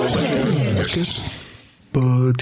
Podcast. Bonjour,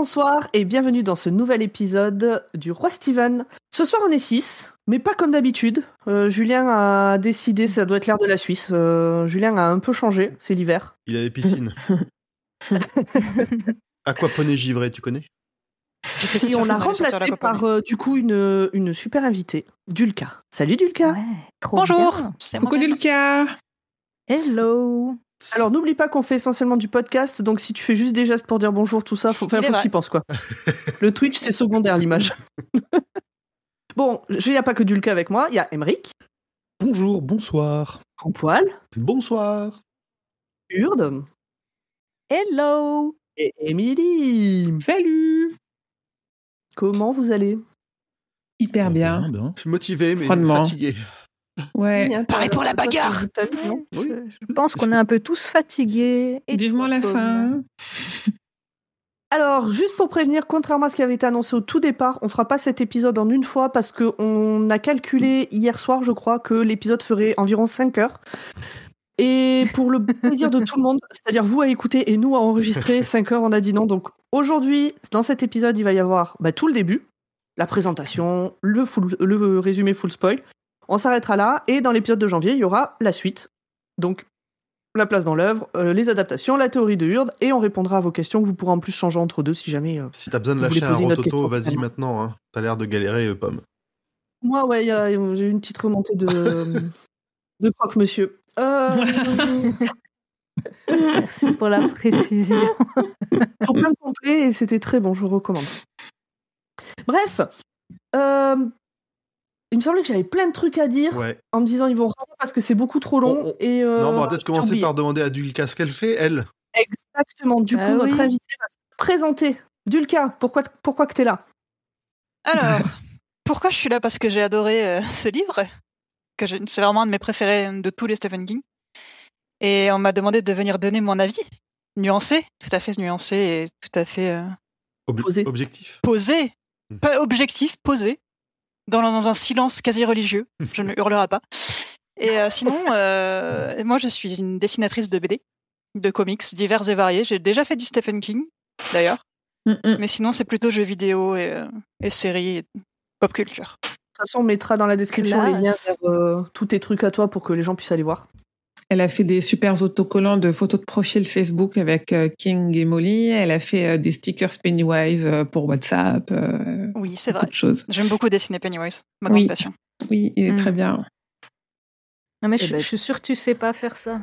bonsoir et bienvenue dans ce nouvel épisode du Roi Steven. Ce soir on est 6, mais pas comme d'habitude. Euh, Julien a décidé, ça doit être l'air de la Suisse. Euh, Julien a un peu changé, c'est l'hiver. Il avait piscine. Aquaponie givré, tu connais? Et on l'a remplacé par euh, du coup une, une super invitée, Dulka. Salut Dulka. Trop Bonjour, bien. c'est Coucou. Dulka Hello. Alors n'oublie pas qu'on fait essentiellement du podcast, donc si tu fais juste des gestes pour dire bonjour, tout ça, faut, faut que tu y penses quoi. Le Twitch c'est secondaire l'image. bon, il n'y a pas que Dulka avec moi, il y a Emeric, Bonjour, bonsoir. Poil, Bonsoir. Urde Hello. et Émilie. Salut Comment vous allez? Hyper bien. bien. Je suis motivé, mais fatigué. Ouais. Pareil pour la bagarre. Je pense qu'on est un peu tous fatigués. Et Vivement la fin. Alors, juste pour prévenir, contrairement à ce qui avait été annoncé au tout départ, on fera pas cet épisode en une fois parce qu'on a calculé hier soir, je crois, que l'épisode ferait environ 5 heures. Et pour le plaisir de tout le monde, c'est-à-dire vous à écouter et nous à enregistrer, 5 heures, on a dit non. Donc aujourd'hui, dans cet épisode, il va y avoir bah, tout le début, la présentation, le, full- le résumé full spoil. On s'arrêtera là et dans l'épisode de janvier, il y aura la suite. Donc la place dans l'œuvre, euh, les adaptations, la théorie de Hurde, et on répondra à vos questions que vous pourrez en plus changer entre deux si jamais. euh, Si t'as besoin de lâcher un rototo, vas-y maintenant. Hein. T'as l'air de galérer, euh, Pomme. Moi, ouais, il y a- j'ai eu une petite remontée de, de croque-monsieur. Euh, Merci pour la précision. pour plein de complet, et c'était très bon, je vous recommande. Bref, euh, il me semblait que j'avais plein de trucs à dire Ouais. en me disant ils vont revenir parce que c'est beaucoup trop long. On- on- Et, euh, non, on va peut-être commencer oublié. par demander à Dulka ce qu'elle fait, elle. Exactement, du coup, Ah notre oui. invité va se présenter. Dulka, pourquoi, pourquoi que t'es là? Alors, pourquoi je suis là? Parce que j'ai adoré euh, ce livre, que c'est vraiment un de mes préférés de tous les Stephen King. Et on m'a demandé de venir donner mon avis, nuancé, tout à fait nuancé et tout à fait euh, Ob- Posé. Objectif. posé, Hmm. pas objectif, posé, dans, dans un silence quasi religieux. Je ne hurlerai pas. Et euh, sinon, euh, moi je suis une dessinatrice de BD, de comics divers et variés. J'ai déjà fait du Stephen King, d'ailleurs. Mm, mm. Mais sinon, c'est plutôt jeux vidéo et, euh, et séries et pop culture. De toute façon, on mettra dans la description les liens vers euh, tous tes trucs à toi pour que les gens puissent aller voir. Elle a fait des super autocollants de photos de profil Facebook avec euh, King et Molly. Elle a fait euh, des stickers Pennywise euh, pour WhatsApp. euh, Oui, c'est vrai. J'aime beaucoup dessiner Pennywise, ma Oui. grande passion. Oui, il est Mm. très bien. Non, mais Eh je, ben- je suis sûre que tu sais pas faire ça.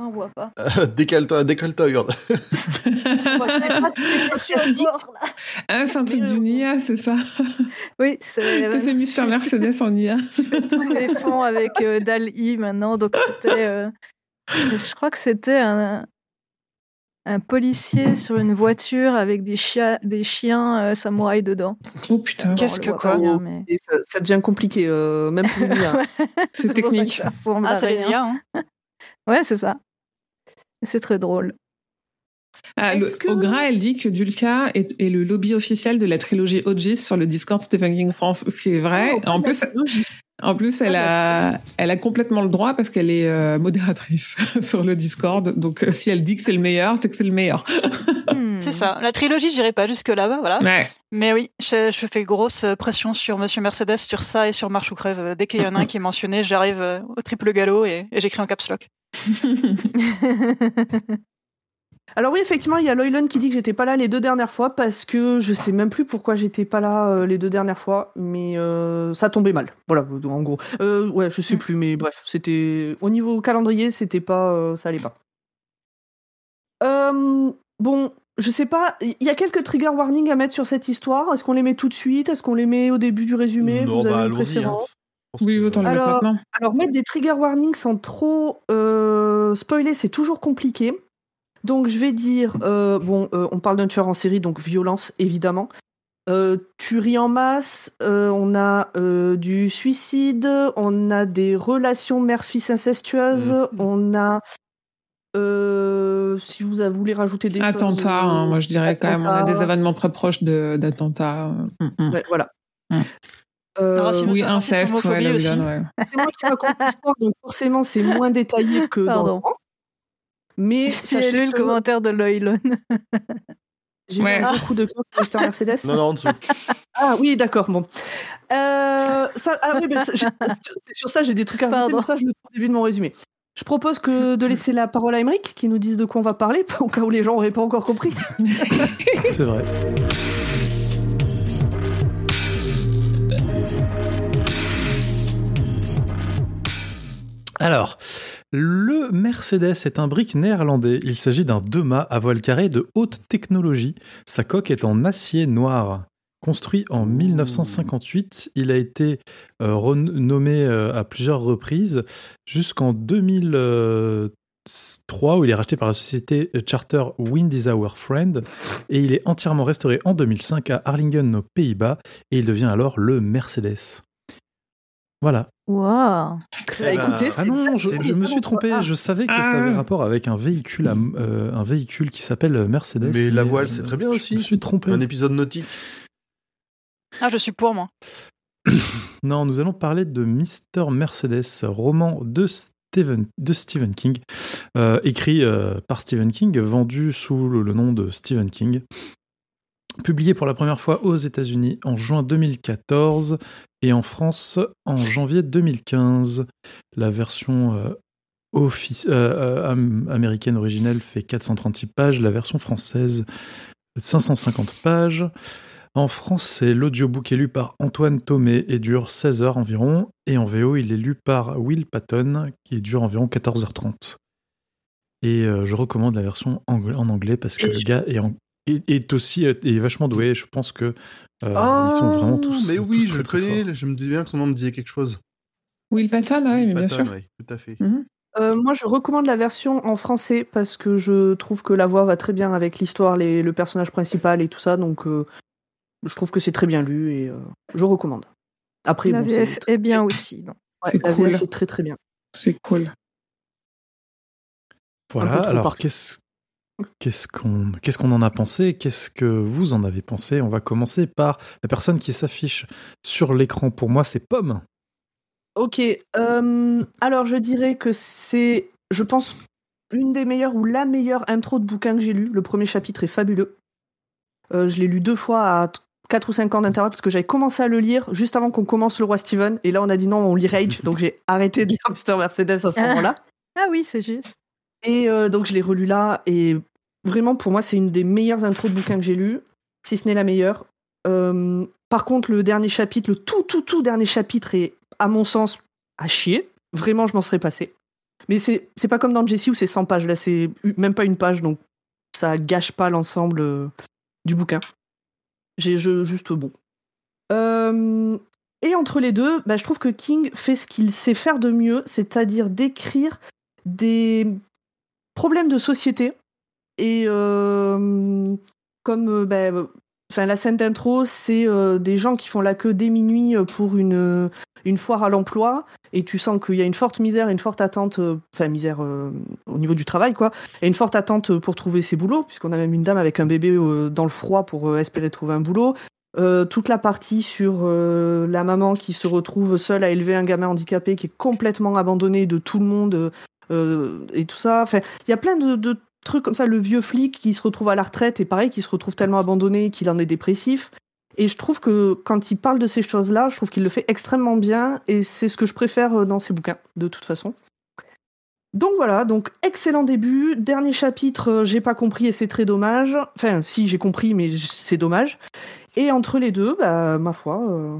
On voit pas. décale-toi, décale-toi, regarde. Ah, c'est un truc du Nia, c'est ça Oui, c'est. T'as fait Mister Mercedes en Nia. tous mes fonds avec euh, Dal-I maintenant. Donc c'était. euh, je crois que c'était un, un policier sur une voiture avec des, chia- des chiens euh, samouraïs dedans. Oh putain, Qu'est-ce que quoi bien, mais- ça, ça devient compliqué, euh, même pour lui. hein. c'est ça technique. ça ressemble Ah, c'est les. IA, hein. Ouais, c'est ça. C'est très drôle. Ah, le- Est-ce que- Au gras, elle dit que Dulka est, est le lobby officiel de la trilogie OGs sur le Discord Stephen King France, ce qui est vrai. Oh, en plus. En plus, elle a, elle a complètement le droit parce qu'elle est euh, modératrice sur le Discord. Donc, euh, si elle dit que c'est le meilleur, c'est que c'est le meilleur. Hmm. C'est ça. La trilogie, j'irai pas jusque là-bas, voilà. Ouais. Mais oui, je, je fais grosse pression sur Monsieur Mercedes sur ça et sur Marche ou Crève. Dès qu'il y en a un qui est mentionné, j'arrive euh, au triple galop et, et j'écris en caps lock. Alors oui, effectivement, il y a Loylan qui dit que j'étais pas là les deux dernières fois parce que je sais même plus pourquoi j'étais pas là euh, les deux dernières fois, mais euh, ça tombait mal. Voilà, en gros. Euh, ouais, je sais plus, mais bref, c'était au niveau calendrier, c'était pas, euh, ça allait pas. Euh, bon, je sais pas. Il y a quelques trigger warnings à mettre sur cette histoire. Est-ce qu'on les met tout de suite? Est-ce qu'on les met au début du résumé? Non, Vous avez bah allons-y. hein. Oui, autant le mettre Alors- maintenant. Alors mettre des trigger warnings sans trop euh, spoiler, c'est toujours compliqué. Donc je vais dire, euh, bon, euh, on parle d'un tueur en série, donc violence évidemment. Euh, tuerie en masse, euh, on a euh, du suicide, on a des relations mère-fils incestueuses, Mhm. on a, euh, si vous voulez rajouter des Attentat, choses, hein, euh, moi je dirais quand même, on a des événements très proches de- d'attentats. euh, mm, mm. ouais, voilà. Mm. Euh, Oui, inceste, ouais, ouais. c'est moi qui raconte l'histoire, donc forcément c'est moins détaillé que dans le Pardon. roman. Mais J'ai sachez lu le commentaire de Loylon. j'ai Ouais. eu beaucoup de cœur pour. Mercedes. Non, non, en dessous. Ah oui, d'accord, bon. Euh, ça, ah oui, mais ça, j'ai- c'est sur ça, j'ai des trucs à rajouter, Pardon. mais ça, je le ferai au début de mon résumé. Je propose que de laisser la parole à Emmerich, qui nous dise de quoi on va parler, au cas où les gens n'auraient pas encore compris. C'est vrai. Alors, le Mercedes est un brick néerlandais. Il s'agit d'un deux-mâts à voile carré de haute technologie. Sa coque est en acier noir. Construit en 1958, il a été euh, renommé euh, à plusieurs reprises jusqu'en 2003 où il est racheté par la société Charter Wind is Our Friend et il est entièrement restauré en 2005 à Harlingen aux Pays-Bas et il devient alors le Mercedes. Voilà. Waouh Eh Bah, ben, écoutez, Ah non, je, me suis trompé. Ah. Je savais que ça Ah. avait rapport avec un véhicule, à- euh, un véhicule qui s'appelle Mercedes. Mais la euh, voile, c'est très bien aussi. Je me suis trompé. Un épisode nautique. Ah, je suis pour moi. Non, nous allons parler de Mr. Mercedes, roman de Stephen, de Stephen King, euh, écrit euh, par Stephen King, vendu sous le, le nom de Stephen King. Publié pour la première fois aux États-Unis en juin 2014 et en France en janvier 2015. La version euh, euh, euh, am- américaine originelle fait 436 pages, la version française 550 pages. En français, l'audiobook est lu par Antoine Thomé et dure 16 heures environ, et en VO, il est lu par Will Patton, qui dure environ 14h30. Et euh, je recommande la version angla- en anglais parce que le gars est, en- est, est aussi est vachement doué. Je pense que euh, ah, ils sont vraiment tous. mais tous oui, je très, le connais. Je me disais bien que son nom me disait quelque chose. Will Patton, oui, mais bien Patton, sûr. ouais, tout à fait. Euh, moi, je recommande la version en français parce que je trouve que la voix va très bien avec l'histoire, les- le personnage principal et tout ça. Donc, euh, je trouve que c'est très bien lu et euh, je recommande. Après, La bon, c'est VF très- est bien aussi. ouais, C'est la cool. VF est très très bien. C'est cool. Voilà, alors qu'est-ce qu'est-ce qu'on qu'est-ce qu'on en a pensé? Qu'est-ce que vous en avez pensé? On va commencer par la personne qui s'affiche sur l'écran. Pour moi, c'est Pomme. Ok, euh, alors je dirais que c'est, je pense, une des meilleures ou la meilleure intro de bouquin que j'ai lu. Le premier chapitre est fabuleux. Euh, je l'ai lu deux fois à 4 ou 5 ans d'intervalle parce que j'avais commencé à le lire juste avant qu'on commence le roi Steven. Et là, on a dit non, on lit Rage. donc j'ai arrêté de lire Mr. Mercedes à ce moment-là. Ah oui, c'est juste. Et euh, donc je l'ai relu là. Et vraiment, pour moi, c'est une des meilleures intros de bouquin que j'ai lu, si ce n'est la meilleure. Euh, par contre, le dernier chapitre, le tout, tout, tout dernier chapitre est, à mon sens, à chier. Vraiment, je m'en serais passé. Mais c'est pas comme dans Jessie où c'est 100 pages. Là, c'est même pas une page, donc ça gâche pas l'ensemble euh, du bouquin. J'ai juste bon. Et entre les deux, bah, je trouve que King fait ce qu'il sait faire de mieux, c'est-à-dire d'écrire des problèmes de société. Et euh, comme euh, bah, euh, enfin, la scène d'intro, c'est des gens qui font la queue dès minuit pour une, une foire à l'emploi. Et tu sens qu'il y a une forte misère, une forte attente, enfin misère au niveau du travail, quoi. Et une forte attente pour trouver ses boulots, puisqu'on a même une dame avec un bébé dans le froid pour espérer trouver un boulot. Toute la partie sur la maman qui se retrouve seule à élever un gamin handicapé qui est complètement abandonné de tout le monde et tout ça. Enfin, il y a plein de, trucs comme ça. Le vieux flic qui se retrouve à la retraite et pareil, qui se retrouve tellement abandonné qu'il en est dépressif. Et je trouve que quand il parle de ces choses-là, je trouve qu'il le fait extrêmement bien et c'est ce que je préfère euh, dans ses bouquins, de toute façon. Donc voilà, donc excellent début. Dernier chapitre, euh, j'ai pas compris et c'est très dommage. Enfin, si j'ai compris, mais c'est dommage. Et entre les deux, bah, ma foi, euh,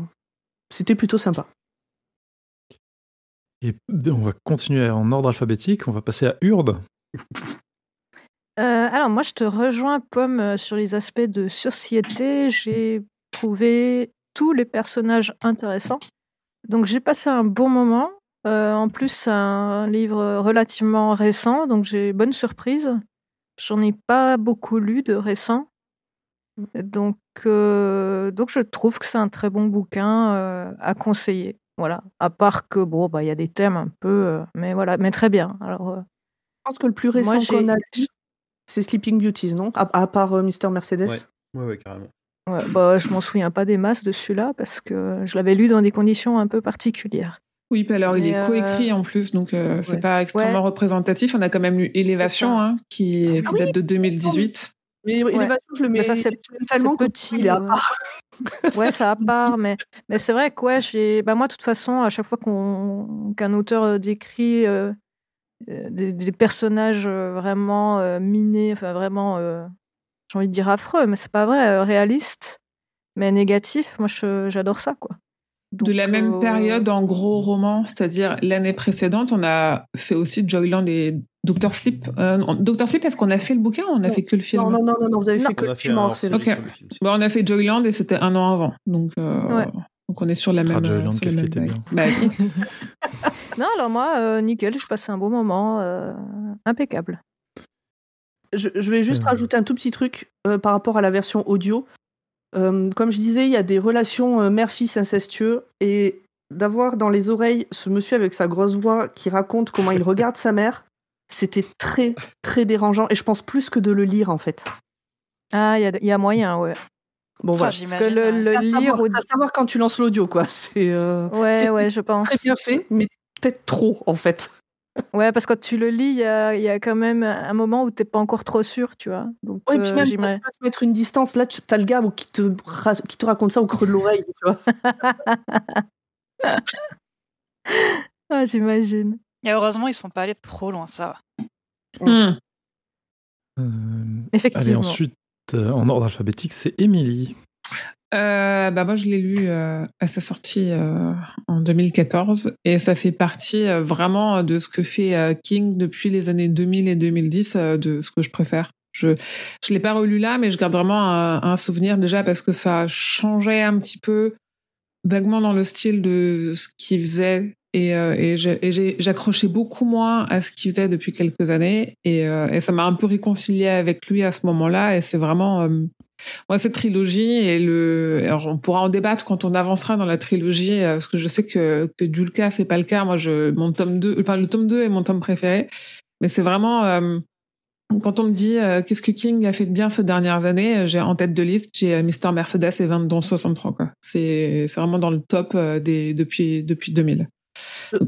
c'était plutôt sympa. Et on va continuer en ordre alphabétique. On va passer à Urde. Euh, alors moi, je te rejoins, Pomme, euh, sur les aspects de société. J'ai trouvé tous les personnages intéressants. Donc j'ai passé un bon moment. Euh, en plus, un livre relativement récent, donc j'ai bonne surprise. j'en ai pas beaucoup lu de récents. Donc, donc je trouve que c'est un très bon bouquin à conseiller. Voilà. À part que bon, bah il y a des thèmes un peu, euh, mais voilà, mais très bien. Alors, euh, Je pense que le plus récent Moi, j'ai- qu'on a lu, c'est Sleeping Beauties, non? À, à part euh, Mister Mercedes? Ouais. Ouais, ouais, carrément. ouais, bah je m'en souviens pas des masses de celui-là parce que je l'avais lu dans des conditions un peu particulières. Oui, puis alors il Mais, est euh, coécrit en plus, donc euh, c'est Ouais. pas extrêmement Ouais. représentatif. On a quand même lu Élévation, hein, qui, qui Ah oui, date de 2018. Mais Élévation, je le mets Mais ça, c'est- tellement petit, il est à ouais. part. Ouais, ça à part, mais, mais c'est vrai que ouais, j'ai, bah moi, de toute façon, à chaque fois qu'on, qu'un auteur euh, décrit euh, euh, des, des personnages vraiment euh, minés, enfin vraiment, euh, j'ai envie de dire affreux, mais c'est pas vrai, euh, réaliste, mais négatif, moi je- j'adore ça, quoi. de la même euh, période en gros roman, c'est-à-dire l'année précédente, on a fait aussi Joyland et Dr. Sleep. Euh. Sleep, est-ce qu'on a fait le bouquin ou on a Non. fait que le film Non, non, non, non, non, vous avez Non. fait que On le film série. Le film. Bon, on a fait Joyland et c'était un an avant. Donc, euh, Ouais. donc on est sur la Ah, même. Joyland, sur la qu'est-ce qui était bien. Bah, oui. Non, alors moi, euh, nickel, je passé un bon moment, euh, impeccable. Je, je vais juste Euh. rajouter un tout petit truc euh, par rapport à la version audio. Euh, comme je disais, il y a des relations euh, mère-fils incestueux et d'avoir dans les oreilles ce monsieur avec sa grosse voix qui raconte comment il regarde sa mère, c'était très très dérangeant et je pense plus que de le lire en fait. Ah, il y a, il y a moyen, ouais. Bon voilà. Parce j'imagine, que le, le à lire savoir, à savoir quand tu lances l'audio quoi. C'est euh, Ouais, ouais, je pense. très bien fait, mais peut-être trop en fait. Ouais, parce que quand tu le lis, il y a, il y a quand même un moment où t'es pas encore trop sûr, tu vois. Donc, Ouais, et puis euh, même tu peux te mettre une distance là, tu as le gars qui te qui te raconte ça au creux de l'oreille, tu vois. Ah, j'imagine. Et heureusement, ils sont pas allés trop loin, ça. va. Hmm. Euh, allez, Effectivement. ensuite, euh, en ordre alphabétique, c'est Émilie. Euh, bah moi, je l'ai lu euh, à sa sortie euh, en 2014 et ça fait partie euh, vraiment de ce que fait euh, King depuis les années 2000 et 2010, euh, de ce que je préfère. Je je l'ai pas relu là, mais je garde vraiment un, un souvenir déjà parce que ça changeait un petit peu vaguement dans le style de ce qu'il faisait et, euh, j'accrochais beaucoup moins à ce qu'il faisait depuis quelques années et, euh, ça m'a un peu réconcilié avec lui à ce moment-là et c'est vraiment euh, moi, cette trilogie et le, alors on pourra en débattre quand on avancera dans la trilogie, parce que je sais que que Julka c'est pas le cas. Moi, mon tome 2, enfin le tome 2 est mon tome préféré, mais c'est vraiment quand on me dit qu'est-ce que King a fait de bien ces dernières années, j'ai en tête de liste, j'ai Mister Mercedes et 22 63 quoi. C'est c'est vraiment dans le top des depuis depuis 2000.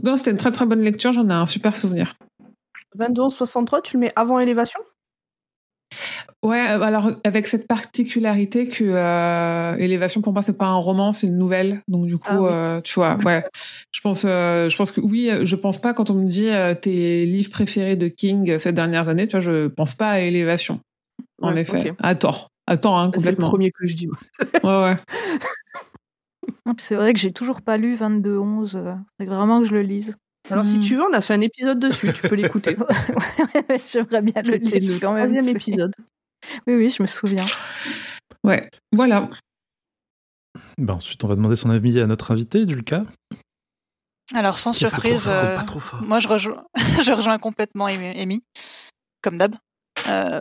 Non, c'était une très très bonne lecture, j'en ai un super souvenir. 22 63, tu le mets avant élévation? Ouais, euh, alors avec cette particularité que euh, Élévation pour moi c'est pas un roman, c'est une nouvelle. Donc du coup, Ah oui. euh, tu vois, ouais, je pense, euh, je pense que oui, je pense pas quand on me dit tes livres préférés de King ces dernières années, tu vois, je pense pas à Élévation. En Ouais, effet, ok. à tort, à tort, hein, C'est le complètement. premier que je dis. Ouais, ouais. C'est vrai que j'ai toujours pas lu 22-11. euh, C'est vraiment que je le lise. Alors si Hmm. tu veux, on a fait un épisode dessus, tu peux l'écouter. J'aimerais bien le lire le quand même. troisième épisode. Oui, oui, je me souviens. ouais. Voilà. Bah, ensuite, on va demander son avis à notre invité, Julka. Alors, sans trop surprise, euh, moi, je rejoins, je rejoins complètement Amy, comme d'hab. Euh,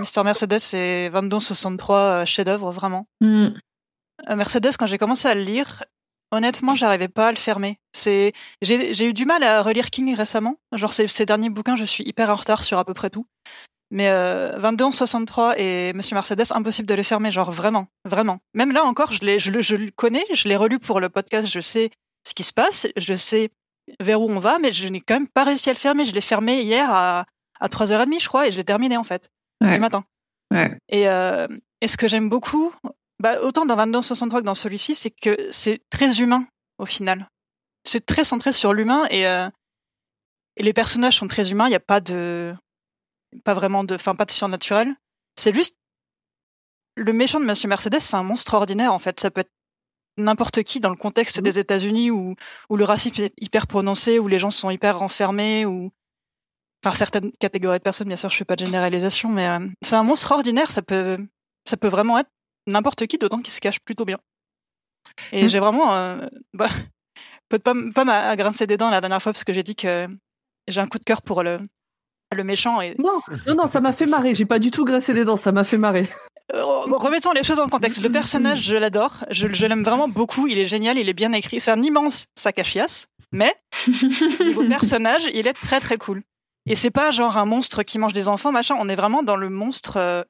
Mister Mercedes et 2263 euh, chef-d'œuvre, vraiment. Hmm. Euh, Mercedes, quand j'ai commencé à le lire, honnêtement, j'arrivais pas à le fermer. C'est, j'ai, eu du mal à relire King récemment. Genre, ces, ces derniers bouquins, je suis hyper en retard sur à peu près tout. Mais euh, 22 63 et Monsieur Mercedes, impossible de les fermer, genre vraiment, vraiment. Même là encore, je, le, je le connais, je l'ai relu pour le podcast, je sais ce qui se passe, je sais vers où on va, mais je n'ai quand même pas réussi à le fermer. Je l'ai fermé hier à, à 3h30, je crois, et je l'ai terminé en fait, Ouais. du matin. Ouais. Et, euh, et ce que j'aime beaucoup, bah, autant dans 2263 que dans celui-ci, c'est que c'est très humain au final. C'est très centré sur l'humain et, euh, et les personnages sont très humains. Il n'y a pas de, pas vraiment de, enfin pas de surnaturel. C'est juste le méchant de Monsieur Mercedes, c'est un monstre ordinaire en fait. Ça peut être n'importe qui dans le contexte Mhm. des États-Unis où où le racisme est hyper prononcé, où les gens sont hyper renfermés, ou enfin certaines catégories de personnes. Bien sûr, je fais pas de généralisation, mais euh, c'est un monstre ordinaire. Ça peut, ça peut vraiment être n'importe qui, d'autant qu'il se cache plutôt bien. Et Mhm. j'ai vraiment, euh, bah, pas à grincer des dents la dernière fois parce que j'ai dit que j'ai un coup de cœur pour le le méchant est. Non, non, non, ça m'a fait marrer. J'ai pas du tout graissé des dents, ça m'a fait marrer. Euh, remettons les choses en contexte. Le personnage, je l'adore. Je, je l'aime vraiment beaucoup. Il est génial. Il est bien écrit. C'est un immense sac à chiasse. Mais, niveau personnage, il est très très cool. Et c'est pas genre un monstre qui mange des enfants, machin. On est vraiment dans le monstre euh,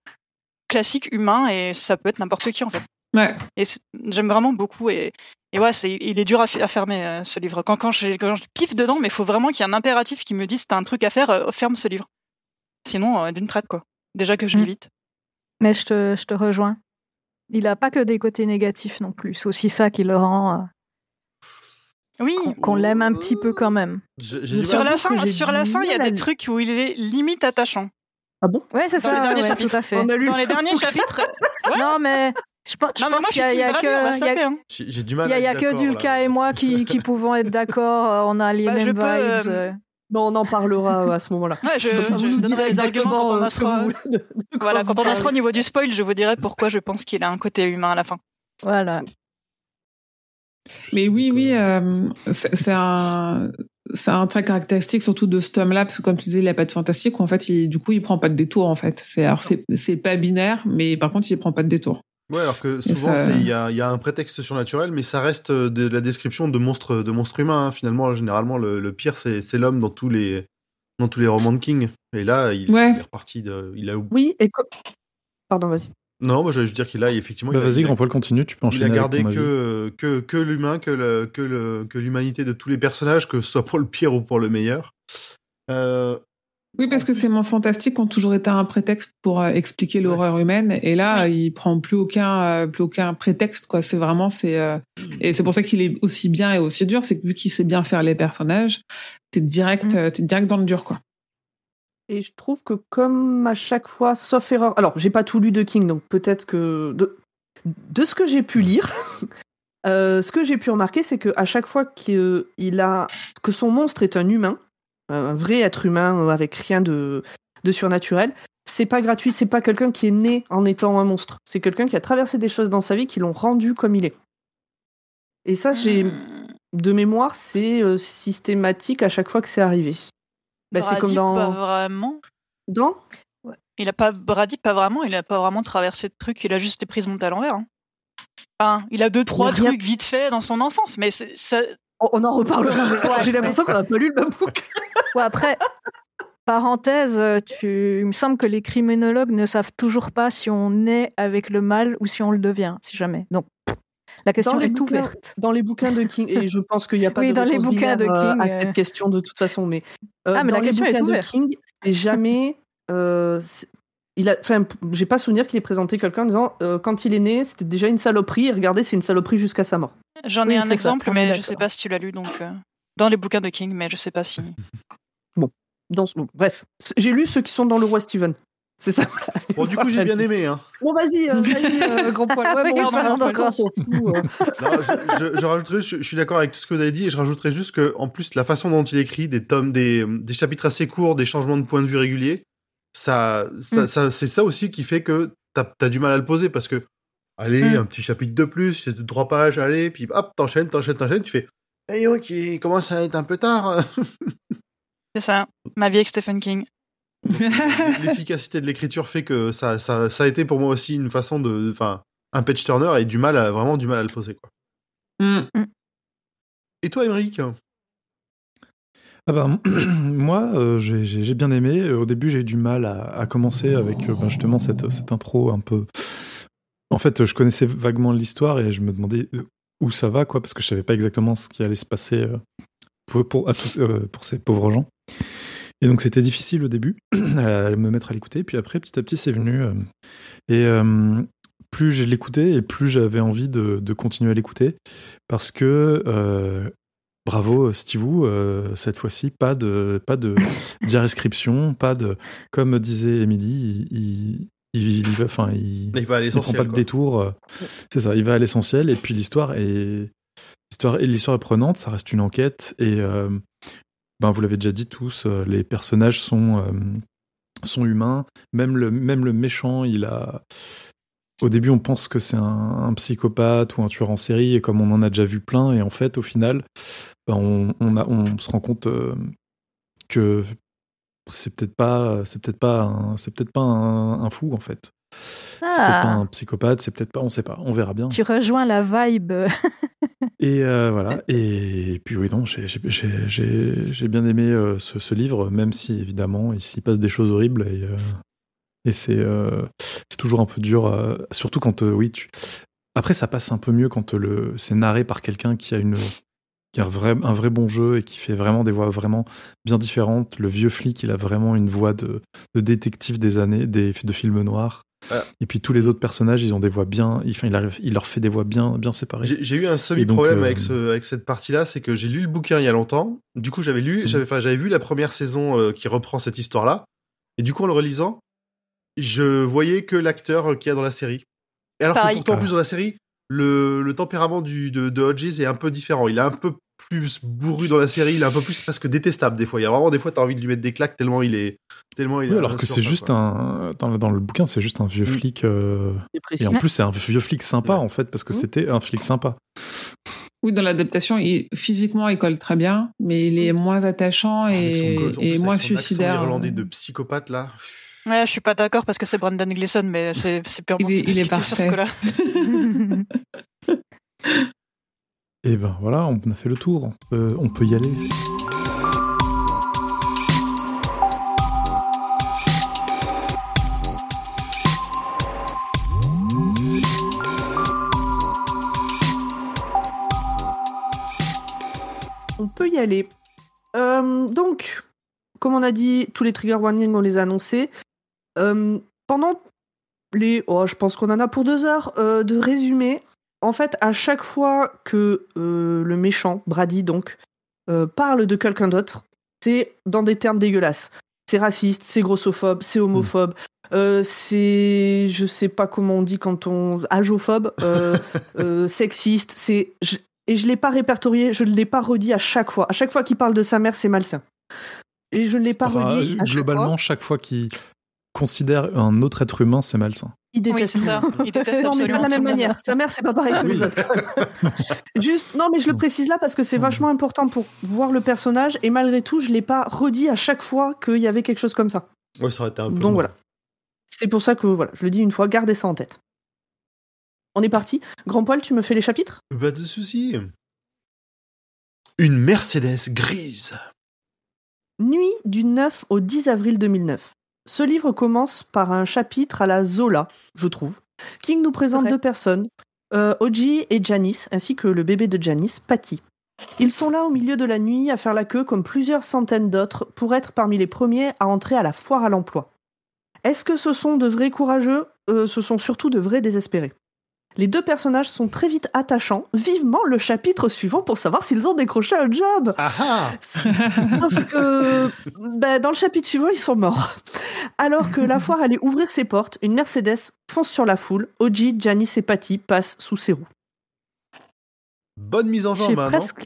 classique humain et ça peut être n'importe qui en fait. Ouais. Et j'aime vraiment beaucoup et, et ouais, c'est, il est dur à, fermer euh, ce livre. Quand, quand, je, quand je piffe dedans, mais il faut vraiment qu'il y ait un impératif qui me dise t'as un truc à faire, euh, ferme ce livre. Sinon, euh, d'une traite quoi. Déjà que je Mm. l'évite. Mais je te, je te rejoins. Il a pas que des côtés négatifs non plus. C'est aussi ça qui le rend. euh, Oui. qu'on- qu'on l'aime un petit peu quand même. Sur la fin, sur la fin, il y a des trucs où il est limite attachant. Ah bon? Ouais, c'est Dans les ça, derniers ouais, chapitres. tout à fait. On a lu. Dans les derniers chapitres. Ouais. Non, mais je pense, je non, mais pense moi, je qu'il y a, y on que, hein. J'ai du mal il y a, à il y a être que Dulka et moi qui, qui pouvons être d'accord. euh, On a les Bah, mêmes vibes. euh, euh. Bon, on en parlera euh, à ce moment-là. Ouais, je, ça, je vous direz les arguments quand on en euh, que vous sera. de- Voilà, quand on en sera au niveau du spoil, je vous dirai pourquoi je pense qu'il a un côté humain à la fin. Voilà. Mais oui, oui, euh, c'est un, c'est un trait caractéristique surtout de ce tome-là, parce que comme tu disais, il n'a pas de fantastique, où en fait, il, du coup, il prend pas de détour, en fait. C'est, alors, c'est, c'est pas binaire, mais par contre, il prend pas de détour. Ouais, alors que souvent, il y a, il y a un prétexte surnaturel, mais ça reste euh, de la description de monstres, de monstres humains. hein. Finalement, généralement, le, le pire, c'est c'est l'homme dans tous les dans tous les romans de King. Et là, il, Ouais. il est reparti de. Il a. Oui, et co- Pardon, vas-y. Non, moi, j'allais juste dire qu'il a effectivement. Bah, il a- Vas-y, il a- grand poil, continue, tu peux Il enchaîner. a avec gardé que, que, que l'humain, que, le, que, le, que l'humanité de tous les personnages, que ce soit pour le pire ou pour le meilleur. Euh, Oui, parce que ces monstres fantastiques ont toujours été un prétexte pour euh, expliquer l'horreur humaine, et là, il prend plus aucun, euh, plus aucun prétexte, quoi. C'est vraiment, c'est, euh, et c'est pour ça qu'il est aussi bien et aussi dur, c'est que vu qu'il sait bien faire les personnages, t'es direct, Mm. euh, t'es direct dans le dur, quoi. Et je trouve que comme à chaque fois, sauf erreur. Alors, j'ai pas tout lu de King, donc peut-être que de, de ce que j'ai pu lire, euh, ce que j'ai pu remarquer, c'est que à chaque fois qu'il a que son monstre est un humain, un vrai être humain euh, avec rien de, de surnaturel, c'est pas gratuit. C'est pas quelqu'un qui est né en étant un monstre. C'est quelqu'un qui a traversé des choses dans sa vie qui l'ont rendu comme il est. Et ça, j'ai de mémoire, c'est euh, systématique à chaque fois que c'est arrivé. Bah, c'est comme dans Pas vraiment. dans Il a pas Brady, pas vraiment. Il a pas vraiment traversé de trucs. Il a juste été prise monte à l'envers. hein. Enfin, il a deux trois rien- trucs vite fait dans son enfance, mais ça, On on en reparlera. J'ai l'impression qu'on n'a pas lu le même bouquin. Ouais, après, parenthèse, euh, tu... il me semble que les criminologues ne savent toujours pas si on naît avec le mal ou si on le devient, si jamais. Donc, la question est bouquins- ouverte. Dans les bouquins de King, et je pense qu'il n'y a pas Oui, de dans les réponse bouquins de binaire, euh, King, à euh. cette question de toute façon. Mais, euh, Ah, mais dans la les question est bouquins de ouverte. King, c'est jamais. euh, il a, enfin, j'ai pas souvenir qu'il ait présenté quelqu'un en disant euh, quand il est né, c'était déjà une saloperie. Et regardez, c'est une saloperie jusqu'à sa mort. j'en ai Oui, un ça, exemple, est mais je sais pas si tu l'as lu donc euh, dans les bouquins de King, mais je sais pas si. Dans ce- bon, bref, j'ai lu ceux qui sont dans le roi Steven. C'est ça. Bon, du coup, j'ai bien aimé. Hein. Bon, vas-y, euh, vas-y, euh, grand poil. Ouais, bon, on s'en fout, euh. Je, je, je rajouterais, je, je suis d'accord avec tout ce que vous avez dit, et je rajouterais juste que, en plus, la façon dont il écrit des tomes, des, des chapitres assez courts, des changements de point de vue réguliers, ça, ça, Mm. ça- c'est ça aussi qui fait que t'as as du mal à le poser parce que, allez, Mm. un petit chapitre de plus, c'est de trois pages, allez, puis hop, t'enchaînes, t'enchaînes, t'enchaînes, tu fais, hey, ok, il commence à être un peu tard. C'est ça, ma vie avec Stephen King. L'efficacité de l'écriture fait que ça, ça, ça a été pour moi aussi une façon de, enfin, un page turner et du mal à, vraiment du mal à le poser, quoi. Mm. Et toi, Émeric? Ah bah, moi, euh, j'ai- bien aimé. Au début, j'ai eu du mal à, à commencer avec euh, ben, justement cette, cette intro un peu. En fait, je connaissais vaguement l'histoire et je me demandais euh, où ça va, quoi, parce que je savais pas exactement ce qui allait se passer pour, pour, à tous- euh, pour ces pauvres gens. Et donc, c'était difficile au début à me mettre à l'écouter. Puis après, petit à petit, c'est venu. euh, et euh, plus je l'écoutais et plus j'avais envie de, de continuer à l'écouter parce que euh, bravo Steve euh, cette fois-ci pas de pas de d'irrescription pas de comme disait Émilie il, il, il va enfin il, Il va à il prend pas de quoi. détour euh, c'est ça il va à l'essentiel et puis l'histoire est l'histoire et l'histoire est prenante ça reste une enquête et euh, ben vous l'avez déjà dit tous euh, les personnages sont euh, humains même le méchant il a au début, on pense que c'est un, psychopathe ou un tueur en série, et comme on en a déjà vu plein, et en fait, au final, ben, on, se rend compte euh, que c'est peut-être pas, peut-être pas, un- c'est peut-être pas un, un fou en fait. C'est peut-être pas Ah, un psychopathe, c'est peut-être pas, on sait pas, on verra bien. tu rejoins la vibe. Et euh, voilà. Et puis oui, non, j'ai- bien aimé euh, ce, ce livre, même si évidemment il s'y passe des choses horribles et, euh, et c'est toujours un peu dur, surtout quand oui tu. Après, ça passe un peu mieux quand le c'est narré par quelqu'un qui a une qui a un vrai, un vrai bon jeu et qui fait vraiment des voix vraiment bien différentes. Le vieux flic, il a vraiment une voix de, de détective des années, des, de films noirs. Ah. Et puis tous les autres personnages, ils ont des voix bien. Il, arrive- il leur fait des voix bien, bien séparées. J'ai eu un semi-problème euh, avec, ce, avec cette partie-là, c'est que j'ai lu le bouquin il y a longtemps. Du coup, j'avais lu, Mhm. j'avais, vu la première saison euh, qui reprend cette histoire-là. Et du coup, en le relisant, je voyais que l'acteur qu'il y a dans la série. Et alors Pareil. que pourtant, en plus, dans la série, le, le tempérament du, de, de Hodges est un peu différent. Il est un peu plus bourru dans la série, il est un peu plus presque détestable des fois. Il y a vraiment des fois, t'as envie de lui mettre des claques tellement il est. Tellement il Oui, est alors que c'est juste quoi. un. Dans, dans le bouquin, c'est juste un vieux Mm. flic. euh. Et en plus, c'est un vieux flic sympa, Ouais. en fait, parce que Mm. c'était un flic sympa. Oui, dans l'adaptation, il, physiquement, il colle très bien, mais il est moins attachant son et, en plus, et moins suicidaire. irlandais de psychopathe là. Ouais, je suis pas d'accord parce que c'est Brandon Gleeson, mais c'est c'est purement Il est- il est subjectif sur ce parfait. coup-là. Et ben voilà, on a fait le tour. On peut, on peut y aller. On peut y aller. Euh, donc, comme on a dit, tous les trigger warnings, on les a annoncés. Euh, pendant les, oh, je pense qu'on en a pour deux heures euh, de résumé. En fait, à chaque fois que euh, le méchant, Brady donc, parle de quelqu'un d'autre, c'est dans des termes dégueulasses. C'est raciste, c'est grossophobe, c'est homophobe, euh, c'est, je sais pas comment on dit quand on, agophobe, sexiste. C'est, je- et je l'ai pas répertorié, je ne l'ai pas redit à chaque fois. À chaque fois qu'il parle de sa mère, c'est malsain. Et je ne l'ai pas Enfin, redit à chaque globalement, fois. chaque fois qu'il considère un autre être humain, c'est malsain. Il déteste ça. Il déteste non, mais pas de absolument la même manière. Sa mère, c'est pas pareil que les autres. Juste, non, mais je le précise là parce que c'est vachement important pour voir le personnage et malgré tout, je l'ai pas redit à chaque fois qu'il y avait quelque chose comme ça. Ouais, ça aurait été un peu. Donc voilà. C'est pour ça que voilà, je le dis une fois, gardez ça en tête. On est parti. Grand poil, tu me fais les chapitres? Pas de souci. Une Mercedes grise. Nuit du 9 au 10 avril 2009. Ce livre commence par un chapitre à la Zola, je trouve. King nous présente deux personnes, euh, Oji et Janice, ainsi que le bébé de Janice, Patty. Ils sont là au milieu de la nuit à faire la queue comme plusieurs centaines d'autres pour être parmi les premiers à entrer à la foire à l'emploi. Est-ce que ce sont de vrais courageux? Euh, Ce sont surtout de vrais désespérés. Les deux personnages sont très vite attachants. Vivement le chapitre suivant pour savoir s'ils ont décroché un job. Ah ah Sauf que ben, dans le chapitre suivant, ils sont morts. Alors que la foire allait ouvrir ses portes, une Mercedes fonce sur la foule. Oji, Janice et Patty passent sous ses roues. Bonne mise en jambe, hein, non? presque.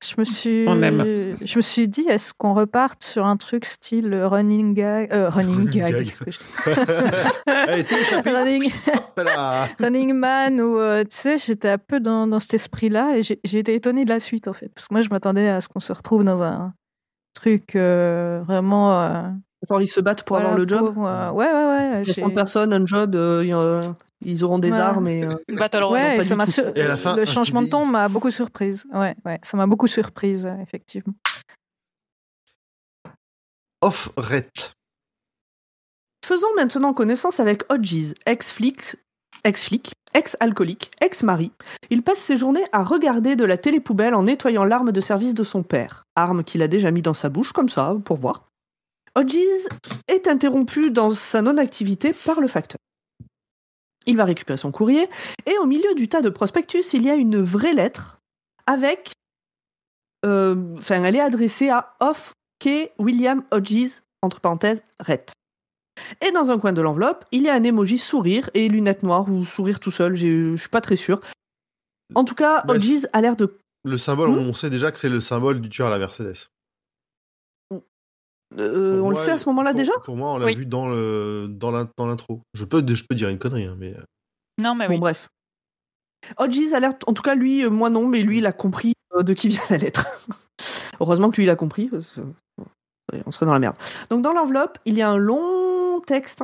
Je me suis. On aime. Je me suis dit, est-ce qu'on reparte sur un truc style running gag, euh, running Running gag, gag. qu'est-ce que je- Allez, tous les chapitres. running, running man ou euh, tu sais, j'étais un peu dans, dans cet esprit-là et j'ai j'ai été étonnée de la suite en fait, parce que moi je m'attendais à ce qu'on se retrouve dans un truc euh, vraiment. Euh, Genre, ils se battent pour voilà, avoir le job. pour, euh, ouais, ouais, ouais. Il y a j'ai- 100 personnes, un job, euh, a- ils auront des Ouais. armes et. euh, Battle Royale. Ouais, et ça m'a sur- Et à la fin, le changement de ton m'a beaucoup surprise. Ouais, ouais, ça m'a beaucoup surprise, euh, effectivement. Off-ret. Faisons maintenant connaissance avec Hodges, ex-flic, ex-flic, ex-alcoolique, ex-mari. Il passe ses journées à regarder de la télépoubelle en nettoyant l'arme de service de son père, arme qu'il a déjà mis dans sa bouche comme ça pour voir. Hodges est interrompu dans sa non-activité par le facteur. Il va récupérer son courrier et au milieu du tas de prospectus, il y a une vraie lettre avec, euh, enfin, elle est adressée à Off K. William Hodges entre parenthèses Rhett. Et dans un coin de l'enveloppe, il y a un emoji sourire et lunettes noires ou sourire tout seul, je suis pas très sûr. En tout cas, Bah, Hodges a l'air de. Le symbole, Hmm on sait déjà que c'est le symbole du tueur à la Mercedes. Euh, Pour on le sait à ce moment-là déjà? Pour moi, on l'a Oui. vu dans le dans l'in- dans l'intro. Je peux je peux dire une connerie, hein, mais euh, Non, mais Bon, oui. bref. Hodges a l'air. En tout cas, lui, euh, moi non, mais lui, il a compris euh, de qui vient la lettre. Heureusement que lui, il a compris. Parce que... On serait dans la merde. Donc dans l'enveloppe, il y a un long texte.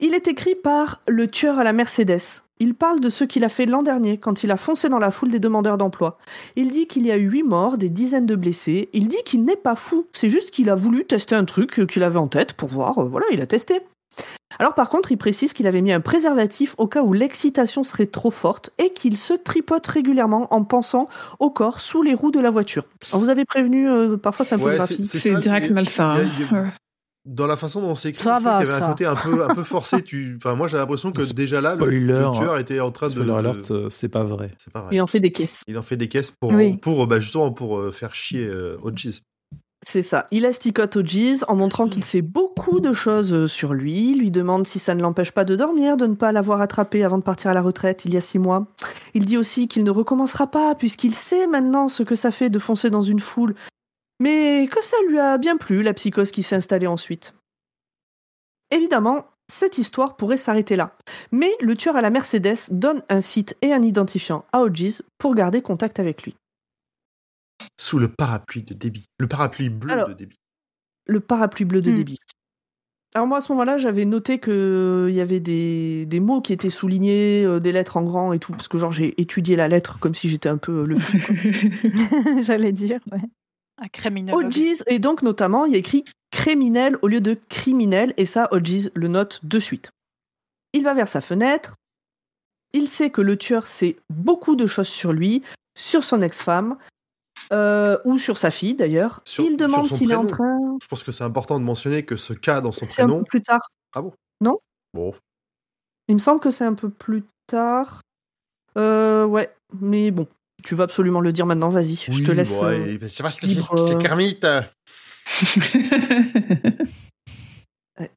Il est écrit par le tueur à la Mercedes. Il parle de ce qu'il a fait l'an dernier quand il a foncé dans la foule des demandeurs d'emploi. Il dit qu'il y a eu huit morts, des dizaines de blessés. Il dit qu'il n'est pas fou. C'est juste qu'il a voulu tester un truc qu'il avait en tête pour voir. euh, Voilà, il a testé. Alors par contre, il précise qu'il avait mis un préservatif au cas où l'excitation serait trop forte et qu'il se tripote régulièrement en pensant au corps sous les roues de la voiture. Alors vous avez prévenu, euh, parfois c'est un peu Ouais, graphique. c'est direct malsain. il y a- il y a- hein. Dans la façon dont c'est écrit, Ça va, qu'il y avait ça. un côté un peu, un peu forcé. Tu... Enfin, moi, j'ai l'impression que déjà là, le, le tueur était en train de. Spoiler de- alert, euh, c'est pas vrai. C'est pas vrai. Il en fait des caisses. Il en fait des caisses pour, Oui. pour bah, justement pour euh, faire chier euh. C'est ça. Il asticote O'Gees en montrant qu'il sait beaucoup de choses euh, sur lui, lui demande si ça ne l'empêche pas de dormir, de ne pas l'avoir attrapé avant de partir à la retraite il y a six mois. Il dit aussi qu'il ne recommencera pas puisqu'il sait maintenant ce que ça fait de foncer dans une foule, mais que ça lui a bien plu, la psychose qui s'est installée ensuite? Évidemment, cette histoire pourrait s'arrêter là, mais le tueur à la Mercedes donne un site et un identifiant à O'Gees pour garder contact avec lui. Sous le parapluie de débit. Le parapluie bleu Alors, de débit. le parapluie bleu de Hmm. débit. Alors moi à ce moment-là, j'avais noté que il y avait des, des mots qui étaient soulignés, euh, des lettres en grand et tout, parce que genre j'ai étudié la lettre comme si j'étais un peu euh, le. J'allais dire, ouais. Un criminologue. OGs, et donc notamment il y a écrit criminel au lieu de criminel, et ça OGs le note de suite. Il va vers sa fenêtre, il sait que le tueur sait beaucoup de choses sur lui, sur son ex-femme, euh, ou sur sa fille d'ailleurs. Il demande s'il est en prénom. train... Je pense que c'est important de mentionner que ce cas dans son C'est un prénom. peu plus tard. Bon, Il me semble que c'est un peu plus tard. Euh, ouais, mais bon, tu vas absolument le dire maintenant, vas-y, je te laisse. bon, euh, c'est parce que libre, c'est c'est Kermit.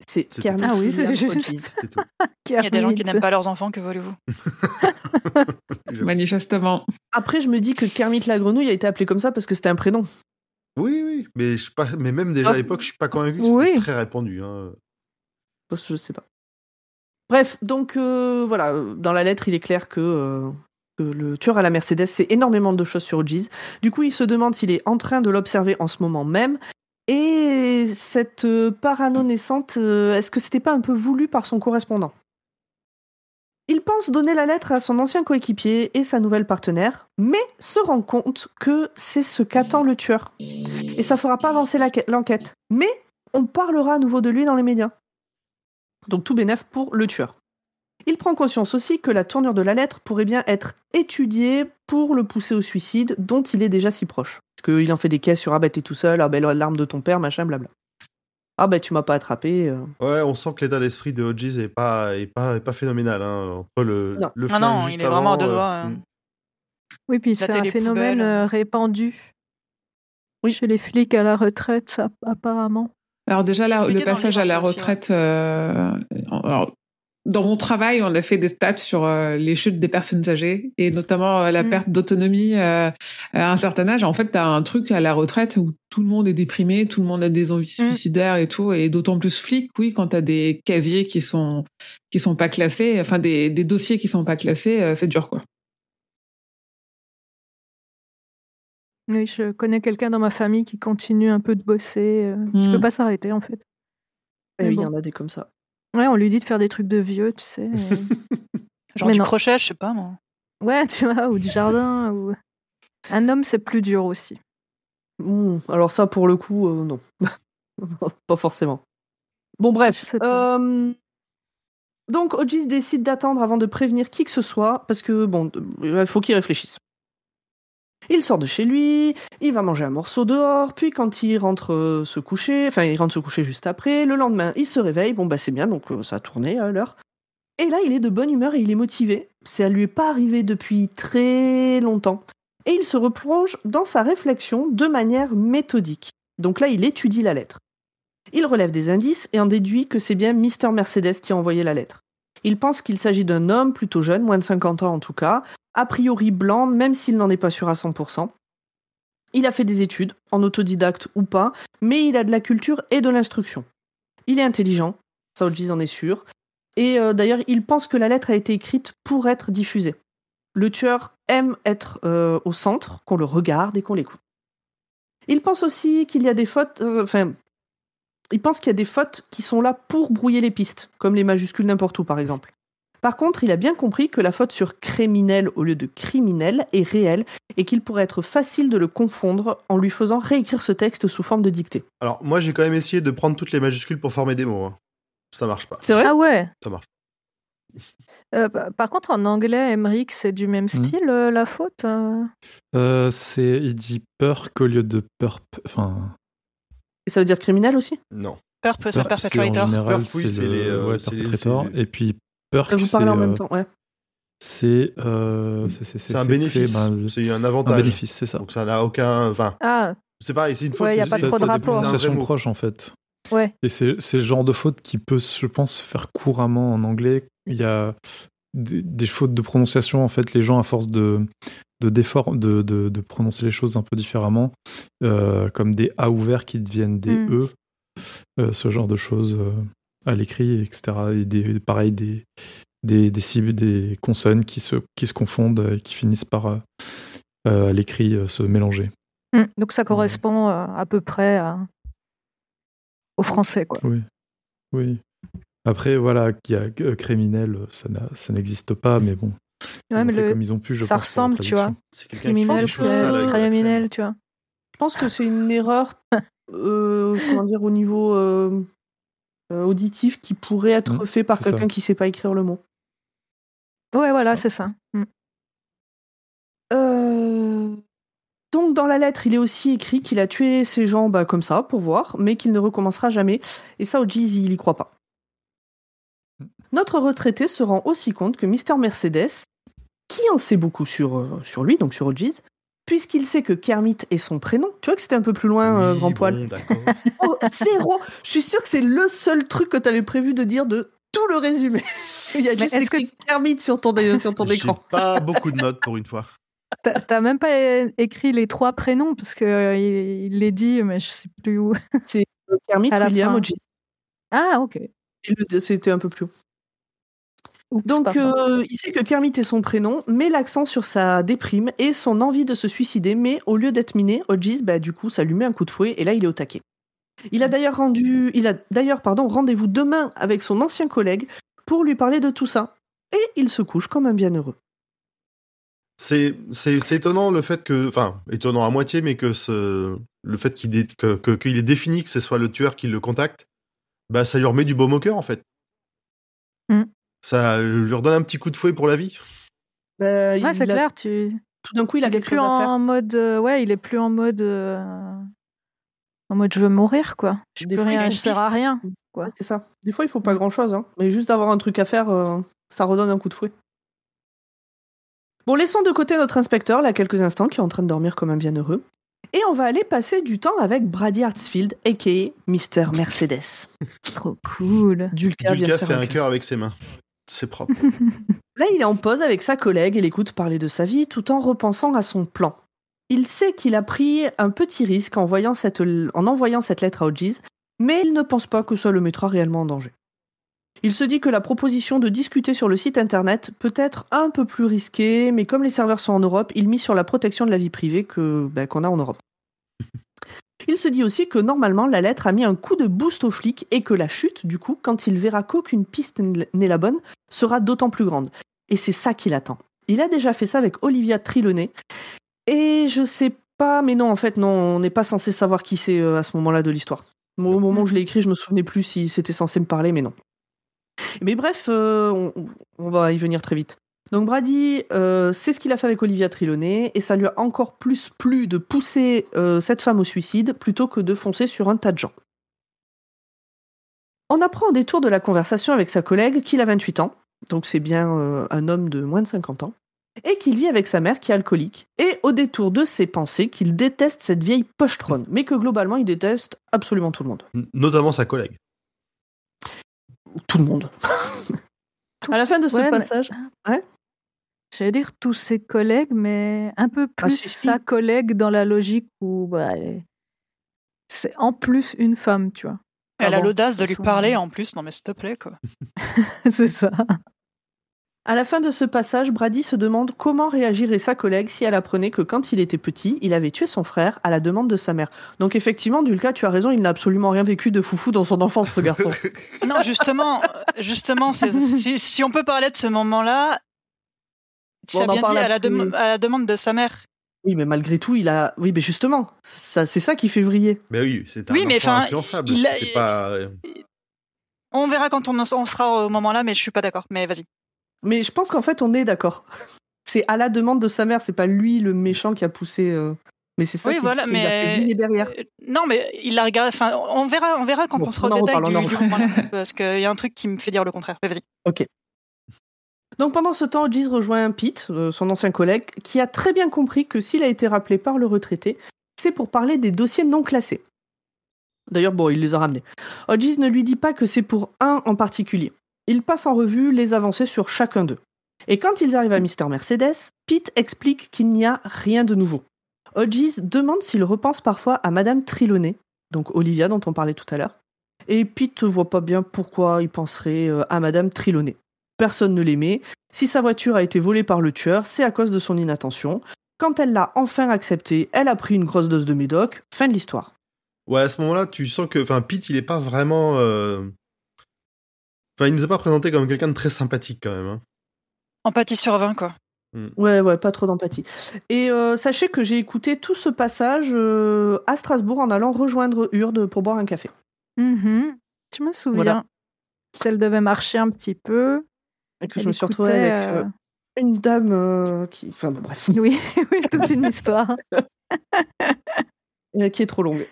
c'est Kermit. Ah oui, c'est juste. Hodges. C'est tout. Il y a des gens qui n'aiment pas leurs enfants, que voulez-vous? Manifestement. Après, je me dis que Kermit la grenouille a été appelé comme ça parce que c'était un prénom. Oui, oui, mais, je suis pas... mais même déjà à Ah. l'époque, je suis pas convaincu que Oui. c'était très répandu. hein. Je sais pas. Bref, donc euh, voilà, dans la lettre, il est clair que, euh, que le tueur à la Mercedes sait énormément de choses sur Hodges. Du coup, il se demande s'il est en train de l'observer en ce moment même. Et cette euh, parano naissante, euh, est-ce que c'était pas un peu voulu par son correspondant? Il pense donner la lettre à son ancien coéquipier et sa nouvelle partenaire, mais se rend compte que c'est ce qu'attend le tueur. Et ça fera pas avancer l'enquête. Mais on parlera à nouveau de lui dans les médias. Donc tout bénef pour le tueur. Il prend conscience aussi que la tournure de la lettre pourrait bien être étudiée pour le pousser au suicide dont il est déjà si proche. Parce qu'il en fait des caisses sur Ah bah t'es tout seul, ah bah l'arme de ton père, machin, blabla. Ah bah tu m'as pas attrapé. euh. Ouais, on sent que l'état d'esprit de Hodges est pas, est pas, est pas phénoménal. Hein. Entre le, Non. le Ah non, juste il est vraiment à deux doigts, euh. Oui, puis La c'est un phénomène poubelle. euh, répandu. Oui. Chez les flics à la retraite, apparemment. Alors déjà, expliqué le passage à la aussi, retraite, euh, alors, dans mon travail, on a fait des stats sur euh, les chutes des personnes âgées et notamment euh, la Mm. perte d'autonomie euh, à un certain âge. En fait, tu as un truc à la retraite où tout le monde est déprimé, tout le monde a des envies Mm. suicidaires et tout, et d'autant plus flic, oui, quand tu as des casiers qui sont qui sont pas classés, enfin des, des dossiers qui sont pas classés, euh, c'est dur quoi. Oui, je connais quelqu'un dans ma famille qui continue un peu de bosser. euh, qui Mm. peut pas s'arrêter, en fait. Eh oui, il y en a des comme ça. Ouais, on lui dit de faire des trucs de vieux, tu sais. euh. Genre Mais du non. crochet, je sais pas moi. ouais, tu vois, ou du jardin. ou... Un homme, c'est plus dur aussi. Alors ça, pour le coup, euh, non. pas forcément. Bon, bref. Je sais pas. euh, Donc, Hodges décide d'attendre avant de prévenir qui que ce soit, parce que, bon, il faut qu'il réfléchisse. Il sort de chez lui, il va manger un morceau dehors, puis quand il rentre euh, se coucher, enfin, il rentre se coucher juste après, le lendemain, il se réveille, bon, bah c'est bien, donc euh, ça a tourné à l'heure. Et là, il est de bonne humeur et il est motivé. Ça lui est pas arrivé depuis très longtemps et il se replonge dans sa réflexion de manière méthodique. Donc là, il étudie la lettre. Il relève des indices et en déduit que c'est bien Mr. Mercedes qui a envoyé la lettre. Il pense qu'il s'agit d'un homme plutôt jeune, moins de 50 ans en tout cas, a priori blanc, même s'il n'en est pas sûr à 100%. Il a fait des études, en autodidacte ou pas, mais il a de la culture et de l'instruction. Il est intelligent, Hodges en est sûr, et euh, d'ailleurs il pense que la lettre a été écrite pour être diffusée. Le tueur aime être euh, au centre, qu'on le regarde et qu'on l'écoute. Il pense aussi qu'il y a des fautes, euh, enfin, il pense qu'il y a des fautes qui sont là pour brouiller les pistes, comme les majuscules n'importe où par exemple. Par contre, il a bien compris que la faute sur criminel au lieu de criminel est réelle et qu'il pourrait être facile de le confondre en lui faisant réécrire ce texte sous forme de dictée. Alors, moi, j'ai quand même essayé de prendre toutes les majuscules pour former des mots. hein. Ça marche pas. C'est vrai? Ah ouais. Ça marche. Euh, pa- par contre, en anglais, Emmerich, c'est du même style, euh, la faute euh? Euh, c'est, il dit perk au lieu de perp. Enfin, Et ça veut dire criminel aussi? Non. Purp, c'est perp, c'est en perpetrator. général, Perp, oui, c'est c'est le les, euh, ouais, c'est les- perpetrator. c'est les- Et puis perk, Vous c'est, parlez en euh, même temps, ouais. c'est, euh, c'est, un bénéfice. ben, C'est un un avantage. bénéfice, c'est ça. Donc ça n'a aucun. Enfin, Ah, c'est pareil, c'est une faute. Ouais, y a c'est- pas trop de c'est- rapport. c'est un vrai prononciation mot. proche en fait. ouais. Et c'est, c'est le genre de faute qui peut, je pense, faire couramment en anglais. Il y a des, des fautes de prononciation, en fait, les gens, à force de, de, défor- de, de, de prononcer les choses un peu différemment, euh, comme des A ouverts qui deviennent des Mm. E, euh, ce genre de choses euh, à l'écrit, etc. Et des, pareil, des, des, des, cibles- des consonnes qui se, qui se confondent et qui finissent par, euh, à l'écrit, euh, se mélanger. Mm. Donc ça correspond euh, à peu près à- au français, quoi. Oui. Oui. Après, voilà, qu'il y a criminel, ça, n'existe pas, mais bon. Ouais, mais le- comme ils ont pu, je ça pense, ressemble, tu vois. C'est qui Criminel, sales criminel, tu vois. Je pense que c'est une erreur euh, comment dire, au niveau auditif qui pourrait être Mm, fait par quelqu'un qui sait pas écrire le mot. Ouais, voilà, c'est ça. Mm. Euh, Donc dans la lettre, il est aussi écrit qu'il a tué ces gens bah, comme ça, pour voir, mais qu'il ne recommencera jamais. Et ça, O'Geezy, il y croit pas. Notre retraité se rend aussi compte que Mr. Mercedes, qui en sait beaucoup sur, euh, sur lui, donc sur O'Geezy, puisqu'il sait que Kermit est son prénom. Tu vois que c'était un peu plus loin, euh, Grand bon, Poil. Oh, zéro Je suis sûre que c'est le seul truc que tu avais prévu de dire de tout le résumé. Il y a Mais juste que- écrit Kermit sur ton, sur ton J'ai écran. pas beaucoup de notes pour une fois. T'as même pas écrit les trois prénoms parce que euh, il, il les dit, mais je sais plus où. Kermit, À la William. Ah, ok. Et le- C'était un peu plus haut. Oups, Donc, euh, il sait que Kermit est son prénom, met l'accent sur sa déprime et son envie de se suicider, mais au lieu d'être miné, Hodges, bah, du coup, ça lui met un coup de fouet et là, il est au taquet. Il a d'ailleurs rendu, il a d'ailleurs, pardon, rendez-vous demain avec son ancien collègue pour lui parler de tout ça. Et il se couche comme un bienheureux. C'est c'est c'est étonnant le fait que, enfin, étonnant à moitié, mais que ce, le fait qu'il dé- que- que- qu'il ait défini que ce soit le tueur qui le contacte, bah ça lui remet du baume au cœur en fait. Mm. Ça lui redonne un petit coup de fouet pour la vie? Bah, ouais, c'est a- clair. Tu, Tout d'un coup, il a il quelque plus chose à faire. en mode. euh, ouais, il est plus en mode. euh, en mode je veux mourir, quoi. Je Des peux fois, il rien, je consiste. sers à rien. Ouais, c'est ça. Des fois, il faut pas grand-chose, hein. mais juste d'avoir un truc à faire, euh, ça redonne un coup de fouet. Bon, laissons de côté notre inspecteur, là, quelques instants, qui est en train de dormir comme un bienheureux. Et on va aller passer du temps avec Brady Hartsfield, a.k.a. Mr. Mercedes. Trop cool. Dulca, Dulca fait un cœur avec ses mains. C'est propre. Là, il est en pause avec sa collègue et l'écoute parler de sa vie tout en repensant à son plan. Il sait qu'il a pris un petit risque en, envoyant cette lettre à Hodges, mais il ne pense pas que ça le mettra réellement en danger. Il se dit que la proposition de discuter sur le site internet peut être un peu plus risquée, mais comme les serveurs sont en Europe, il mise sur la protection de la vie privée que ben, qu'on a en Europe. Il se dit aussi que normalement la lettre a mis un coup de boost aux flics et que la chute, du coup, quand il verra qu'aucune piste n'est la bonne, sera d'autant plus grande. Et c'est ça qu'il attend. Il a déjà fait ça avec Olivia Trelawney. Et je sais pas, mais non, en fait, non, on n'est pas censé savoir qui c'est euh, à ce moment-là de l'histoire. Au moment où je l'ai écrit, je me souvenais plus si c'était censé me parler, mais non. Mais bref, euh, on va y venir très vite. Donc Brady, euh, c'est ce qu'il a fait avec Olivia Trelawney, et ça lui a encore plus plu de pousser euh, cette femme au suicide plutôt que de foncer sur un tas de gens. On apprend au détour de la conversation avec sa collègue qu'il a 28 ans, donc c'est bien euh, un homme de moins de 50 ans, et qu'il vit avec sa mère qui est alcoolique, et au détour de ses pensées qu'il déteste cette vieille pochetronne, mais que globalement il déteste absolument tout le monde. Notamment sa collègue. Tout le monde. À la fin de ce ouais, mais- passage, J'allais dire tous ses collègues, mais un peu plus si, si. sa collègue dans la logique où bah, c'est en plus une femme, tu vois. Elle Ah a bon, l'audace de lui parler euh, en plus. Non mais s'il te plaît quoi. c'est ça. À la fin de ce passage, Brady se demande comment réagirait sa collègue si elle apprenait que quand il était petit, il avait tué son frère à la demande de sa mère. Donc effectivement, Dulka, tu as raison, il n'a absolument rien vécu de foufou dans son enfance, ce garçon. Non, justement, justement, c'est- si, si on peut parler de ce moment-là, tu Bon, bien dit à la, à demande de sa mère. oui, mais malgré tout, il a. Oui, mais justement, ça, c'est ça qui fait vriller. Mais oui, c'est un Oui, mais influençable. il a- pas... On verra quand on en on sera au moment là, mais je suis pas d'accord. Mais vas-y. Mais je pense qu'en fait, on est d'accord. C'est à la demande de sa mère, c'est pas lui le méchant qui a poussé. euh, Mais c'est ça Oui, qui, voilà, qui fait mais vriller derrière. Euh, non, mais il la regarde. Enfin, on verra, on verra quand Bon, on sera au détail reparle, on en du, parce qu'il y a un truc qui me fait dire le contraire. Mais vas-y. Donc pendant ce temps, Hodges rejoint Pete, euh, son ancien collègue, qui a très bien compris que s'il a été rappelé par le retraité, c'est pour parler des dossiers non classés. D'ailleurs, bon, il les a ramenés. Hodges ne lui dit pas que c'est pour un en particulier. Il passe en revue les avancées sur chacun d'eux. Et quand ils arrivent à Mr. Mercedes, Pete explique qu'il n'y a rien de nouveau. Hodges demande s'il repense parfois à Madame Trelawney, donc Olivia dont on parlait tout à l'heure. Et Pete voit pas bien pourquoi il penserait euh, à Madame Trelawney. Personne ne l'aimait. Si sa voiture a été volée par le tueur, c'est à cause de son inattention. Quand elle l'a enfin accepté, elle a pris une grosse dose de médoc. Fin de l'histoire. Ouais, à ce moment-là, tu sens que, enfin, Pete, il est pas vraiment. euh, Enfin, il nous a pas présenté comme quelqu'un de très sympathique quand même. hein. Empathie sur 20, quoi. Ouais, ouais, pas trop d'empathie. Et euh, sachez que j'ai écouté tout ce passage euh, à Strasbourg en allant rejoindre Urde pour boire un café. Mhm. Je me souviens. Voilà. Elle devait marcher un petit peu. Et que je me suis retrouvée avec euh, euh, une dame euh, qui. Enfin, bon, bref. Oui, oui, toute une histoire. Qui est trop longue.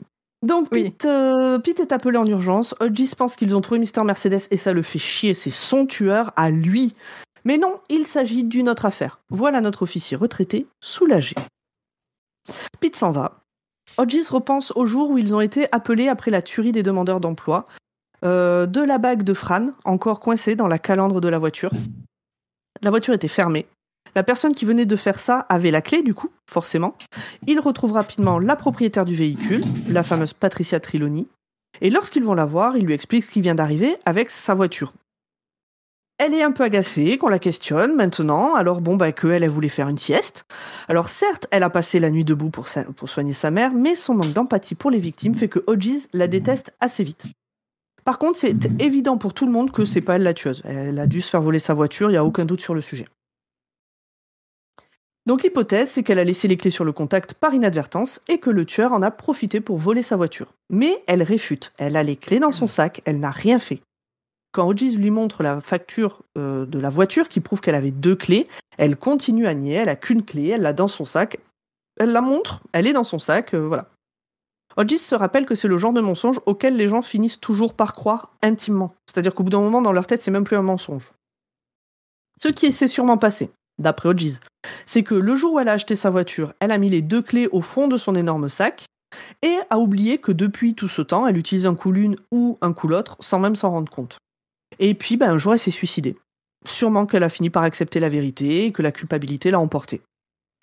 Donc, Oui. Pete, euh, Pete est appelé en urgence. Hodges pense qu'ils ont trouvé Mr. Mercedes et ça le fait chier. C'est son tueur à lui. Mais non, il s'agit d'une autre affaire. Voilà notre officier retraité, soulagé. Pete s'en va. Hodges repense au jour où ils ont été appelés après la tuerie des demandeurs d'emploi, euh, de la bague de Fran, encore coincée dans la calandre de la voiture. La voiture était fermée. La personne qui venait de faire ça avait la clé, du coup, forcément. Il retrouve rapidement la propriétaire du véhicule, la fameuse Patricia Triloni. Et lorsqu'ils vont la voir, il lui explique ce qui vient d'arriver avec sa voiture. Elle est un peu agacée qu'on la questionne maintenant, alors bon, bah, qu'elle, elle voulait faire une sieste. Alors certes, elle a passé la nuit debout pour, pour soigner sa mère, mais son manque d'empathie pour les victimes fait que Hodges la déteste assez vite. Par contre, c'est évident pour tout le monde que c'est pas elle la tueuse. Elle a dû se faire voler sa voiture, il n'y a aucun doute sur le sujet. Donc l'hypothèse, c'est qu'elle a laissé les clés sur le contact par inadvertance et que le tueur en a profité pour voler sa voiture. Mais elle réfute. Elle a les clés dans son sac, elle n'a rien fait. Quand Hodges lui montre la facture euh, de la voiture qui prouve qu'elle avait deux clés, elle continue à nier, elle a qu'une clé, elle l'a dans son sac. Elle la montre, elle est dans son sac, euh, voilà. Hodges se rappelle que c'est le genre de mensonge auquel les gens finissent toujours par croire intimement. C'est-à-dire qu'au bout d'un moment, dans leur tête, c'est même plus un mensonge. Ce qui s'est sûrement passé, d'après Hodges, c'est que le jour où elle a acheté sa voiture, elle a mis les deux clés au fond de son énorme sac et a oublié que depuis tout ce temps, elle utilise un coup l'une ou un coup l'autre sans même s'en rendre compte. Et puis, ben, un jour, elle s'est suicidée. Sûrement qu'elle a fini par accepter la vérité et que la culpabilité l'a emportée.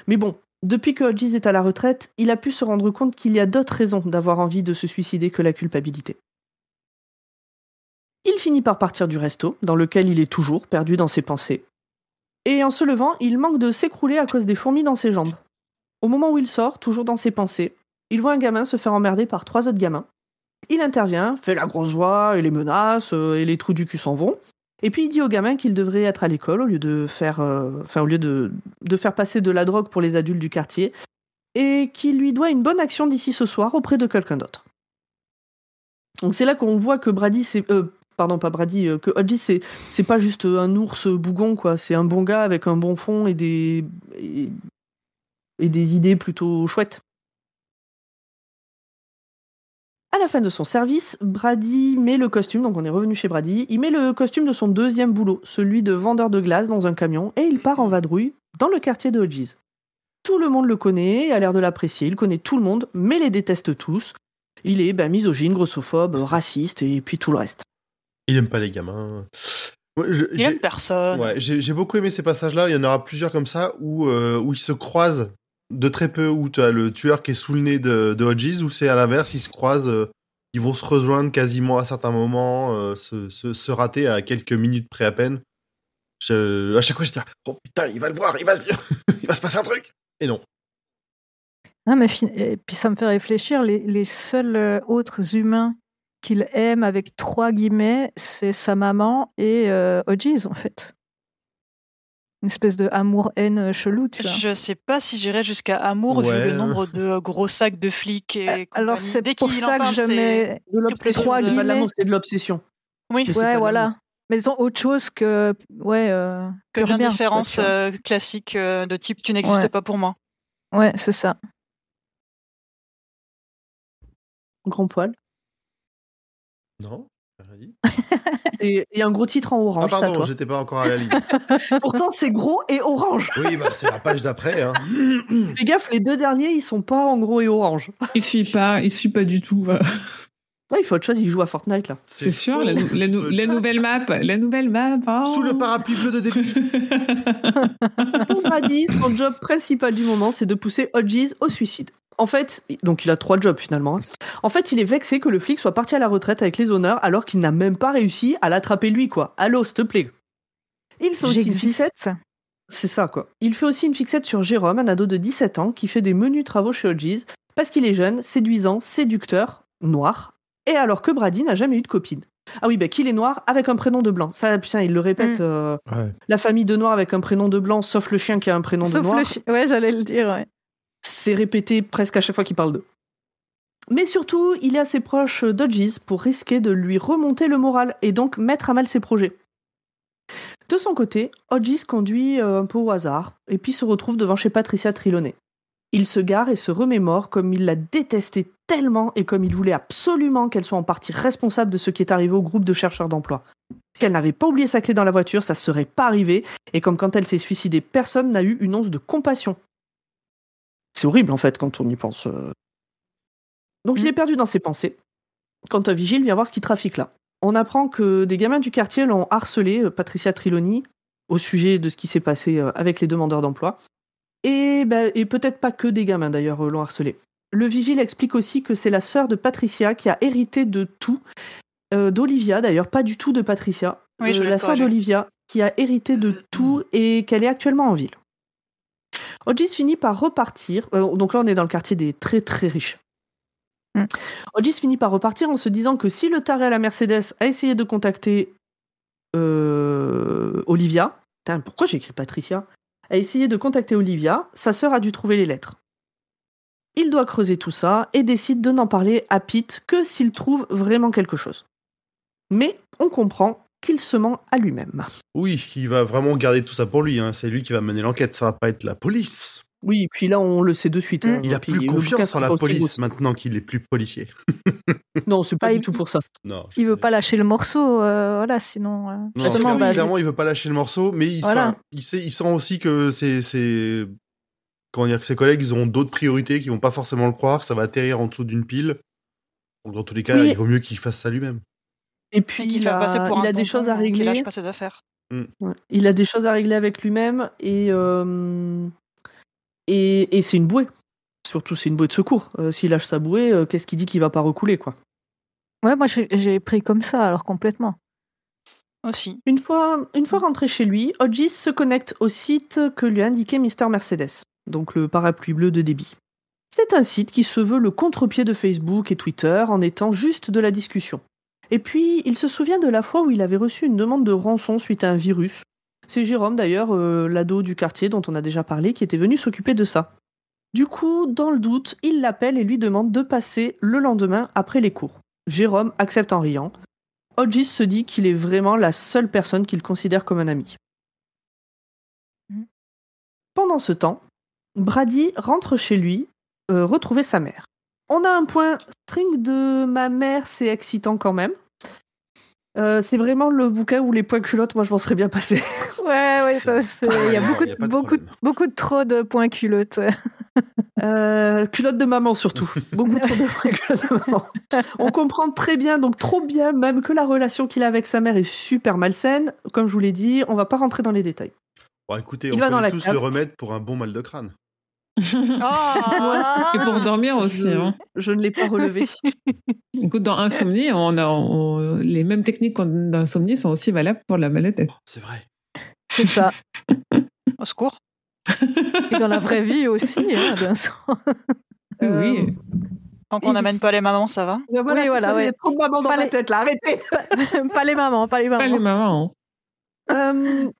Mais bon, depuis que Hodges est à la retraite, il a pu se rendre compte qu'il y a d'autres raisons d'avoir envie de se suicider que la culpabilité. Il finit par partir du resto, dans lequel il est toujours perdu dans ses pensées. Et en se levant, il manque de s'écrouler à cause des fourmis dans ses jambes. Au moment où il sort, toujours dans ses pensées, il voit un gamin se faire emmerder par trois autres gamins. Il intervient, fait la grosse voix et les menaces, euh, et les trous du cul s'en vont. Et puis il dit au gamin qu'il devrait être à l'école au lieu de faire, euh, de, faire passer de la drogue pour les adultes du quartier, et qu'il lui doit une bonne action d'ici ce soir auprès de quelqu'un d'autre. Donc c'est là qu'on voit que Brady, c'est, euh, pardon pas Brady, euh, que Hodges c'est, c'est pas juste un ours bougon quoi, c'est un bon gars avec un bon fond et des et des idées plutôt chouettes. À la fin de son service, Brady met le costume, donc on est revenu chez Brady, il met le costume de son deuxième boulot, celui de vendeur de glace dans un camion, et il part en vadrouille dans le quartier de Hodges. Tout le monde le connaît, et a l'air de l'apprécier, il connaît tout le monde, mais les déteste tous. Il est ben, misogyne, grossophobe, raciste, et puis tout le reste. Il aime pas les gamins. Ouais, je- Il j'ai- aime personne. Ouais, j'ai j'ai beaucoup aimé ces passages-là. Il y en aura plusieurs comme ça où, euh, où ils se croisent de très peu, où tu as le tueur qui est sous le nez de, de Hodges, ou c'est à l'inverse, ils se croisent, euh, ils vont se rejoindre quasiment à certains moments, euh, se, se, rater à quelques minutes près à peine. À chaque fois, je dis oh putain, il va le voir, il va, il va se passer un truc. Et non. Mais Et puis ça me fait réfléchir, les, les seuls euh, autres humains qu'il aime avec trois guillemets, c'est sa maman et euh, Hodges, en fait. Une espèce de amour-haine euh, chelou, tu vois. Je sais pas si j'irais jusqu'à amour Ouais. vu le nombre de euh, gros sacs de flics et Euh, Alors c'est Dès pour en ça que parle, je c'est- mets... De l'obsession, Trois c'est de guillemets. l'amour, c'est de l'obsession. Oui, Ouais, voilà. Mais ils ont autre chose que... Ouais, euh, que pure bien merde, quoi, différence tu vois. euh, classique euh, de type tu n'existes Ouais. pas pour moi. Ouais, c'est ça. Grand poil. Non. Et il y a un gros titre en Ah orange, ça, pardon, j'étais pas encore à la ligne. Pourtant, c'est gros et orange. Oui, bah c'est la page d'après. Hein. Fais gaffe, les deux derniers, ils sont pas en gros et orange. Il suit pas, il suit pas du tout. euh. Ouais, il faut autre chose, il joue à Fortnite, là. C'est sûr, la, nou- la nou- la nouvelle map, la nouvelle map. oh. Sous le parapluie bleu de début. Pour Brady, son job principal du moment, c'est de pousser Hodges au suicide. En fait, donc il a trois jobs finalement. hein. En fait, il est vexé que le flic soit parti à la retraite avec les honneurs alors qu'il n'a même pas réussi à l'attraper lui, quoi. Allô, s'il te plaît. Il fait aussi une fixette. C'est ça, quoi. Il fait aussi une fixette sur Jérôme, un ado de 17 ans qui fait des menus travaux chez Hodges parce qu'il est jeune, séduisant, séducteur, noir, et alors que Brady n'a jamais eu de copine. Ah oui, bah qu'il est noir avec un prénom de blanc. Ça, putain, il le répète. Mm. euh, Ouais. la famille de noir avec un prénom de blanc, sauf le chien qui a un prénom de Sauf noir. le chien. Ouais, j'allais le dire, ouais. C'est répété presque à chaque fois qu'il parle d'eux. Mais surtout, il est assez proche d'Hodges pour risquer de lui remonter le moral et donc mettre à mal ses projets. De son côté, Hodges conduit euh, un peu au hasard et puis se retrouve devant chez Patricia Trelawney. Il se gare et se remémore comme il la détestait tellement et comme il voulait absolument qu'elle soit en partie responsable de ce qui est arrivé au groupe de chercheurs d'emploi. Si elle n'avait pas oublié sa clé dans la voiture, ça ne serait pas arrivé, et comme quand elle s'est suicidée, personne n'a eu une once de compassion. C'est horrible en fait quand on y pense. euh. Donc il Mm. est perdu dans ses pensées quand un vigile vient voir ce qu'il trafique là. On apprend que des gamins du quartier l'ont harcelé, euh, Patricia Triloni, au sujet de ce qui s'est passé euh, avec les demandeurs d'emploi. Et, ben, et peut-être pas que des gamins d'ailleurs l'ont harcelé. Le vigile explique aussi que c'est la sœur de Patricia qui a hérité de tout, euh, d'Olivia d'ailleurs, pas du tout de Patricia. Oui, Euh, la sœur d'Olivia qui a hérité de tout et qu'elle est actuellement en ville. Hodges finit par repartir. euh, donc là, on est dans le quartier des très très riches. Mm. Finit par repartir en se disant que si le taré à la Mercedes a essayé de contacter euh, Olivia, Putain, pourquoi j'ai écrit Patricia A essayé de contacter Olivia, sa sœur a dû trouver les lettres. Il doit creuser tout ça et décide de n'en parler à Pete que s'il trouve vraiment quelque chose. Mais on comprend qu'il se ment à lui-même. Oui, il va vraiment garder tout ça pour lui. hein. C'est lui qui va mener l'enquête. Ça va pas être la police. Oui, puis là, on le sait de suite. Mm. hein. Il a Puis plus confiance en la aussi police maintenant qu'il est plus policier. Non, c'est pas Ah, du il- tout pour ça. Non. Il veut pas lâcher le morceau, euh, voilà, sinon. euh, Non, clairement, bah, clairement, il veut pas lâcher le morceau, mais il, Voilà. sent, il, sait, il sent aussi que c'est, c'est, comment dire, que ses collègues, ils ont d'autres priorités, qui vont pas forcément le croire, que ça va atterrir en dessous d'une pile. Donc, dans tous les cas, Oui. il vaut mieux qu'il fasse ça lui-même. Et puis, Et qu'il il a, passer pour il un a des choses à régler. lâche pas ses affaires. Ouais. Il a des choses à régler avec lui-même et, euh, et, et c'est une bouée. Surtout, c'est une bouée de secours. Euh, S'il lâche sa bouée, euh, qu'est-ce qui dit qu'il va pas recouler, quoi? Ouais, moi j'ai j'ai pris comme ça, alors complètement. Aussi. Une fois, une fois rentré chez lui, Hodges se connecte au site que lui a indiqué Mister Mercedes, donc le parapluie bleu de débit. C'est un site qui se veut le contre-pied de Facebook et Twitter en étant juste de la discussion. Et puis, il se souvient de la fois où il avait reçu une demande de rançon suite à un virus. C'est Jérôme, d'ailleurs, euh, l'ado du quartier dont on a déjà parlé, qui était venu s'occuper de ça. Du coup, dans le doute, il l'appelle et lui demande de passer le lendemain après les cours. Jérôme accepte en riant. Hodges se dit qu'il est vraiment la seule personne qu'il considère comme un ami. Mhm. Pendant ce temps, Brady rentre chez lui euh, retrouver sa mère. On a un point string de ma mère, c'est excitant quand même. Euh, c'est vraiment le bouquin où les points culottes, moi je m'en serais bien passé. Ouais, ouais, ça, c'est- il y a beaucoup, de- beaucoup, beaucoup de trop de points culottes. Euh, culotte de maman surtout. Beaucoup trop de points culottes de maman. On comprend très bien, donc trop bien même que la relation qu'il a avec sa mère est super malsaine. Comme je vous l'ai dit, on va pas rentrer dans les détails. Bon, écoutez, Il on va dans la tous cave. le remède pour un bon mal de crâne. Ah Et pour dormir aussi. je, hein. je ne l'ai pas relevé. Écoute, dans Insomnie, on a, on- les mêmes techniques d'insomnie sont aussi valables pour la maladie. C'est vrai. C'est ça. Au secours. Et dans la vraie vie aussi, hein, Vincent. Oui. Tant qu'on n'amène pas les mamans, ça va? Euh, voilà, Oui, voilà, ça, ouais. Il y a trop de mamans dans Pas ma les- tête, là, arrêtez. pas les mamans, pas les Pas les mamans. mamans. Euh,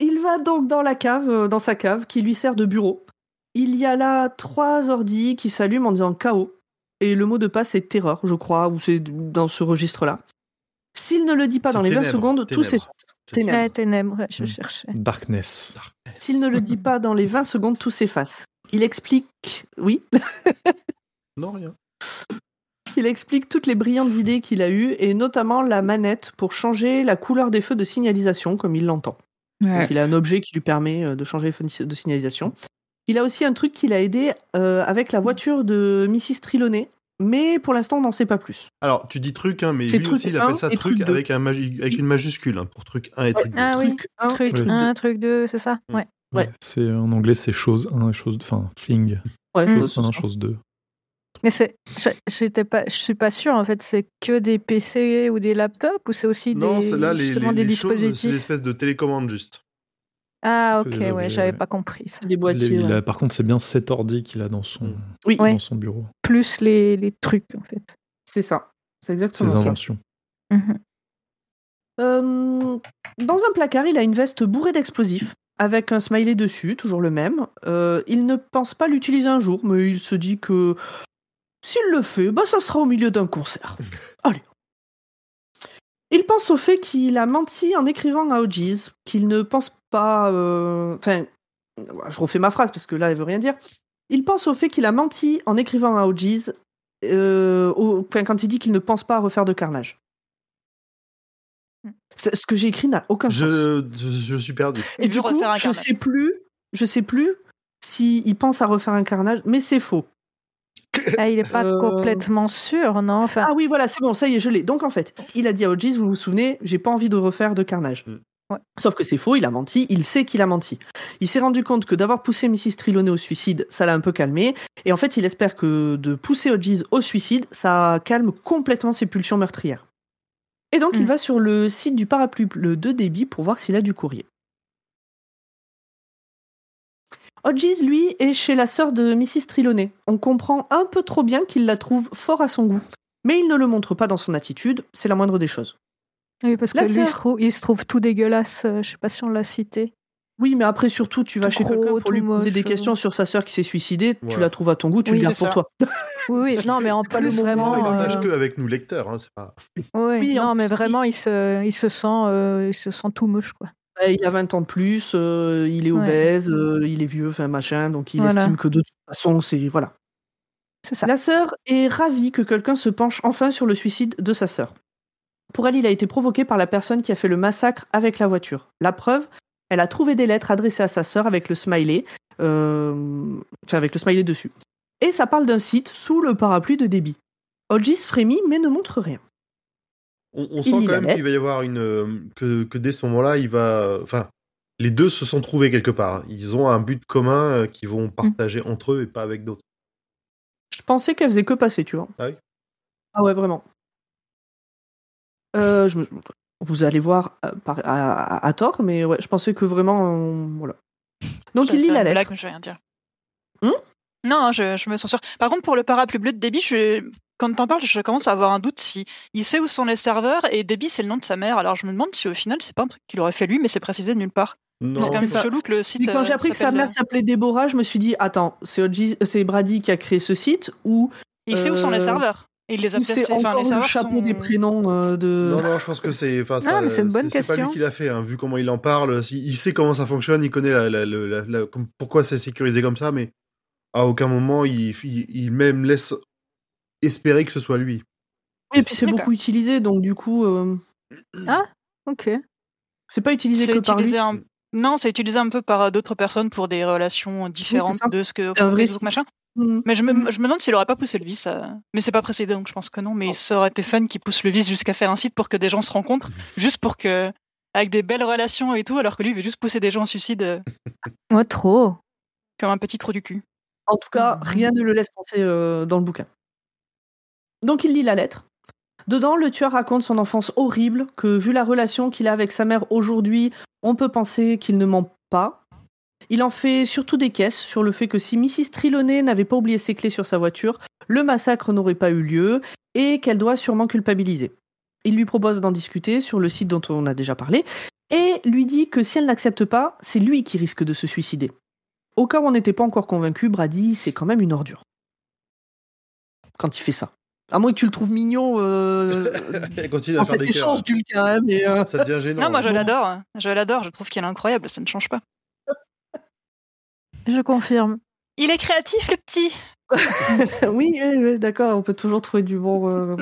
il va donc dans la cave, euh, dans sa cave, qui lui sert de bureau. Il y a là trois ordis qui s'allument en disant chaos. Et le mot de passe est terreur, je crois, ou c'est dans ce registre-là. S'il ne le dit pas dans les 20 ténèbres, secondes, tout s'efface. Ténèbres. Ouais, ténèbres, ouais, je Mm. cherchais. Darkness. S'il ne le dit pas dans les 20 secondes, tout s'efface. Il explique, oui, Non, rien. il explique toutes les brillantes idées qu'il a eues, et notamment la manette pour changer la couleur des feux de signalisation, comme il l'entend. Ouais. Il a un objet qui lui permet euh, de changer les feux de signalisation. Il a aussi un truc qui l'a aidé euh, avec la voiture de Mrs. Trelawney, mais pour l'instant, on n'en sait pas plus. Alors, tu dis truc, hein, mais C'est lui truc aussi, il un appelle ça et truc truc deux. avec, un magi- avec une majuscule, hein, pour truc 1 et truc 2. Ah oui, Truc un truc et truc 1, deux. truc 2, c'est ça. Ouais. Ouais. C'est en anglais c'est chose 1 et chose enfin thing. Ouais, Chose pense 1, que chose 2. Mais c'est, je- j'étais pas, je suis pas sûre en fait. C'est que des PC ou des laptops ou c'est aussi Non, des, c'est là, les, justement les, des les choses, c'est dispositifs? l'espèce de télécommande juste. Ah ok, ouais, j'avais ouais. pas compris ça. c'est des boîtiers. ouais. par contre, c'est bien cet ordi qu'il a dans son. Oui, Ouais. dans son bureau. Plus les, les trucs en fait. c'est ça. C'est exactement Ses ça. inventions. Mhm. Euh, dans un placard, il a une veste bourrée d'explosifs, avec un smiley dessus, toujours le même. Euh, il ne pense pas l'utiliser un jour, mais il se dit que s'il le fait, bah, ça sera au milieu d'un concert. Allez. Il pense au fait qu'il a menti en écrivant à OGs, qu'il ne pense pas... euh, Enfin, je refais ma phrase parce que là, elle veut rien dire. Il pense au fait qu'il a menti en écrivant à OGs, euh, au- enfin, quand il dit qu'il ne pense pas à refaire de carnage. C'est- Ce que j'ai écrit n'a aucun sens. Je, je, je suis perdu. Et Il du coup, je carnage. sais plus, je sais plus s'il pense à refaire un carnage, mais c'est faux. Ah, il est pas Euh, complètement sûr, non Enfin, Ah oui, voilà, c'est bon, ça y est, je l'ai. Donc en fait, il a dit à OGs, vous vous souvenez, j'ai pas envie de refaire de carnage. Ouais. Sauf que c'est faux, il a menti, il sait qu'il a menti. Il s'est rendu compte que d'avoir poussé Mrs. Trelawney au suicide, ça l'a un peu calmé. Et en fait, il espère que de pousser OGs au suicide, ça calme complètement ses pulsions meurtrières. Et donc, il Mm. va sur le site du parapluie bleu de débit pour voir s'il a du courrier. Hodges, lui, est chez la sœur de Mrs. Trelawney. On comprend un peu trop bien qu'il la trouve fort à son goût. Mais il ne le montre pas dans son attitude, c'est la moindre des choses. Oui, parce que la lui, il sœur- se, trouve, il se trouve tout dégueulasse. euh, je sais pas si on l'a cité. Oui, mais après, surtout, tu vas Tout chez quelqu'un pour lui poser moche, des euh. questions sur sa sœur qui s'est suicidée, tu la trouves à ton goût, tu Oui, le gardes pour ça. toi. Oui, oui, non, mais en plus vraiment. il partage euh, que avec nous lecteurs. Hein, c'est pas... Oui, en non, mais vraiment, il se, il se sent, euh, il se sent tout moche, quoi. Il a 20 ans de plus, euh, il est Ouais. obèse, euh, il est vieux, enfin machin, donc il Voilà. estime que de toute façon, c'est. Voilà. C'est ça. La sœur est ravie que quelqu'un se penche enfin sur le suicide de sa sœur. Pour elle, il a été provoqué par la personne qui a fait le massacre avec la voiture. La preuve, elle a trouvé des lettres adressées à sa sœur avec le smiley, euh, enfin avec le smiley dessus. Et ça parle d'un site sous le parapluie de débit. Hodges frémit mais ne montre rien. On, sent quand même qu'il va y avoir une. euh, que, que dès ce moment-là, il va. Enfin, les deux se sont trouvés quelque part. Ils ont un but commun euh, qu'ils vont partager entre eux et pas avec d'autres. Je pensais qu'elle faisait que passer, tu vois. Ah oui? Ah ouais, vraiment. Euh, je me- Vous allez voir euh, par- à, à- à tort, mais ouais, je pensais que vraiment. euh, voilà. Donc il lit la une lettre. blague, mais je vais rien dire. Hmm non, je, je me censure. Par contre, pour le parapluie bleu de Debbie, je, quand t'en parles, je commence à avoir un doute si il sait où sont les serveurs et Debbie c'est le nom de sa mère. Alors je me demande si au final c'est pas un truc qu'il aurait fait lui, mais c'est précisé de nulle part. Non, c'est quand même c'est ça. chelou que le site. Puis quand euh, j'ai appris que sa s'appelle- mère s'appelait Déborah, je me suis dit attends, c'est Brady qui a créé ce site ou, Il sait où sont les euh, serveurs. Et il les a placés. c'est Enfin, les le chapeau sont- des prénoms euh, de. Non, non, je pense que c'est. Enfin, ça, mais c'est une bonne C'est pas lui question. qui l'a fait, hein, vu comment il en parle. Il sait comment ça fonctionne, il connaît la, la- la- la- la- comme- pourquoi c'est sécurisé comme ça, mais à aucun moment il, il, il même laisse espérer que ce soit lui. Et puis c'est beaucoup utilisé, donc du coup, euh, Ok. c'est pas utilisé que par lui. utilisé un... Non, c'est utilisé un peu par d'autres personnes pour des relations différentes de ce que Un vrai machin. Mhm. Mais je me, je me demande s'il aurait pas poussé le vice. euh, Mais c'est pas précisé, donc je pense que non. Mais ça aurait été fun qu'il pousse le vice jusqu'à faire un site pour que des gens se rencontrent, juste pour que. Avec des belles relations et tout, alors que lui il veut juste pousser des gens au suicide euh, Ouais, trop. comme un petit trou du cul. En tout cas, Mhm. rien ne le laisse penser euh, dans le bouquin. Donc il lit la lettre. Dedans, le tueur raconte son enfance horrible, que vu la relation qu'il a avec sa mère aujourd'hui, on peut penser qu'il ne ment pas. Il en fait surtout des caisses sur le fait que si Mrs. Trelawney n'avait pas oublié ses clés sur sa voiture, le massacre n'aurait pas eu lieu et qu'elle doit sûrement culpabiliser. Il lui propose d'en discuter sur le site dont on a déjà parlé et lui dit que si elle n'accepte pas, c'est lui qui risque de se suicider. Au cas où on n'était pas encore convaincu, Brady, c'est quand même une ordure. Quand il fait ça. À moins que tu le trouves mignon euh, dans cet échange euh, Ça devient gênant. Non, moi je hein. l'adore. hein. Je l'adore. Je trouve qu'elle est incroyable. Ça ne change pas. Je confirme. Il est créatif, le petit. oui, oui, oui, d'accord, on peut toujours trouver du bon. euh.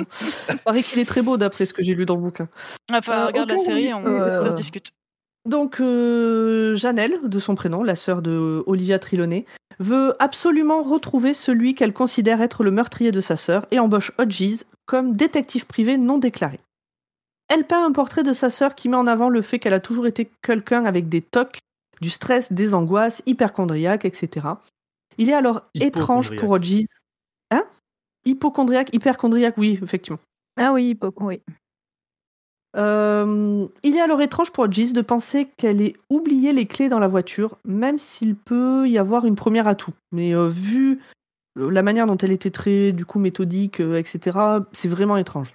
Il paraît qu'il est très beau d'après ce que j'ai lu dans le bouquin. Enfin, Euh, regarde la série, oui. on, Euh, ça se discute. Donc, euh, Janelle, de son prénom, la sœur de Olivia Trelawney, veut absolument retrouver celui qu'elle considère être le meurtrier de sa sœur et embauche Hodges comme détective privé non déclaré. Elle peint un portrait de sa sœur qui met en avant le fait qu'elle a toujours été quelqu'un avec des tocs, du stress, des angoisses, hyperchondriaque, etc. Il est alors étrange pour Hodges. Hein? Hypochondriaque, hyperchondriaque, oui, effectivement. Ah oui, Poco, oui. Euh, il est alors étrange pour Hodges de penser qu'elle ait oublié les clés dans la voiture, même s'il peut y avoir une première atout. Mais euh, vu euh, la manière dont elle était très, du coup, méthodique, euh, etc., c'est vraiment étrange.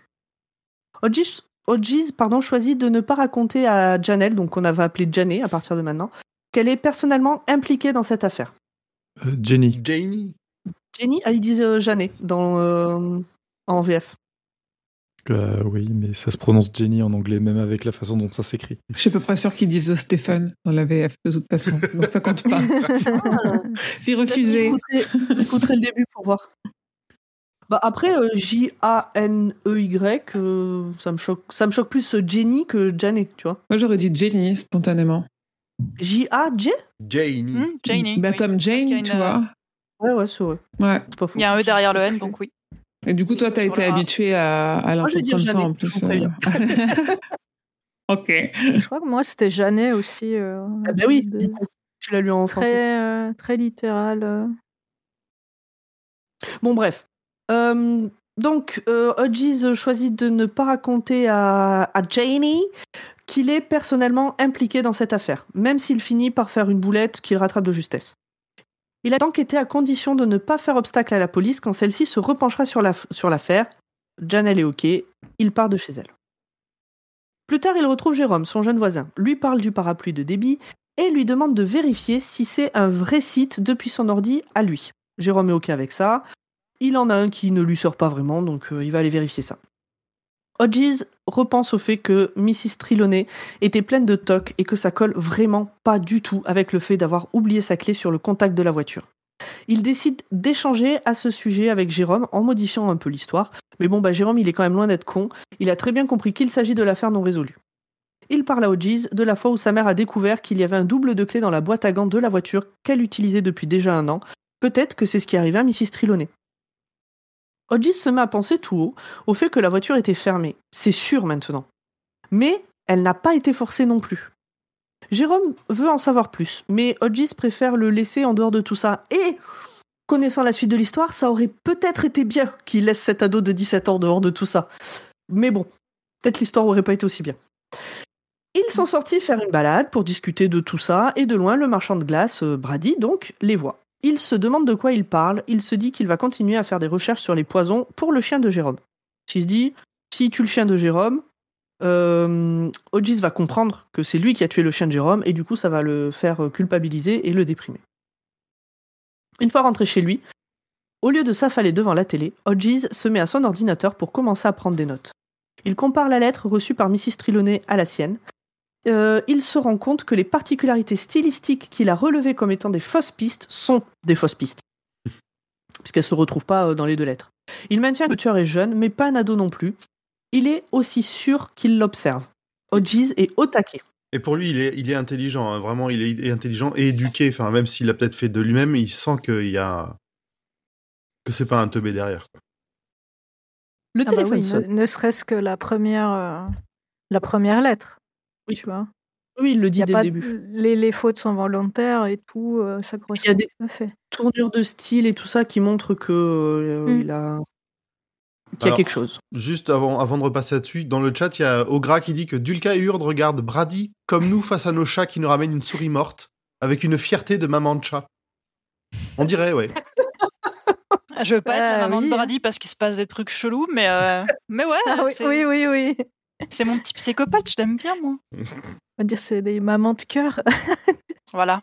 Hodges, Hodges, pardon, choisit de ne pas raconter à Janelle, donc qu'on avait appelé Janet à partir de maintenant, qu'elle est personnellement impliquée dans cette affaire. Euh, Jenny. Janie. Jenny, ah, ils disent euh, Janet dans, euh, en VF. Euh, oui, mais ça se prononce Jenny en anglais, même avec la façon dont ça s'écrit. Je suis à peu près sûr qu'ils disent Stéphane dans la VF de toute façon. Donc ça compte pas. C'est refusé. J'écouterai, le début pour voir. Bah après, euh, J-A-N-E-Y, euh, ça, me choque, ça me choque plus Jenny que Janet, tu vois. Moi j'aurais dit Jenny spontanément. J-A-J Janie. Hmm, Janie. Oui. comme Jane, une, tu euh, vois. Ouais, ouais, c'est vrai. Ouais. C'est pas fou. Il y a un E derrière le N, donc oui. Et du coup, toi, t'as été habitué à, à l'entendre comme ça Janet, en plus. euh. ok. Je crois que moi, c'était Janet aussi. euh, Ah bah oui, de- du coup, tu l'as lu en français. très, euh, très littéral. Bon, bref. Euh, donc, euh, Hodges choisit de ne pas raconter à, à Janie qu'il est personnellement impliqué dans cette affaire, même s'il finit par faire une boulette qu'il rattrape de justesse. Il a donc été à condition de ne pas faire obstacle à la police quand celle-ci se repenchera sur la- sur l'affaire. Janelle est OK, il part de chez elle. Plus tard, il retrouve Jérôme, son jeune voisin, lui parle du parapluie de débit et lui demande de vérifier si c'est un vrai site depuis son ordi à lui. Jérôme est OK avec ça. Il en a un qui ne lui sort pas vraiment, donc euh, il va aller vérifier ça. Hodges repense au fait que Mrs. Trelawney était pleine de tocs et que ça colle vraiment pas du tout avec le fait d'avoir oublié sa clé sur le contact de la voiture. Il décide d'échanger à ce sujet avec Jérôme en modifiant un peu l'histoire, mais bon, bah Jérôme, il est quand même loin d'être con, il a très bien compris qu'il s'agit de l'affaire non résolue. Il parle à Hodges de la fois où sa mère a découvert qu'il y avait un double de clé dans la boîte à gants de la voiture qu'elle utilisait depuis déjà un an. Peut-être que c'est ce qui arrivait à Mrs. Trelawney. Hodges se met à penser tout haut au fait que la voiture était fermée. C'est sûr maintenant. Mais elle n'a pas été forcée non plus. Jérôme veut en savoir plus, mais Hodges préfère le laisser en dehors de tout ça. Et, connaissant la suite de l'histoire, ça aurait peut-être été bien qu'il laisse cet ado de 17 ans dehors de tout ça. Mais bon, peut-être l'histoire aurait pas été aussi bien. Ils sont sortis faire une balade pour discuter de tout ça, et de loin, le marchand de glace, euh, Brady donc, les voit. Il se demande de quoi il parle, il se dit qu'il va continuer à faire des recherches sur les poisons pour le chien de Jérôme. Il se dit, si tue le chien de Jérôme, euh, va comprendre que c'est lui qui a tué le chien de Jérôme, et du coup ça va le faire culpabiliser et le déprimer. Une fois rentré chez lui, au lieu de s'affaler devant la télé, Hodges se met à son ordinateur pour commencer à prendre des notes. Il compare la lettre reçue par Mrs. Trelawney à la sienne. Euh, il se rend compte que les particularités stylistiques qu'il a relevées comme étant des fausses pistes sont des fausses pistes. Puisqu'elles ne se retrouvent pas euh, dans les deux lettres. Il maintient que le tueur est jeune, mais pas un ado non plus. Il est aussi sûr qu'il l'observe. Hodges est au taquet. Et pour lui, il est, il est intelligent, hein, vraiment, il est intelligent et éduqué. Enfin, même s'il l'a peut-être fait de lui-même, il sent qu'il y a. que c'est pas un teubé derrière. quoi. Le Ah bah téléphone oui, sonne. ne, ne serait-ce que la première, euh, la première lettre. Oui. Tu vois? Oui, il le dit Y a dès pas le début. les, les fautes sont volontaires et tout, euh, ça correspond des- tout à fait. Tournure de style et tout ça qui montre que euh, Mm. il a qu'il y a Alors, quelque chose. Juste avant, avant de repasser là-dessus, dans le chat, il y a Ogra qui dit que Dulka et Urde regardent Brady comme nous face à nos chats qui nous ramènent une souris morte, avec une fierté de maman de chat. On dirait, ouais. Je veux pas être la Ah, maman oui. de Brady parce qu'il se passe des trucs chelous, mais, euh, mais ouais, Ah oui, oui, oui. C'est mon petit psychopathe, je l'aime bien, moi. On va dire c'est des mamans de cœur. Voilà.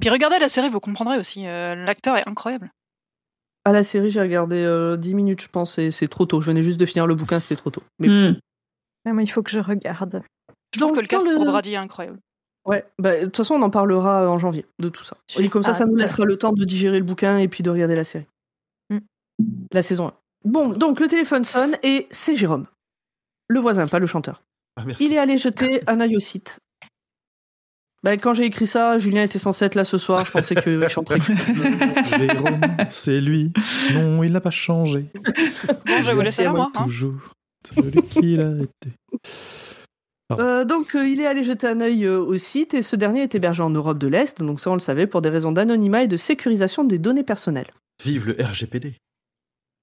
Puis regardez la série, vous comprendrez aussi. euh, L'acteur est incroyable. À la série, j'ai regardé euh, 10 minutes, je pense, et c'est trop tôt. Je venais juste de finir le bouquin, c'était trop tôt. Mais Hmm. Ah, mais il faut que je regarde. Je trouve Donc, que le cast le- pour Brady est incroyable. Ouais, bah, de toute façon, on en parlera en janvier de tout ça. Et comme ça, ça nous laissera le temps de digérer le bouquin et puis de regarder la série. Mm. La saison 1. Bon, donc le téléphone sonne et c'est Jérôme. Le voisin, pas le chanteur. Ah, merci. Il est allé jeter un œil au site. Bah, quand j'ai écrit ça, Julien était censé être là ce soir. Je pensais qu'il chanterait. Jérôme, c'est lui. Non, il n'a pas changé. Bon, je vais vous laisser là, moi. hein. Toujours celui qu'il a été. Euh, donc, euh, il est allé jeter un œil euh, au site et ce dernier est hébergé en Europe de l'Est. Donc, ça, on le savait pour des raisons d'anonymat et de sécurisation des données personnelles. Vive le RGPD.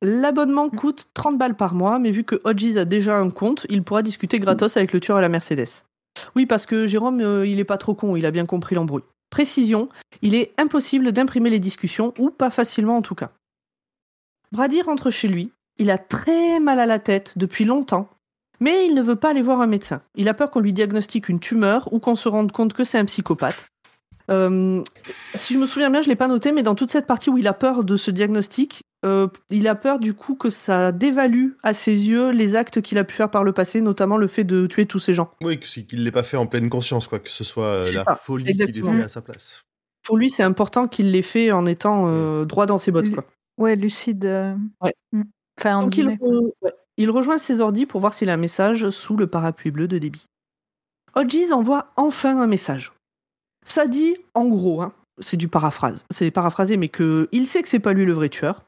L'abonnement coûte 30 balles par mois, mais vu que Hodges a déjà un compte, il pourra discuter gratos avec le tueur à la Mercedes. Oui, parce que Jérôme, euh, il est pas trop con, il a bien compris l'embrouille. Précision, il est impossible d'imprimer les discussions, ou pas facilement en tout cas. Brady rentre chez lui, il a très mal à la tête depuis longtemps, mais il ne veut pas aller voir un médecin. Il a peur qu'on lui diagnostique une tumeur ou qu'on se rende compte que c'est un psychopathe. Euh, si je me souviens bien, je l'ai pas noté, mais dans toute cette partie où il a peur de ce diagnostic, euh, il a peur du coup que ça dévalue à ses yeux les actes qu'il a pu faire par le passé, notamment le fait de tuer tous ces gens. Oui, qu'il l'ait pas fait en pleine conscience, quoi. Que ce soit euh, la ça, folie qu'il ait fait à sa place. Pour lui, c'est important qu'il l'ait fait en étant euh, droit dans ses bottes. Quoi. Ouais, lucide. euh, Ouais. mm. Enfin, en Donc il, guillemets, quoi. re- ouais. il rejoint ses ordis pour voir s'il a un message sous le parapluie bleu de débit. Hodges envoie enfin un message. Ça dit, en gros, hein, c'est du paraphrase, c'est paraphrasé, mais que il sait que c'est pas lui le vrai tueur.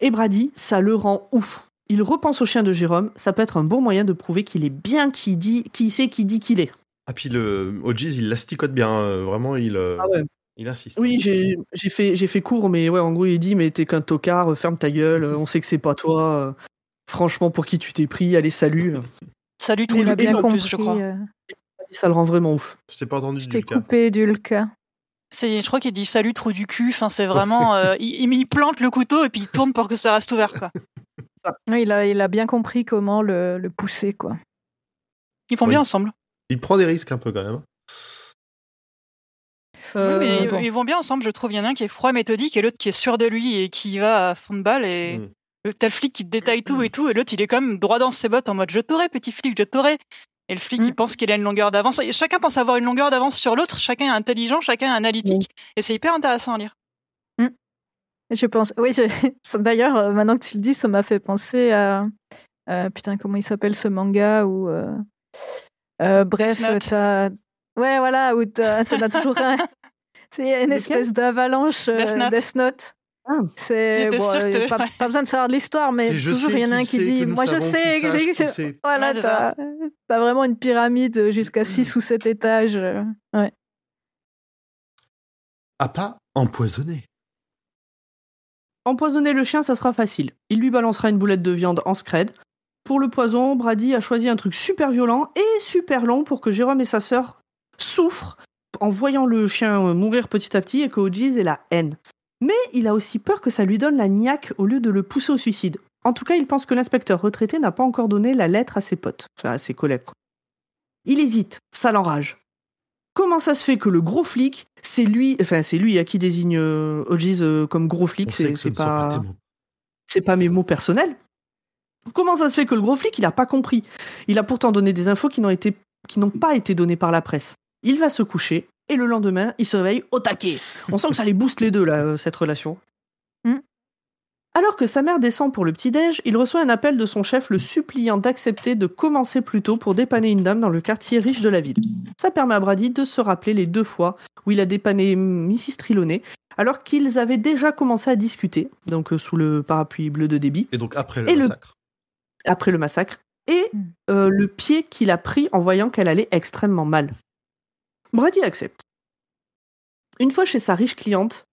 Et Brady, ça le rend ouf. Il repense au chien de Jérôme, ça peut être un bon moyen de prouver qu'il est bien qui dit, qui sait qui dit qu'il est. Ah, puis le Hodges, il l'asticote bien. euh, vraiment, il, euh, Ah ouais. il insiste. Oui, j'ai j'ai fait, j'ai fait court, mais ouais, en gros, il dit, mais t'es qu'un tocard, ferme ta gueule, on sait que c'est pas toi. euh, Franchement, pour qui tu t'es pris, allez, salut. Salut, tout a et bien en compris. plus, je crois. euh, Ça le rend vraiment ouf. Je t'ai pas entendu Je du t'ai coupé Dulka. C'est, je crois qu'il dit salut trou du cul. Enfin, c'est vraiment, euh, il, plante le couteau et puis il tourne pour que ça reste ouvert, quoi. Il, a, il a bien compris comment le, le pousser, quoi. Ils font Oui. bien ensemble. Il prend des risques un peu quand même. hein. Euh, oui, mais bon. ils vont bien ensemble, je trouve. Il y en a un qui est froid, méthodique, et l'autre qui est sûr de lui et qui va à fond de balle. Et Mm. le tel flic qui te détaille tout et tout, et l'autre il est quand même droit dans ses bottes en mode je t'aurai, petit flic, je t'aurai. Et le flic, Mm. il pense qu'il a une longueur d'avance. Chacun pense avoir une longueur d'avance sur l'autre. Chacun est intelligent, chacun est analytique. Et c'est hyper intéressant à lire. Je pense. Oui, je- d'ailleurs, euh, maintenant que tu le dis, ça m'a fait penser à. euh, putain, comment il s'appelle ce manga où. euh, euh, bref, t'as. Ouais, voilà, où t'en as toujours un. C'est une espèce d'avalanche euh, Death Note. Death Note. Ah. C'est bon, euh, pas, pas besoin de savoir de l'histoire, mais toujours il y en a un qui dit Moi je sais, que j'ai. Voilà, t'as vraiment une pyramide jusqu'à 6 ou 7 étages. euh, Ouais. À pas empoisonné. Empoisonner le chien, ça sera facile. Il lui balancera une boulette de viande en scred. Pour le poison, Brady a choisi un truc super violent et super long pour que Jérôme et sa sœur souffrent en voyant le chien euh, mourir petit à petit et que Hodges ait la haine. Mais il a aussi peur que ça lui donne la niaque au lieu de le pousser au suicide. En tout cas, il pense que l'inspecteur retraité n'a pas encore donné la lettre à ses potes, enfin à ses collègues. Il hésite, ça l'enrage. Comment ça se fait que le gros flic, c'est lui, enfin c'est lui à qui désigne euh, Hodges euh, comme gros flic, c'est ce pas pas, c'est mes mots personnels. Comment ça se fait que le gros flic, il a pas compris? Il a pourtant donné des infos qui n'ont pas été données par la presse. Il va se coucher et le lendemain, il se réveille au taquet. On sent que ça les booste les deux là, euh, cette relation. Hmm. Alors que sa mère descend pour le petit-déj, il reçoit un appel de son chef le suppliant d'accepter de commencer plus tôt pour dépanner une dame dans le quartier riche de la ville. Ça permet à Brady de se rappeler les deux fois où il a dépanné Mrs. Trelawney, alors qu'ils avaient déjà commencé à discuter, donc euh, sous le parapluie bleu de débit, Et donc après le Et le- massacre. après le massacre, et Mm. euh, le pied qu'il a pris en voyant qu'elle allait extrêmement mal. Brady accepte. Une fois chez sa riche cliente,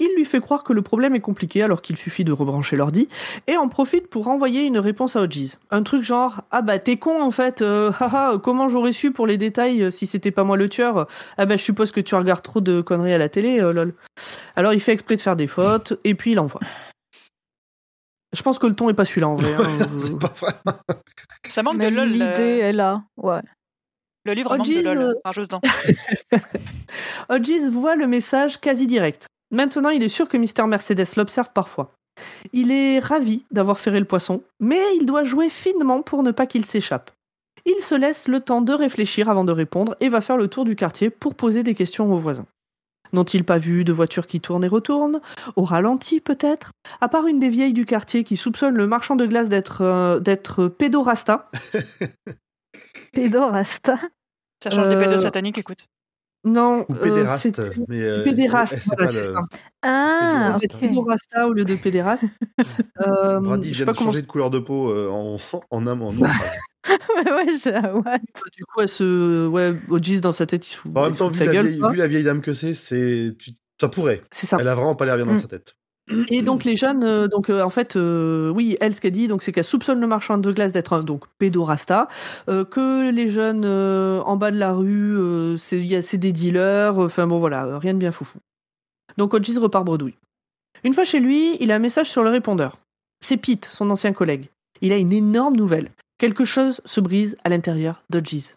Il lui fait croire que le problème est compliqué alors qu'il suffit de rebrancher l'ordi et en profite pour envoyer une réponse à Hodges. Un truc genre Ah bah t'es con en fait, euh, haha, comment j'aurais su pour les détails euh, si c'était pas moi le tueur Ah bah je suppose que tu regardes trop de conneries à la télé, euh, lol. Alors il fait exprès de faire des fautes et puis il envoie. Je pense que le ton est pas celui-là en vrai. hein. C'est pas vrai. Ça manque Mais de lol. l'idée est là. Ouais. Le livre manque de lol. euh. Hodges voit le message quasi direct. Maintenant, il est sûr que Mr. Mercedes l'observe parfois. Il est ravi d'avoir ferré le poisson, mais il doit jouer finement pour ne pas qu'il s'échappe. Il se laisse le temps de réfléchir avant de répondre et va faire le tour du quartier pour poser des questions aux voisins. N'ont-ils pas vu de voitures qui tournent et retournent? Au ralenti peut-être? À part une des vieilles du quartier qui soupçonne le marchand de glace d'être euh, d'être pédorasta? Pédorasta. Ça change de euh, pédo satanique, écoute. Non, Ou euh, pédéraste. mais, euh, pédéraste, c'est voilà, pas c'est le- ça. Ah, C'est ok. pédorasta au lieu de pédéraste. Euh, Brady je sais vient pas de comment changer de couleur de peau euh, en, en âme, en phrase. ouais, j'ai what Du coup, elle se. Ouais, Hodges dans sa tête, il se fout, En il même temps, vu la, gueule. vieille, quoi. vu la vieille dame que c'est, c'est tu- ça pourrait. C'est ça. Elle a vraiment pas l'air bien dans Mm. sa tête. Et donc, les jeunes, euh, donc, euh, en fait, euh, oui, elle, ce qu'elle dit, donc, c'est qu'elle soupçonne le marchand de glace d'être un donc, pédorasta, que les jeunes en bas de la rue, c'est des dealers, enfin bon, voilà, rien de bien foufou. Donc, Hodges repart bredouille. Une fois chez lui, il a un message sur le répondeur. C'est Pete, son ancien collègue. Il a une énorme nouvelle. Quelque chose se brise à l'intérieur d'Hodges.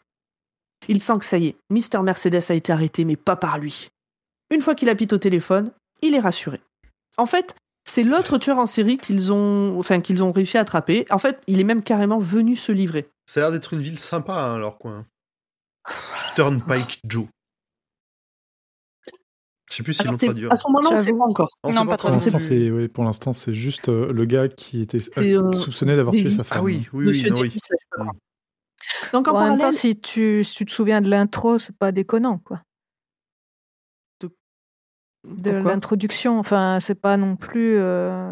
Il sent que ça y est, Mr. Mercedes a été arrêté, mais pas par lui. Une fois qu'il a Pete au téléphone, il est rassuré. En fait, c'est l'autre tueur en série qu'ils ont, enfin, qu'ils ont réussi à attraper. En fait, il est même carrément venu se livrer. Ça a l'air d'être une ville sympa, hein, leur coin. Turnpike Joe. Je sais plus si Alors, l'ont traduit. à ce moment-là, on sait J'avoue. pas encore. Non, Non, c'est pas Pour trop. l'instant, c'est ouais, pour l'instant, c'est juste euh, le gars qui était euh, euh, soupçonné d'avoir tué sa femme. Ah oui, oui, oui, Monsieur oui. Davis, pas. Donc en même temps, si tu, si tu te souviens de l'intro, c'est pas déconnant, quoi. De l'introduction, enfin, c'est pas non plus. euh,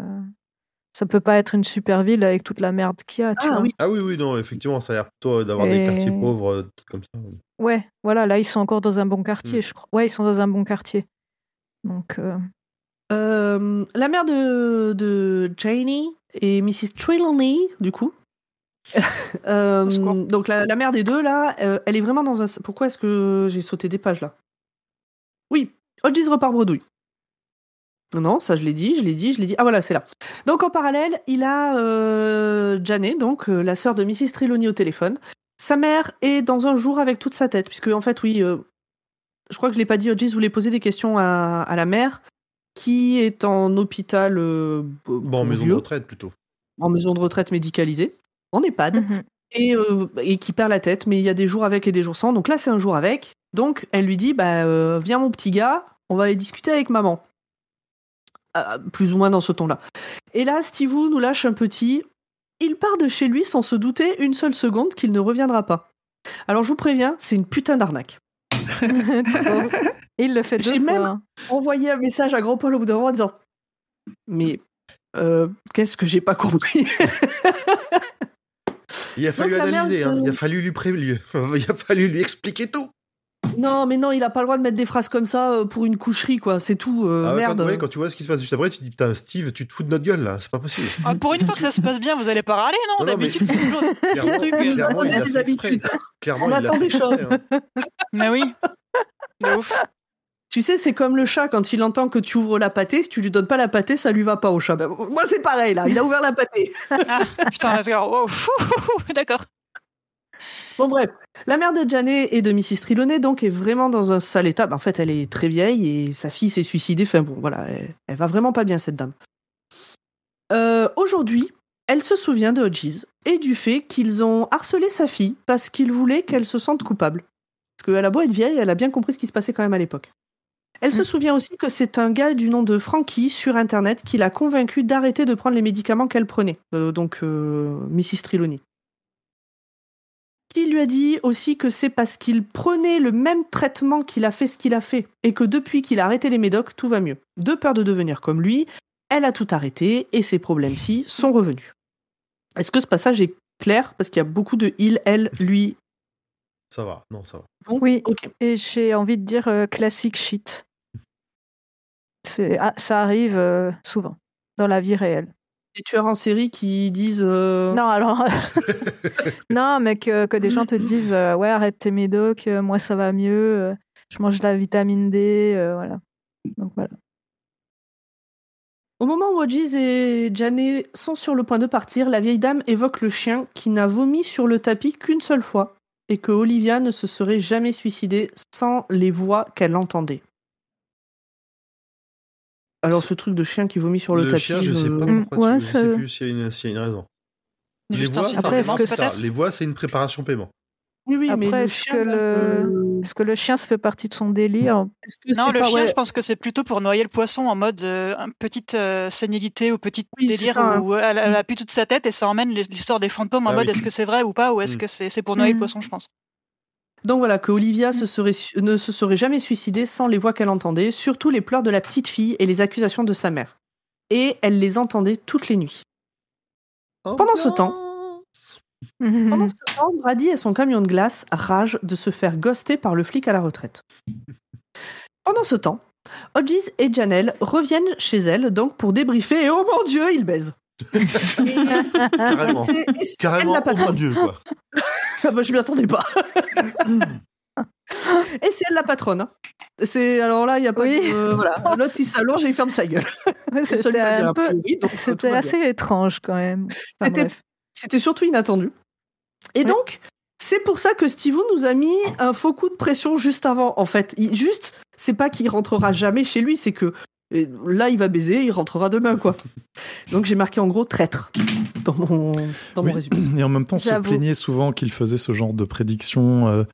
Ça peut pas être une super ville avec toute la merde qu'il y a, tu Ah vois. oui. Ah oui, oui, non, effectivement, ça a l'air plutôt d'avoir des quartiers pauvres, euh, comme ça. Ouais, voilà, là, ils sont encore dans un bon quartier, Mm. je crois. Ouais, ils sont dans un bon quartier. Donc, euh, euh, la mère de, de Janie et Mrs. Trelawney, du coup. Euh, donc la, la mère des deux là, euh, elle est vraiment dans un. Pourquoi est-ce que j'ai sauté des pages là? Oui, Hodges repart bredouille. Non, non, ça je l'ai dit, je l'ai dit, je l'ai dit. Ah voilà, c'est là. Donc en parallèle, il a euh, Janet, donc euh, la sœur de Mrs. Trelawney au téléphone. Sa mère est dans un jour avec toute sa tête, puisque en fait, oui, euh, je crois que je l'ai pas dit, Hodges voulait poser des questions à, à la mère, qui est en hôpital. euh, Bon, en maison de retraite plutôt. en maison de retraite médicalisée, en EHPAD mhm. et, euh, et qui perd la tête, mais il y a des jours avec et des jours sans. Donc là, c'est un jour avec. Donc elle lui dit bah, euh, Viens, mon petit gars, on va aller discuter avec maman. Euh, plus ou moins dans ce ton-là. Et là, Stevie nous lâche un petit. Il part de chez lui sans se douter une seule seconde qu'il ne reviendra pas. Alors je vous préviens, c'est une putain d'arnaque. Il le fait deux J'ai fois. même- hein. Envoyer un message à Grand Paul au bout d'un moment en disant Mais euh, qu'est-ce que j'ai pas compris? Il a fallu analyser, de- hein. il a fallu lui prévenir, il a fallu lui expliquer tout. Non, mais non, il a pas le droit de mettre des phrases comme ça euh, pour une coucherie, quoi. C'est tout. euh, Ah ouais, merde. Quand, ouais, quand tu vois ce qui se passe juste après, tu te dis putain, Steve, tu te fous de notre gueule là, c'est pas possible. Ah, pour une fois que ça se passe bien, vous allez pas râler, non, D'habitude, c'est toujours. Clairement, euh, clairement, on a des habitudes. Clairement, On attend des choses. hein. Mais oui. De ouf. Tu sais, c'est comme le chat quand il entend que tu ouvres la pâtée. Si tu lui donnes pas la pâtée, ça lui va pas au chat. Ben, moi, c'est pareil là. Il a ouvert la pâtée. Ah, putain. Oh, fou, D'accord. Bon, bref. La mère de Janet et de Mrs. Trelawney, donc, est vraiment dans un sale état. Ben, en fait, elle est très vieille et sa fille s'est suicidée. Enfin, bon, voilà. Elle, elle va vraiment pas bien, cette dame. Euh, Aujourd'hui, elle se souvient de Hodges et du fait qu'ils ont harcelé sa fille parce qu'ils voulaient qu'elle se sente coupable. Parce qu'elle a beau être vieille, elle a bien compris ce qui se passait quand même à l'époque. Elle se Mm. souvient aussi que c'est un gars du nom de Frankie sur Internet qui l'a convaincu d'arrêter de prendre les médicaments qu'elle prenait. Euh, donc, euh, Mrs. Trelawney. Qui lui a dit aussi que c'est parce qu'il prenait le même traitement qu'il a fait ce qu'il a fait, et que depuis qu'il a arrêté les médocs, tout va mieux. De peur de devenir comme lui, elle a tout arrêté, et ses problèmes-ci sont revenus. Est-ce que ce passage est clair? Parce qu'il y a beaucoup de il, elle, lui. Ça va, non, ça va. Bon, Oui. ok. Et j'ai envie de dire euh, classique shit. Ah, ça arrive euh, souvent dans la vie réelle. Des tueurs en série qui disent. euh, Non, alors. non, mais que, que des gens te disent euh, Ouais, arrête tes médocs, euh, moi ça va mieux, euh, je mange de la vitamine D, euh, voilà. Donc voilà. Au moment où Hodges et Janet sont sur le point de partir, la vieille dame évoque le chien qui n'a vomi sur le tapis qu'une seule fois et que Olivia ne se serait jamais suicidée sans les voix qu'elle entendait. Alors ce truc de chien qui vomit sur le, Le tapis. chien, je sais pas euh, pourquoi ouais, tu, je ça- sais plus s'il y, a une- s'il y a une raison. Les voix, Après, que ça. Les voix, c'est une préparation paiement. Oui, oui, Après, est-ce que le... euh, est-ce que le chien se fait partie de son délire? Que Non, le pas- chien, ouais, je pense que c'est plutôt pour noyer le poisson en mode euh, petite euh, sénilité ou petit Oui, délire ça, hein. où elle, elle a plus toute sa tête et ça emmène l'histoire des fantômes en Ah mode oui. est-ce que c'est vrai ou pas ou est-ce Mm. que c'est pour noyer Mm. le poisson, je pense. Donc voilà, que Olivia se serait su- ne se serait jamais suicidée sans les voix qu'elle entendait, surtout les pleurs de la petite fille et les accusations de sa mère. Et elle les entendait toutes les nuits. Pendant ce temps- Pendant ce temps, Brady et son camion de glace ragent de se faire ghoster par le flic à la retraite. Pendant ce temps, Hodges et Janelle reviennent chez elle donc pour débriefer et oh mon dieu, ils baisent. Carrément. Et c'est- et c'est Carrément, elle la oh mon patronne. dieu, quoi. Ah bah, je m'y attendais pas. et c'est elle la patronne. hein. C'est alors là, il y a pas Oui. de euh, voilà. L'autre il s'allonge et il ferme sa gueule. Ouais, C'était un un peu... euh, C'était bien. assez étrange quand même. Enfin, C'était- surtout inattendu. Et donc, c'est pour ça que Steve nous a mis un faux coup de pression juste avant. En fait, il, juste, c'est pas qu'il rentrera jamais chez lui, c'est que euh, là, il va baiser, il rentrera demain, quoi. Donc, j'ai marqué en gros traître dans mon, dans mon Oui. résumé. Et en même temps, on se plaignait souvent qu'il faisait ce genre de prédictions euh,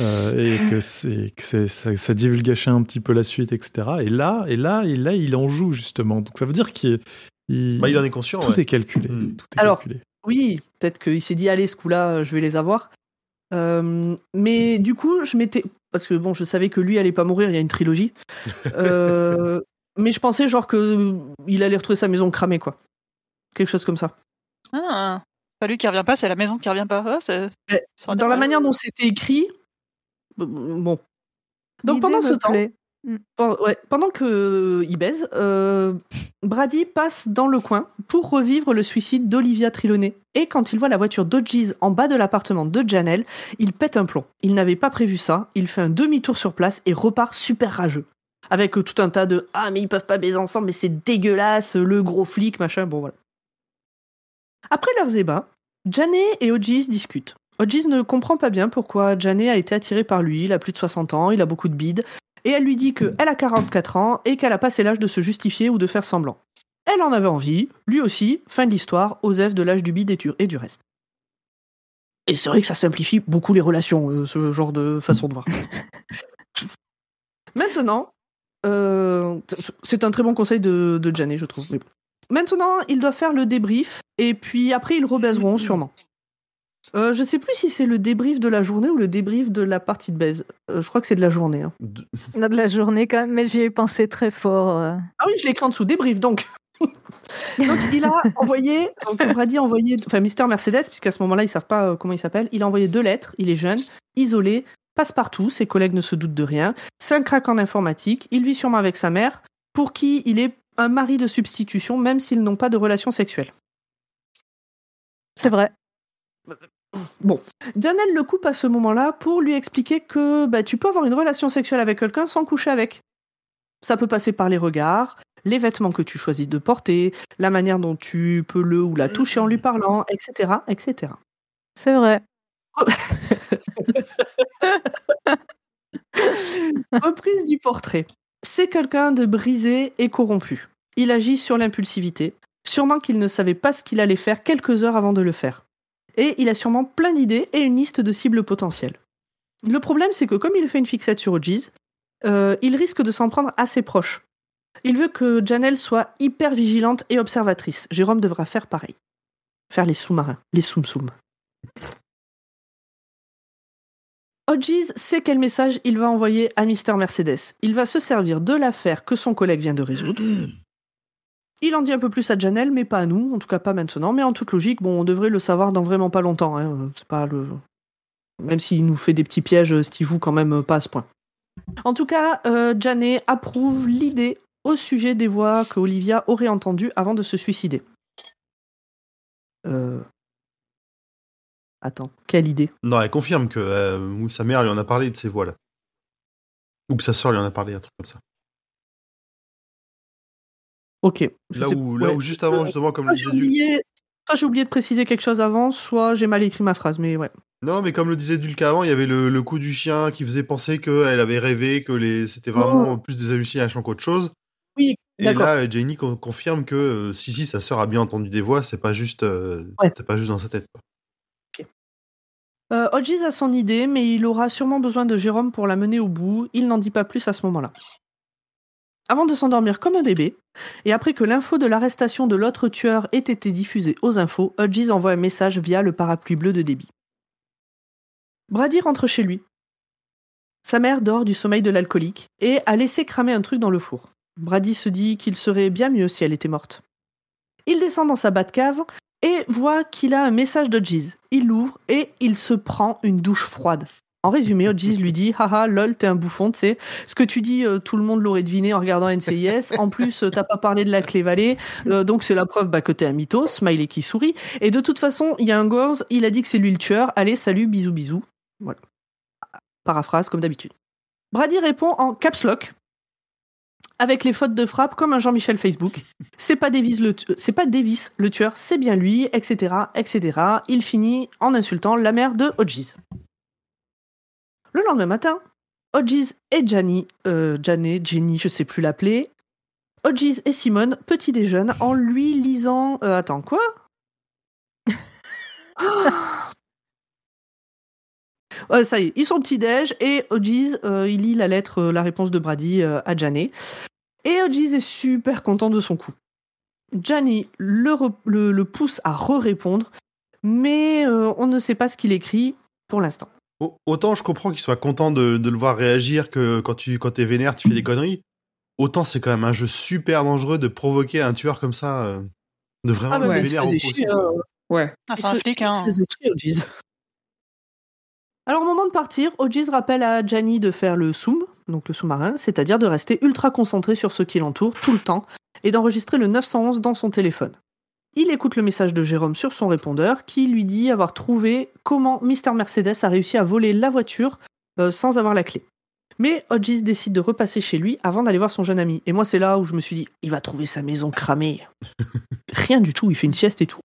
euh, et que, c'est, que c'est- ça, ça divulgachait un petit peu la suite, etc. Et là, et là, et là, il en joue justement. Donc ça veut dire qu'il il, Bah, il en est conscient. tout ouais. est calculé. Mm. Tout est Alors, calculé. Oui, peut-être qu'il s'est dit, allez, ce coup-là, euh, je vais les avoir. Euh, mais du coup, je m'étais. Parce que bon, je savais que lui allait pas mourir, il y a une trilogie. Euh, mais je pensais genre que il allait retrouver sa maison cramée, quoi. Quelque chose comme ça. Ah, pas lui qui revient pas, c'est la maison qui revient pas. Ah, Dans la pas- manière dont c'était écrit. euh, Bon. Donc pendant ce temps, plaît. Pen- ouais, pendant que euh, il baise, euh, Brady passe dans le coin pour revivre le suicide d'Olivia Trelawney. Et quand il voit la voiture d'Odgies en bas de l'appartement de Janelle, il pète un plomb. Il n'avait pas prévu ça. Il fait un demi-tour sur place et repart super rageux. Avec tout un tas de Ah, mais ils peuvent pas baiser ensemble, mais c'est dégueulasse, le gros flic, machin. Bon, voilà. Après leurs ébats, Janet et Hodges discutent. Hodges ne comprend pas bien pourquoi Janet a été attirée par lui. Il a plus de 60 ans, il a beaucoup de bides. Et elle lui dit qu'elle a 44 ans et qu'elle a passé l'âge de se justifier ou de faire semblant. Elle en avait envie, lui aussi, fin de l'histoire, Osef de l'âge du bide et du, et du reste. Et c'est vrai que ça simplifie beaucoup les relations, euh, ce genre de façon de voir. Maintenant, euh, c'est un très bon conseil de, de Janet, je trouve. mais bon. Maintenant, ils doivent faire le débrief et puis après, ils rebaiseront sûrement. Euh, je sais plus si c'est le débrief de la journée ou le débrief de la partie de baise. Euh, je crois que c'est de la journée. hein. De- la journée quand même, mais j'y ai pensé très fort. euh. Ah oui, je l'ai écrit en dessous, débrief donc. donc il a envoyé, donc Brady a envoyé, enfin Mister Mercedes, puisqu'à ce moment-là ils savent pas comment il s'appelle, il a envoyé deux lettres, il est jeune, isolé, passe partout, ses collègues ne se doutent de rien, c'est un crack en informatique, il vit sûrement avec sa mère, pour qui il est un mari de substitution, même s'ils n'ont pas de relation sexuelle. C'est vrai. Bon, Janelle le coupe à ce moment-là pour lui expliquer que bah, tu peux avoir une relation sexuelle avec quelqu'un sans coucher avec. Ça peut passer par les regards, les vêtements que tu choisis de porter, la manière dont tu peux le ou la toucher en lui parlant, etc., etc. C'est vrai. Reprise du portrait. C'est quelqu'un de brisé et corrompu. Il agit sur l'impulsivité, sûrement qu'il ne savait pas ce qu'il allait faire quelques heures avant de le faire. Et il a sûrement plein d'idées et une liste de cibles potentielles. Le problème, c'est que comme il fait une fixette sur Hodges, euh, il risque de s'en prendre à ses proches. Il veut que Janelle soit hyper vigilante et observatrice. Jérôme devra faire pareil. Faire les sous-marins, les soum-soum. Hodges sait quel message il va envoyer à Mister Mercedes. Il va se servir de l'affaire que son collègue vient de résoudre. Il en dit un peu plus à Janelle, mais pas à nous, en tout cas pas maintenant. Mais en toute logique, bon, on devrait le savoir dans vraiment pas longtemps. hein. C'est pas le. Même s'il nous fait des petits pièges, Steve, quand même pas à ce point. En tout cas, euh, Janet approuve l'idée au sujet des voix que Olivia aurait entendues avant de se suicider. Euh... Attends, quelle idée Non, elle confirme que euh, sa mère lui en a parlé de ces voix-là. Ou que sa sœur lui en a parlé, un truc comme ça. Ok. je Là sais- où, là ouais. où juste avant, justement, comme le disait oublié, soit j'ai oublié de préciser quelque chose avant, soit j'ai mal écrit ma phrase, mais ouais. Non, mais comme le disait Dulca avant, il y avait le, le coup du chien qui faisait penser qu'elle avait rêvé, que les... c'était vraiment plus des hallucinations qu'autre chose. Oui, Et là, Jenny con- confirme que euh, si, si, sa sœur a bien entendu des voix, c'est pas juste, euh, Ouais. c'est pas juste dans sa tête. quoi. Euh, Hodges a son idée, mais il aura sûrement besoin de Jérôme pour la mener au bout. Il n'en dit pas plus à ce moment-là. Avant de s'endormir comme un bébé, et après que l'info de l'arrestation de l'autre tueur ait été diffusée aux infos, Hodges envoie un message via le parapluie bleu de débit. Brady rentre chez lui. Sa mère dort du sommeil de l'alcoolique et a laissé cramer un truc dans le four. Brady se dit qu'il serait bien mieux si elle était morte. Il descend dans sa Batcave et voit qu'il a un message d'Hodges. Il l'ouvre et il se prend une douche froide. En résumé, Hodges lui dit Haha, lol, t'es un bouffon, tu sais. Ce que tu dis, euh, tout le monde l'aurait deviné en regardant NCIS. En plus, euh, t'as pas parlé de la clé Vallée, euh, donc c'est la preuve bah, que t'es un mytho. Smiley qui sourit. Et de toute façon, il y a un Gores, il a dit que c'est lui le tueur. Allez, salut, bisous, bisous. Voilà. Paraphrase comme d'habitude. Brady répond en caps lock. Avec les fautes de frappe comme un Jean-Michel Facebook. C'est pas Davis le tueur, c'est bien lui, etc., etc. Il finit en insultant la mère de Hodges. Le lendemain matin, Hodges et Jenny, euh, Janet, Jenny, je sais plus l'appeler, Hodges et Simone petit déjeunent en lui lisant. euh, attends, quoi? Ouais, ça y est, ils sont petit déj et Hodges, euh, il lit la lettre, euh, la réponse de Brady euh, à Janet. Et Hodges est super content de son coup. Gianni le, re- le- le pousse à re-répondre, mais euh, on ne sait pas ce qu'il écrit pour l'instant. Au- Autant je comprends qu'il soit content de, de le voir réagir que quand tu quand t'es vénère, tu fais des conneries. Autant c'est quand même un jeu super dangereux de provoquer un tueur comme ça, euh, de vraiment Ah bah, le ouais, vénère au possible. euh, Ouais. Ah, c'est il un flic, hein. Alors au moment de partir, Hodges rappelle à Gianni de faire le soum, donc le sous-marin, c'est-à-dire de rester ultra concentré sur ce qui l'entoure tout le temps et d'enregistrer le 911 dans son téléphone. Il écoute le message de Jérôme sur son répondeur qui lui dit avoir trouvé comment Mr. Mercedes a réussi à voler la voiture euh, sans avoir la clé. Mais Hodges décide de repasser chez lui avant d'aller voir son jeune ami. Et moi, c'est là où je me suis dit, il va trouver sa maison cramée. Rien du tout, il fait une sieste et tout.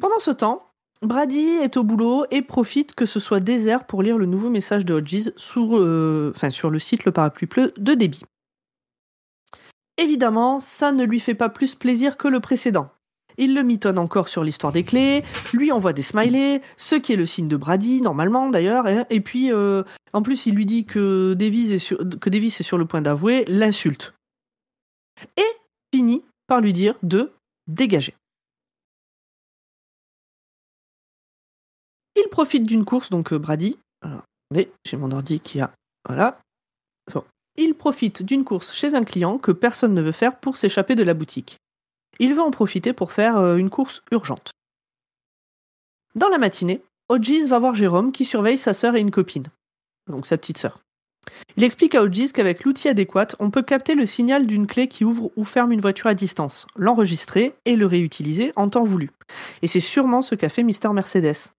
Pendant ce temps, Brady est au boulot et profite que ce soit désert pour lire le nouveau message de Hodges sur, euh, le site Le Parapluie Bleu de débit. Évidemment, ça ne lui fait pas plus plaisir que le précédent. Il le mitonne encore sur l'histoire des clés, lui envoie des smileys, ce qui est le signe de Brady, normalement d'ailleurs, hein, et puis euh, en plus il lui dit que Davis est que Davis est sur le point d'avouer, l'insulte. Et finit par lui dire de dégager. Il profite d'une course, donc euh, Brady. Voilà. Il profite d'une course chez un client que personne ne veut faire pour s'échapper de la boutique. Il veut en profiter pour faire euh, une course urgente. Dans la matinée, Hodges va voir Jérôme qui surveille sa sœur et une copine, donc sa petite sœur. Il explique à Hodges qu'avec l'outil adéquat, on peut capter le signal d'une clé qui ouvre ou ferme une voiture à distance, l'enregistrer et le réutiliser en temps voulu. Et c'est sûrement ce qu'a fait Mr. Mercedes.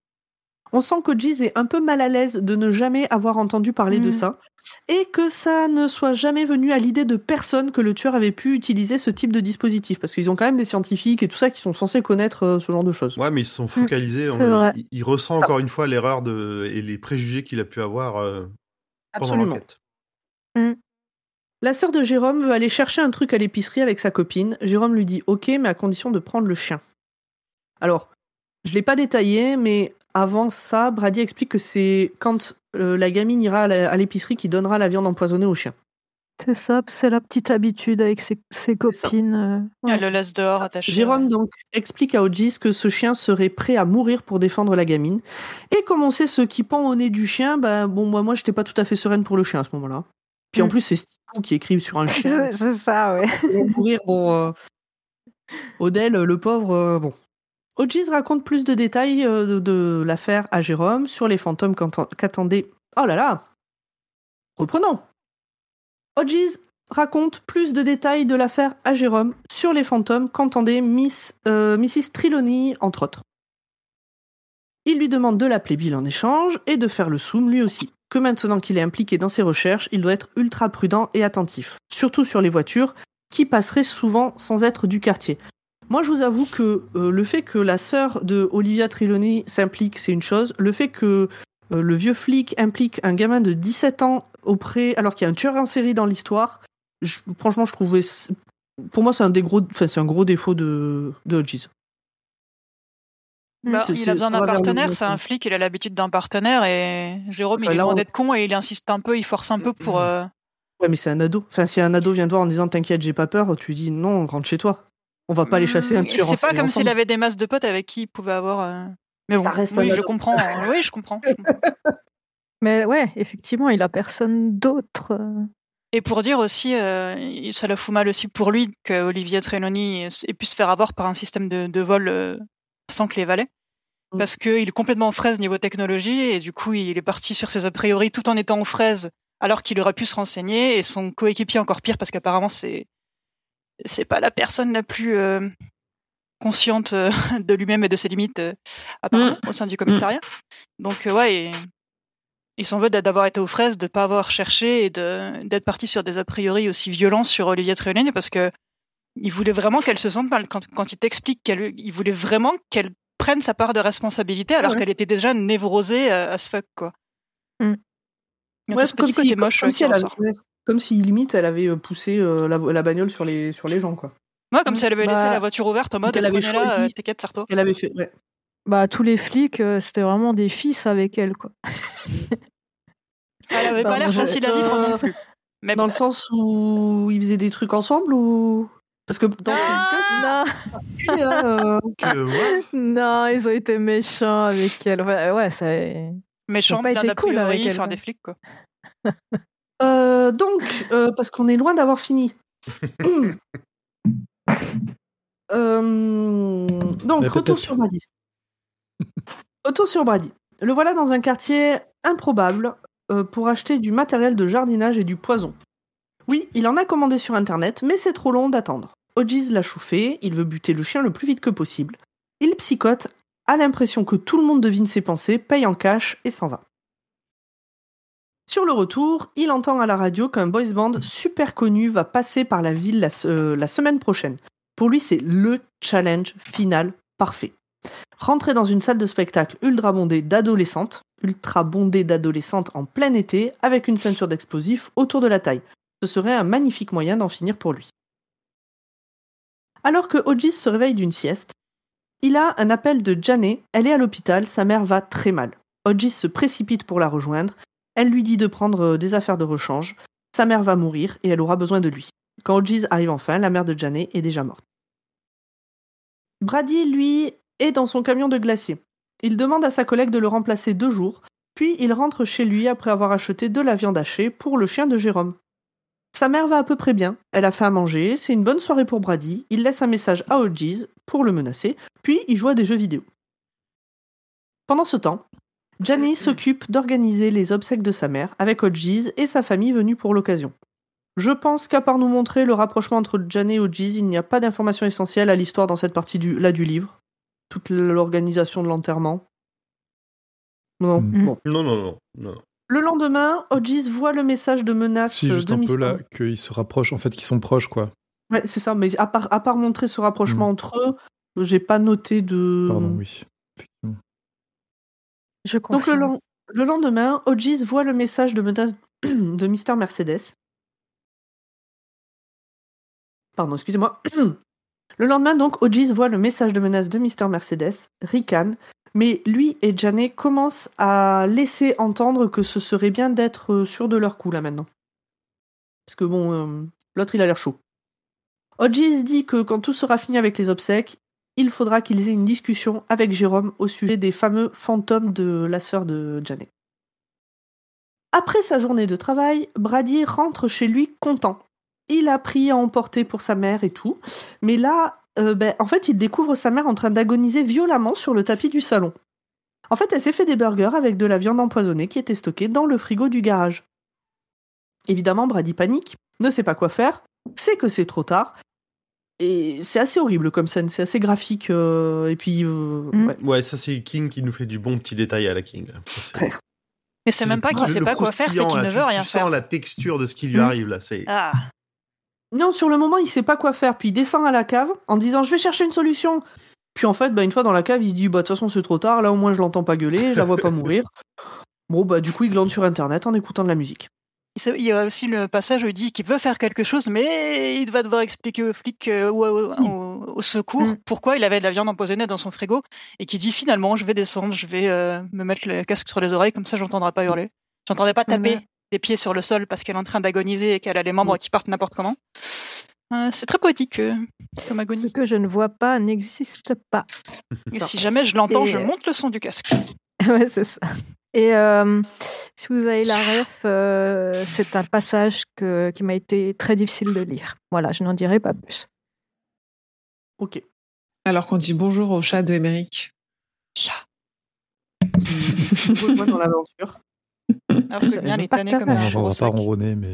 On sent qu'Hodges est un peu mal à l'aise de ne jamais avoir entendu parler de Mm. ça, et que ça ne soit jamais venu à l'idée de personne que le tueur avait pu utiliser ce type de dispositif, parce qu'ils ont quand même des scientifiques et tout ça qui sont censés connaître euh, ce genre de choses. Ouais, mais ils se sont focalisés. on- il, il ressent Ça. encore une fois l'erreur de et les préjugés qu'il a pu avoir euh, pendant Absolument. l'enquête. La sœur de Jérôme veut aller chercher un truc à l'épicerie avec sa copine. Jérôme lui dit OK, mais à condition de prendre le chien. Alors, je l'ai pas détaillé, mais avant ça, Brady explique que c'est quand euh, la gamine ira à l'épicerie qui donnera la viande empoisonnée au chien. C'est ça, c'est la petite habitude avec ses, copines. euh, ouais. Elle le laisse dehors attaché. Jérôme donc explique à Hodges que ce chien serait prêt à mourir pour défendre la gamine. Et comme on sait ce qui pend au nez du chien, bah bon moi moi j'étais pas tout à fait sereine pour le chien à ce moment-là. Puis en Mm. plus c'est Steve qui écrit sur un chien. C'est ça, ouais. Mourir bon. euh, Odell le pauvre euh, bon. Hodges raconte plus de détails euh, de, l'affaire à Jérôme sur les fantômes qu'attendait. Oh là là. Reprenons. Hodges raconte plus de détails de l'affaire à Jérôme sur les fantômes qu'entendait Miss, euh, Mrs. Trelawney, entre autres. Il lui demande de l'appeler Bill en échange et de faire le zoom lui aussi. Que maintenant qu'il est impliqué dans ses recherches, il doit être ultra prudent et attentif, surtout sur les voitures qui passeraient souvent sans être du quartier. Moi, je vous avoue que euh, le fait que la sœur de Olivia Trelawney s'implique, c'est une chose. Le fait que euh, le vieux flic implique un gamin de 17 ans auprès, alors qu'il y a un tueur en série dans l'histoire, je- franchement, je trouvais, pour moi, c'est un des gros, c'est un gros défaut de, de Hodges. Bah, C'est- il c'est- a besoin d'un partenaire, c'est un flic, il a l'habitude d'un partenaire et Jérôme, Enfin, il est loin on- d'être con et il insiste un peu, il force un peu pour. euh, Ouais, mais c'est un ado. Enfin, si un ado vient te voir en disant t'inquiète, j'ai pas peur, tu lui dis non, rentre chez toi. On va pas aller chasser un Hmm, tueur en C'est pas comme s'il avait des masses de potes avec qui il pouvait avoir. euh, Mais bon, Ça reste oui, je ado. comprends. euh, oui, je comprends. je comprends. Mais ouais, effectivement, il a personne d'autre. euh. Et pour dire aussi, euh, il- ça le fout mal aussi pour lui que Olivier Trelawney ait pu se faire avoir par un système de, de vol euh, sans clé valet. Mm. Parce qu'il est complètement en fraise niveau technologie et du coup il est parti sur ses a priori tout en étant en fraise alors qu'il aurait pu se renseigner et son coéquipier encore pire parce qu'apparemment c'est c'est pas la personne la plus euh, consciente euh, de lui-même et de ses limites euh, apparemment au sein du commissariat. Donc euh, ouais, et il s'en veut d'a- d'avoir été aux fraises, de pas avoir cherché et de d'être parti sur des a priori aussi violents sur Olivier Trelawney parce que il voulait vraiment qu'elle se sente mal quand, quand il t'explique qu'elle il voulait vraiment qu'elle prenne sa part de responsabilité alors Ouais. qu'elle était déjà névrosée euh, as fuck quoi. Mm. Il y a Ouais, tout ce petit côté si- moche comme si qui elle avait- ressort. ouais, comme si limite elle avait euh, poussé euh, la, la bagnole sur les, sur les gens, quoi. Moi comme si elle avait laissé la voiture ouverte en mode qu'elle avait choisi. euh, t'inquiète, serre-toi. Elle avait fait, ouais. Bah, tous les flics, euh, c'était vraiment des fils avec elle, quoi. Elle avait Bah, pas l'air facile à vivre euh, non plus. Mais Dans bon. le sens où ils faisaient des trucs ensemble ou? Parce que dans Ah là, euh, Que, ouais. Non, ils ont été méchants avec elle. Ouais, ouais c'est. Méchant, été d'a cool avec priori, elle, faire des flics quoi. euh, donc, euh, parce qu'on est loin d'avoir fini. Euh, donc, retour sur Brady. Retour sur Brady. Le voilà dans un quartier improbable euh, pour acheter du matériel de jardinage et du poison. Oui, il en a commandé sur internet, mais c'est trop long d'attendre. Hodges l'a chauffé, il veut buter le chien le plus vite que possible. Il psychote, a l'impression que tout le monde devine ses pensées, paye en cash et s'en va. Sur le retour, il entend à la radio qu'un boys band super connu va passer par la ville euh, la semaine prochaine. Pour lui, c'est LE challenge final parfait. Rentrer dans une salle de spectacle ultra bondée d'adolescentes, ultra bondée d'adolescentes en plein été, avec une ceinture d'explosifs autour de la taille. Ce serait un magnifique moyen d'en finir pour lui. Alors que Hodges se réveille d'une sieste, il a un appel de Janet, elle est à l'hôpital, sa mère va très mal. Hodges se précipite pour la rejoindre, elle lui dit de prendre euh, des affaires de rechange, sa mère va mourir et elle aura besoin de lui. Quand Hodges arrive enfin, la mère de Janet est déjà morte. Brady, lui, est dans son camion de glacier. Il demande à sa collègue de le remplacer deux jours, puis il rentre chez lui après avoir acheté de la viande hachée pour le chien de Jérôme. Sa mère va à peu près bien, elle a fait à manger, c'est une bonne soirée pour Brady, il laisse un message à Hodges pour le menacer, puis il joue à des jeux vidéo. Pendant ce temps, Janie s'occupe d'organiser les obsèques de sa mère avec Hodges et sa famille venue pour l'occasion. Je pense qu'à part nous montrer le rapprochement entre Janie et Hodges, il n'y a pas d'informations essentielles à l'histoire dans cette partie du, là du livre. Toute l'organisation de l'enterrement. Non, Mm. bon. Non, non, non, non. Le lendemain, Hodges voit le message de menace Si, juste de un peu Mr. là, qu'ils se rapprochent, en fait, qu'ils sont proches, quoi. Ouais, c'est ça, mais à part, à part montrer ce rapprochement Mm. entre eux, j'ai pas noté de. Pardon, oui. Effectivement. Je Donc le, lendemain, Hodges voit le message de menace de Mr. Mercedes. Pardon, excusez-moi. Le lendemain, donc, Hodges voit le message de menace de Mr. Mercedes, ricane, mais lui et Janet commencent à laisser entendre que ce serait bien d'être euh, sûr de leur coup là maintenant. Parce que bon, euh, l'autre il a l'air chaud. Hodges dit que quand tout sera fini avec les obsèques, il faudra qu'ils aient une discussion avec Jérôme au sujet des fameux fantômes de la sœur de Janet. Après sa journée de travail, Brady rentre chez lui content. Il a pris à emporter pour sa mère et tout, mais là, euh, ben, en fait, il découvre sa mère en train d'agoniser violemment sur le tapis du salon. En fait, elle s'est fait des burgers avec de la viande empoisonnée qui était stockée dans le frigo du garage. Évidemment, Brady panique. ne sait pas quoi faire, sait que c'est trop tard. Et c'est assez horrible comme scène, c'est assez graphique. euh, et puis, euh, Mm. ouais. Ouais, ça c'est King qui nous fait du bon petit détail à la King. Ça, c'est- Mais c'est même pas qu'il le- sait le pas quoi faire, c'est croustillant, qu'il là, ne tu- veut rien tu faire. sens la texture de ce qui lui Mm. arrive là. C'est Ah, Non, sur le moment, il sait pas quoi faire, puis il descend à la cave en disant je vais chercher une solution. Puis en fait, bah, une fois dans la cave, il se dit bah de toute façon c'est trop tard, là au moins je l'entends pas gueuler, je la vois pas mourir. Bon bah du coup il glande sur internet en écoutant de la musique. Il y a aussi le passage où il dit qu'il veut faire quelque chose, mais il va devoir expliquer aux flics euh, ou au, au- au secours Mm. pourquoi il avait de la viande empoisonnée dans son frigo et qui dit finalement je vais descendre, je vais euh, me mettre le casque sur les oreilles comme ça j'entendrai pas hurler. J'entendrai pas taper. Des pieds sur le sol parce qu'elle est en train d'agoniser et qu'elle a les membres Mm. qui partent n'importe comment. Euh, c'est très poétique euh, comme Ce agonie. que je ne vois pas n'existe pas. Et si jamais je l'entends, Et- je monte le son du casque. ouais, c'est ça. Et euh, si vous avez la ref, euh, c'est un passage que, qui m'a été très difficile de lire. Voilà, je n'en dirai pas plus. Ok. Alors qu'on dit bonjour au chat de Émeric. Chat. Revois dans l'aventure. Alors, J'avais bien les tanner comme On un vache. va pas ronronner, mais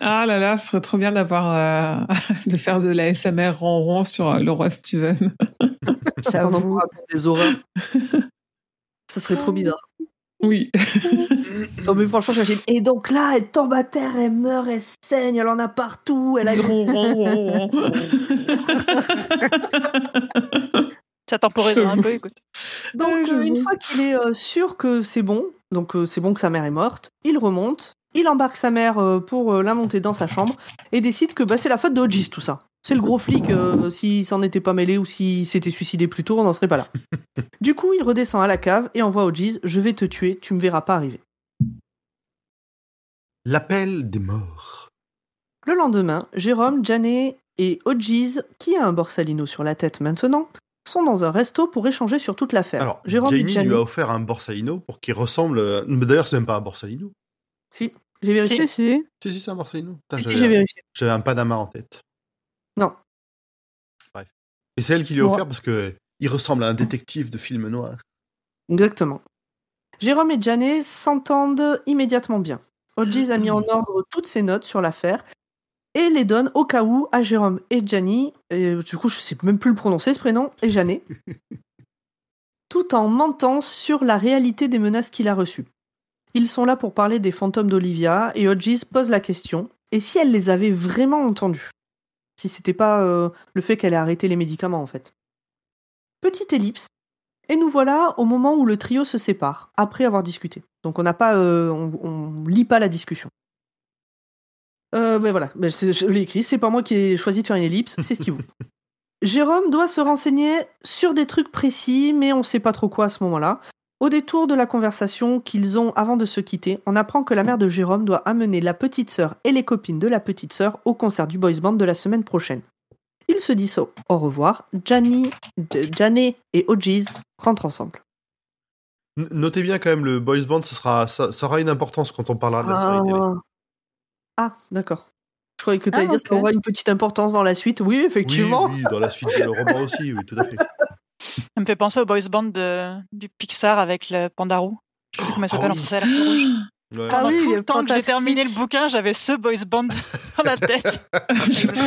Ah là là, ce serait trop bien d'avoir euh, de faire de la SMR ronron sur euh, le roi Steven. J'avoue. des horreurs. Ça serait trop bizarre. Oui. Non mais franchement j'imagine. Et donc là, elle tombe à terre, elle meurt, elle saigne, elle en a partout, elle a. Ça temporisera un peu, écoute. Donc, euh, une fois qu'il est euh, sûr que c'est bon, donc euh, c'est bon que sa mère est morte, il remonte, il embarque sa mère euh, pour euh, la monter dans sa chambre et décide que bah, c'est la faute de Hodges tout ça. C'est le gros flic, s'il s'en était pas mêlé ou s'il s'était suicidé plus tôt, on n'en serait pas là. du coup, il redescend à la cave et envoie Hodges Je vais te tuer, tu me verras pas arriver. l'appel des morts. Le lendemain, Jérôme, Janet et Hodges, qui a un borsalino sur la tête maintenant, sont dans un resto pour échanger sur toute l'affaire. Alors, Jérôme Janet, lui a offert un borsalino pour qu'il ressemble. euh, mais D'ailleurs, c'est même pas un borsalino. j'ai vérifié. Si, si. Si, si, c'est un borsalino. Si, si, j'avais j'ai un- vérifié. J'avais un Panama en tête. Non. Bref. Et c'est elle qui lui a offert parce que euh, il ressemble à un détective de film noir. Exactement. Jérôme et Janet s'entendent immédiatement bien. Hodges a mis en ordre toutes ses notes sur l'affaire et les donne au cas où à Jérôme et Janie, et du coup je sais même plus le prononcer ce prénom, et Janet, tout en mentant sur la réalité des menaces qu'il a reçues. Ils sont là pour parler des fantômes d'Olivia et Hodges pose la question et si elle les avait vraiment entendus? Si c'était pas euh, le fait qu'elle ait arrêté les médicaments en fait. Petite ellipse, et nous voilà au moment où le trio se sépare, après avoir discuté. Donc on n'a pas, euh, on, on lit pas la discussion. Euh, ben voilà, ben je l'ai écrit, c'est pas moi qui ai choisi de faire une ellipse, c'est Steve. Jérôme doit se renseigner sur des trucs précis, mais on sait pas trop quoi à ce moment-là. Au détour de la conversation qu'ils ont avant de se quitter, on apprend que la mère de Jérôme doit amener la petite sœur et les copines de la petite sœur au concert du boys band de la semaine prochaine. Ils se disent au au revoir. Gianni, et Hodges rentrent ensemble. Notez bien quand même, le boys band, ce sera, ça, ça aura une importance quand on parlera de la série télé. Ah, d'accord. Je croyais que tu allais Ah, dire que ça ok. aura une petite importance dans la suite. Oui, effectivement. Oui, oui, dans la suite de le roman aussi, oui, tout à fait. Ça me fait penser au boys band de, du Pixar avec le panda roux. Je sais plus comment il s'appelle Ah en oui. français, la rouge. Ouais. Ah Pendant oui, tout le temps que j'ai terminé le bouquin, j'avais ce boys band dans la tête. Ah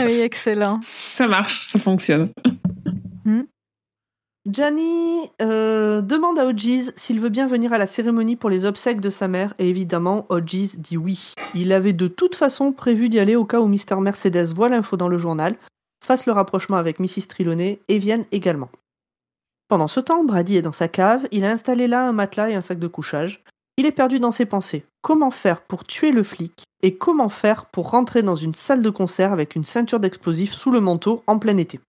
oui, excellent. ça marche, ça fonctionne. Gianni euh, demande à Hodges s'il veut bien venir à la cérémonie pour les obsèques de sa mère, et évidemment, Hodges dit oui. Il avait de toute façon prévu d'y aller au cas où Mr. Mercedes voit l'info dans le journal, fasse le rapprochement avec Mrs. Trelawney et vienne également. Pendant ce temps, Brady est dans sa cave, il a installé là un matelas et un sac de couchage. Il est perdu dans ses pensées. Comment faire pour tuer le flic et comment faire pour rentrer dans une salle de concert avec une ceinture d'explosifs sous le manteau en plein été?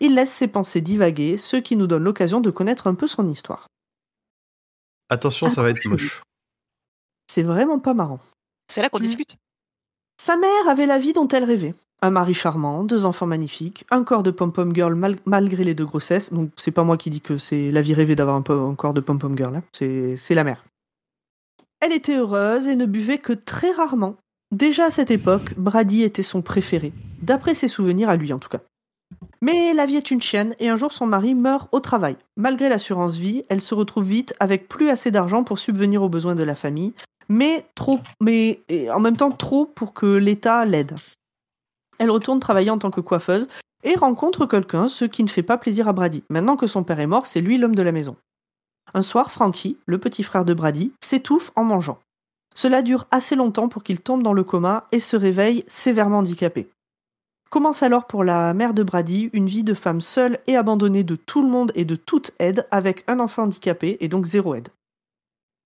Il laisse ses pensées divaguer, ce qui nous donne l'occasion de connaître un peu son histoire. Attention, ça va être moche. C'est vraiment pas marrant. C'est là qu'on Mm. discute. Sa mère avait la vie dont elle rêvait. Un mari charmant, deux enfants magnifiques, un corps de pom-pom girl mal- malgré les deux grossesses. Donc c'est pas moi qui dis que c'est la vie rêvée d'avoir un, corps de pom-pom girl, hein. c'est c'est la mère. Elle était heureuse et ne buvait que très rarement. Déjà à cette époque, Brady était son préféré, d'après ses souvenirs à lui en tout cas. Mais la vie est une chienne et un jour son mari meurt au travail. Malgré l'assurance vie, elle se retrouve vite avec plus assez d'argent pour subvenir aux besoins de la famille, mais trop, mais en même temps trop pour que l'État l'aide. Elle retourne travailler en tant que coiffeuse et rencontre quelqu'un, ce qui ne fait pas plaisir à Brady. Maintenant que son père est mort, c'est lui l'homme de la maison. Un soir, Frankie, le petit frère de Brady, s'étouffe en mangeant. Cela dure assez longtemps pour qu'il tombe dans le coma et se réveille sévèrement handicapé. Commence alors pour la mère de Brady une vie de femme seule et abandonnée de tout le monde et de toute aide avec un enfant handicapé et donc zéro aide.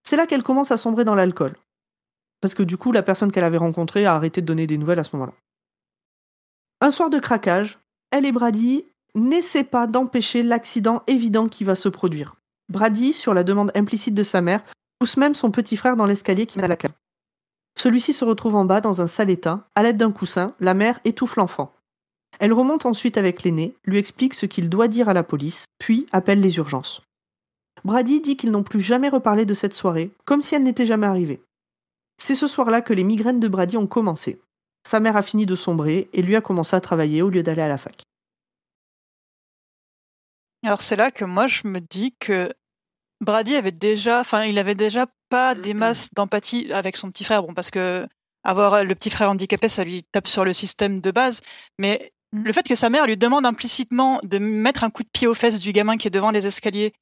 C'est là qu'elle commence à sombrer dans l'alcool. Parce que du coup, la personne qu'elle avait rencontrée a arrêté de donner des nouvelles à ce moment-là. Un soir de craquage, elle et Brady n'essaient pas d'empêcher l'accident évident qui va se produire. Brady, sur la demande implicite de sa mère, pousse même son petit frère dans l'escalier qui mène à la cave. Celui-ci se retrouve en bas dans un sale état. À l'aide d'un coussin, la mère étouffe l'enfant. Elle remonte ensuite avec l'aîné, lui explique ce qu'il doit dire à la police, puis appelle les urgences. Brady dit qu'ils n'ont plus jamais reparlé de cette soirée, comme si elle n'était jamais arrivée. C'est ce soir-là que les migraines de Brady ont commencé. Sa mère a fini de sombrer et lui a commencé à travailler au lieu d'aller à la fac. Alors c'est là que moi je me dis que Brady avait déjà, enfin il avait déjà pas des masses d'empathie avec son petit frère, bon parce que avoir le petit frère handicapé ça lui tape sur le système de base, mais Mhm. le fait que sa mère lui demande implicitement de mettre un coup de pied aux fesses du gamin qui est devant les escaliers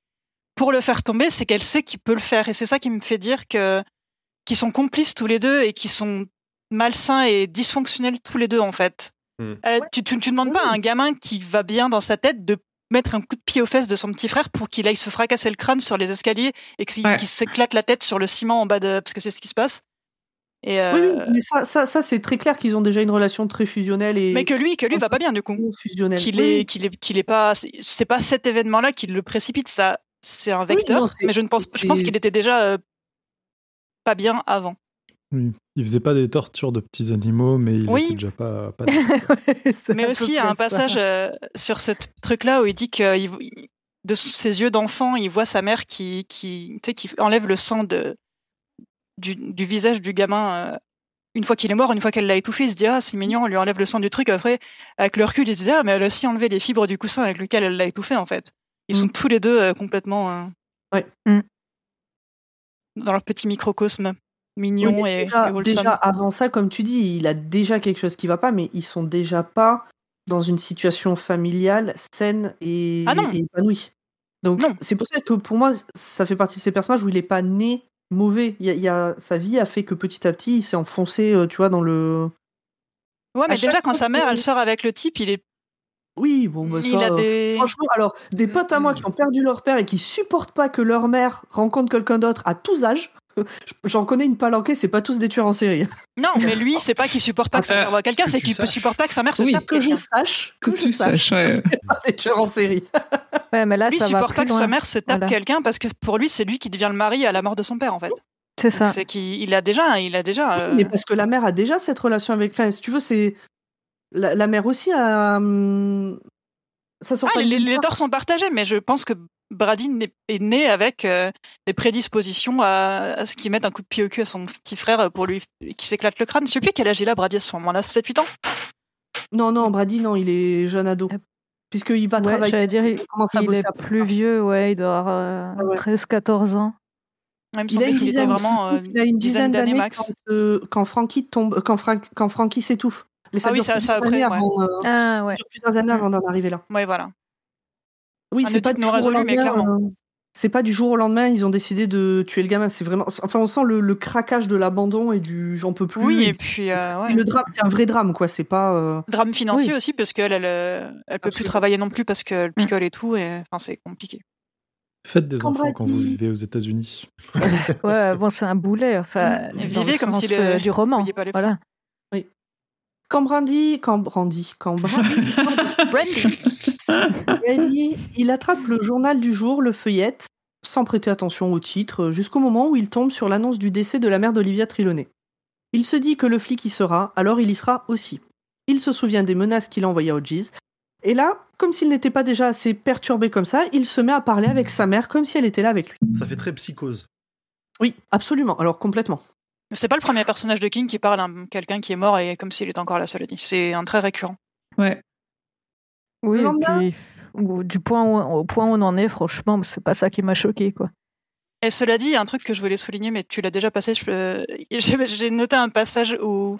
pour le faire tomber, c'est qu'elle sait qu'il peut le faire et c'est ça qui me fait dire que qu'ils sont complices tous les deux et qu'ils sont malsains et dysfonctionnels tous les deux en fait. Hmm. Euh, tu, tu, tu demandes pas à un gamin qui va bien dans sa tête de mettre un coup de pied aux fesses de son petit frère pour qu'il aille se fracasser le crâne sur les escaliers et qu'il Ouais. qu'il s'éclate la tête sur le ciment en bas de parce que c'est ce qui se passe. Et euh, Oui, oui, mais ça, ça, ça c'est très clair qu'ils ont déjà une relation très fusionnelle et mais que lui que lui va pas bien du coup. fusionnelle. Qu'il Oui, est qu'il est qu'il est pas c'est- pas cet événement là qui le précipite ça c'est un vecteur non, mais je ne pense je pense qu'il était déjà euh, pas bien avant. Il faisait pas des tortures de petits animaux, mais il Oui. était déjà pas. pas C'est Mais aussi, il y a un passage euh, sur ce truc-là où il dit que il- de ses yeux d'enfant, il voit sa mère qui, qui, tu sais, qui enlève le sang de, du, du visage du gamin euh, une fois qu'il est mort, une fois qu'elle l'a étouffé. Il se dit ah c'est mignon, on lui enlève le sang du truc. Après, avec le recul, il se dit ah mais elle a aussi enlevé les fibres du coussin avec lequel elle l'a étouffé en fait. Ils sont tous les deux euh, complètement euh, Ouais. Mm. dans leur petit microcosme mignon Oui, mais et, déjà, et déjà, avant ça, comme tu dis, il a déjà quelque chose qui va pas, mais ils sont déjà pas dans une situation familiale saine et, Ah et épanouie. Donc c'est pour ça que pour moi, ça fait partie de ces personnages où il est pas né mauvais. Il y a, il y a- sa vie a fait que petit à petit, il s'est enfoncé, euh, tu vois, dans le. Ouais, mais à déjà quand sa mère elle sort avec le type, il est, Oui, bon, bah, il ça, a euh, des. Franchement, alors, des potes à moi qui ont perdu leur père et qui supportent pas que leur mère rencontre quelqu'un d'autre à tous âges. J'en connais une palanquée, c'est pas tous des tueurs en série. Non, mais lui, c'est pas qu'il supporte pas que sa mère voit quelqu'un, que c'est qu'il saches. supporte pas que sa mère se Oui, tape Que je sache, que, Que je tu sache, saches, ouais. c'est pas des tueurs en série. Ouais, mais là, Lui, il ça supporte pas que loin. sa mère se tape Voilà. quelqu'un parce que pour lui, c'est lui qui devient le mari à la mort de son père, en fait. C'est ça. C'est qu'il il a déjà, il a déjà. euh, Mais parce que la mère a déjà cette relation avec. Enfin, si tu veux, c'est. La, la mère aussi a. hum, Ça sort Ah, pas les, les torts sont partagés, mais je pense que Brady est né avec euh, des prédispositions à, à ce qu'il mette un coup de pied au cul à son petit frère pour lui qui s'éclate le crâne. Je sais plus quel âge il a, Brady, à ce moment-là, 7-8 ans? Non, non, Brady, non, il est jeune ado. Euh, Puisqu'il va Ouais, travailler. j'allais dire, il, commence à il bosser est plus vieux, ouais, il doit avoir euh, Ah ouais. 13-14 ans. Il Il a une dizaine, vraiment euh, il a une dizaine d'années max. quand, euh, quand Frankie tombe, quand, Frank, quand Frankie s'étouffe. Mais ça Ah oui, dure ça- plusieurs ça après, années ouais. avant, euh, Ah ouais. dure plusieurs années avant d'en arriver là. Ouais, voilà. Oui, c'est pas mais clairement. euh, C'est pas du jour au lendemain, ils ont décidé de tuer le gamin. C'est vraiment. Enfin, on sent le, le craquage de l'abandon et du j'en peux plus. Oui, et et puis euh, ouais. Et le drame, c'est un vrai drame, quoi. C'est pas. euh, drame financier Oui. aussi parce qu'elle elle, elle peut plus travailler non plus parce qu'elle picole et tout et enfin c'est compliqué. Faites des Quand enfants quand vous vivez aux États-Unis. Ouais, bon, c'est un boulet, enfin. Dans vivez comme si le- du roman. pas les Voilà. Quand Brandy, quand Brandy, quand Brandy, Il attrape le journal du jour, le feuillette, sans prêter attention au titre, jusqu'au moment où il tombe sur l'annonce du décès de la mère d'Olivia Trelawney. Il se dit que le flic y sera, alors il y sera aussi. Il se souvient des menaces qu'il a envoyées à Hodges. Et là, comme s'il n'était pas déjà assez perturbé comme ça, il se met à parler avec sa mère comme si elle était là avec lui. Ça fait très psychose. Oui, absolument, alors complètement. C'est pas le premier personnage de King qui parle à un- quelqu'un qui est mort et comme s'il était encore là, cela dit. C'est un très récurrent. Ouais. Oui, Le et lendemain puis, au- du point où, au point où on en est, franchement, c'est pas ça qui m'a choqué, quoi. Et cela dit, il y a un truc que je voulais souligner, mais tu l'as déjà passé. J'ai noté un passage où,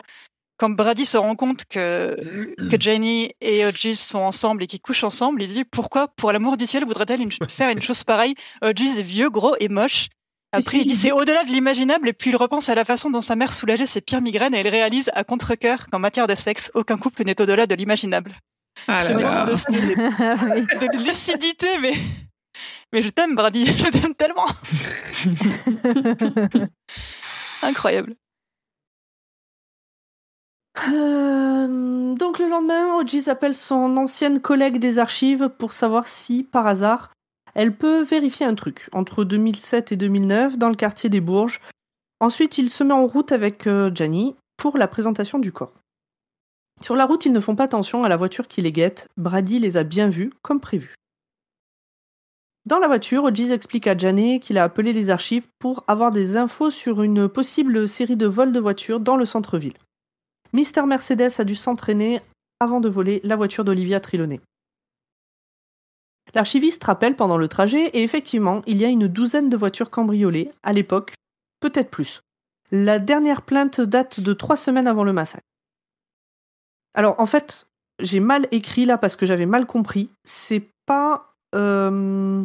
quand Brady se rend compte que, que Jenny et Hodges sont ensemble et qu'ils couchent ensemble, il dit Pourquoi, pour l'amour du ciel, voudrait-elle faire une chose pareille? Hodges est vieux, gros et moche. Après, il dit C'est au-delà de l'imaginable, et puis il repense à la façon dont sa mère soulageait ses pires migraines et il réalise à contre-coeur qu'en matière de sexe, aucun couple n'est au-delà de l'imaginable. Ah C'est là vraiment là. de lucidité, mais. Mais je t'aime, Brady, je t'aime tellement. Incroyable. Euh, donc le lendemain, Hodges appelle son ancienne collègue des archives pour savoir si, par hasard, elle peut vérifier un truc entre 2007 et 2009 dans le quartier des Bourges. Ensuite, il se met en route avec euh, Gianni pour la présentation du corps. Sur la route, ils ne font pas attention à la voiture qui les guette. Brady les a bien vus, comme prévu. Dans la voiture, Hodges explique à Gianni qu'il a appelé les archives pour avoir des infos sur une possible série de vols de voitures dans le centre-ville. Mister Mercedes a dû s'entraîner avant de voler la voiture d'Olivia Trelawney. L'archiviste rappelle pendant le trajet, et effectivement, il y a une douzaine de voitures cambriolées, à l'époque, peut-être plus. La dernière plainte date de trois semaines avant le massacre. Alors, en fait, j'ai mal écrit là parce que j'avais mal compris. C'est pas. euh,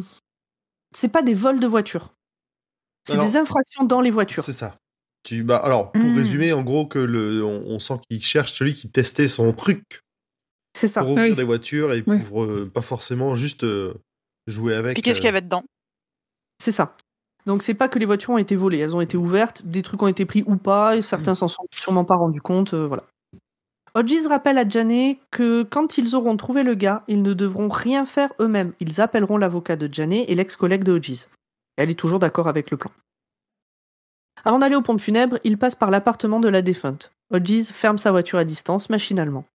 C'est pas des vols de voitures. C'est des infractions dans les voitures. C'est ça. Tu, bah, alors, pour Mm. résumer, en gros, que le, on, on sent qu'il cherche celui qui testait son truc C'est ça. pour ouvrir Oui. les voitures et Oui. pour euh, pas forcément juste euh, jouer avec. Puis qu'est-ce euh, qu'il y avait dedans? C'est ça. Donc c'est pas que les voitures ont été volées, elles ont été ouvertes, des trucs ont été pris ou pas, et certains s'en sont sûrement pas rendus compte, euh, voilà. Hodges rappelle à Janet que quand ils auront trouvé le gars, ils ne devront rien faire eux-mêmes. Ils appelleront l'avocat de Janet et l'ex-collègue de Hodges. Elle est toujours d'accord avec le plan. Avant d'aller aux pompes funèbres, ils passent par l'appartement de la défunte. Hodges ferme sa voiture à distance, machinalement.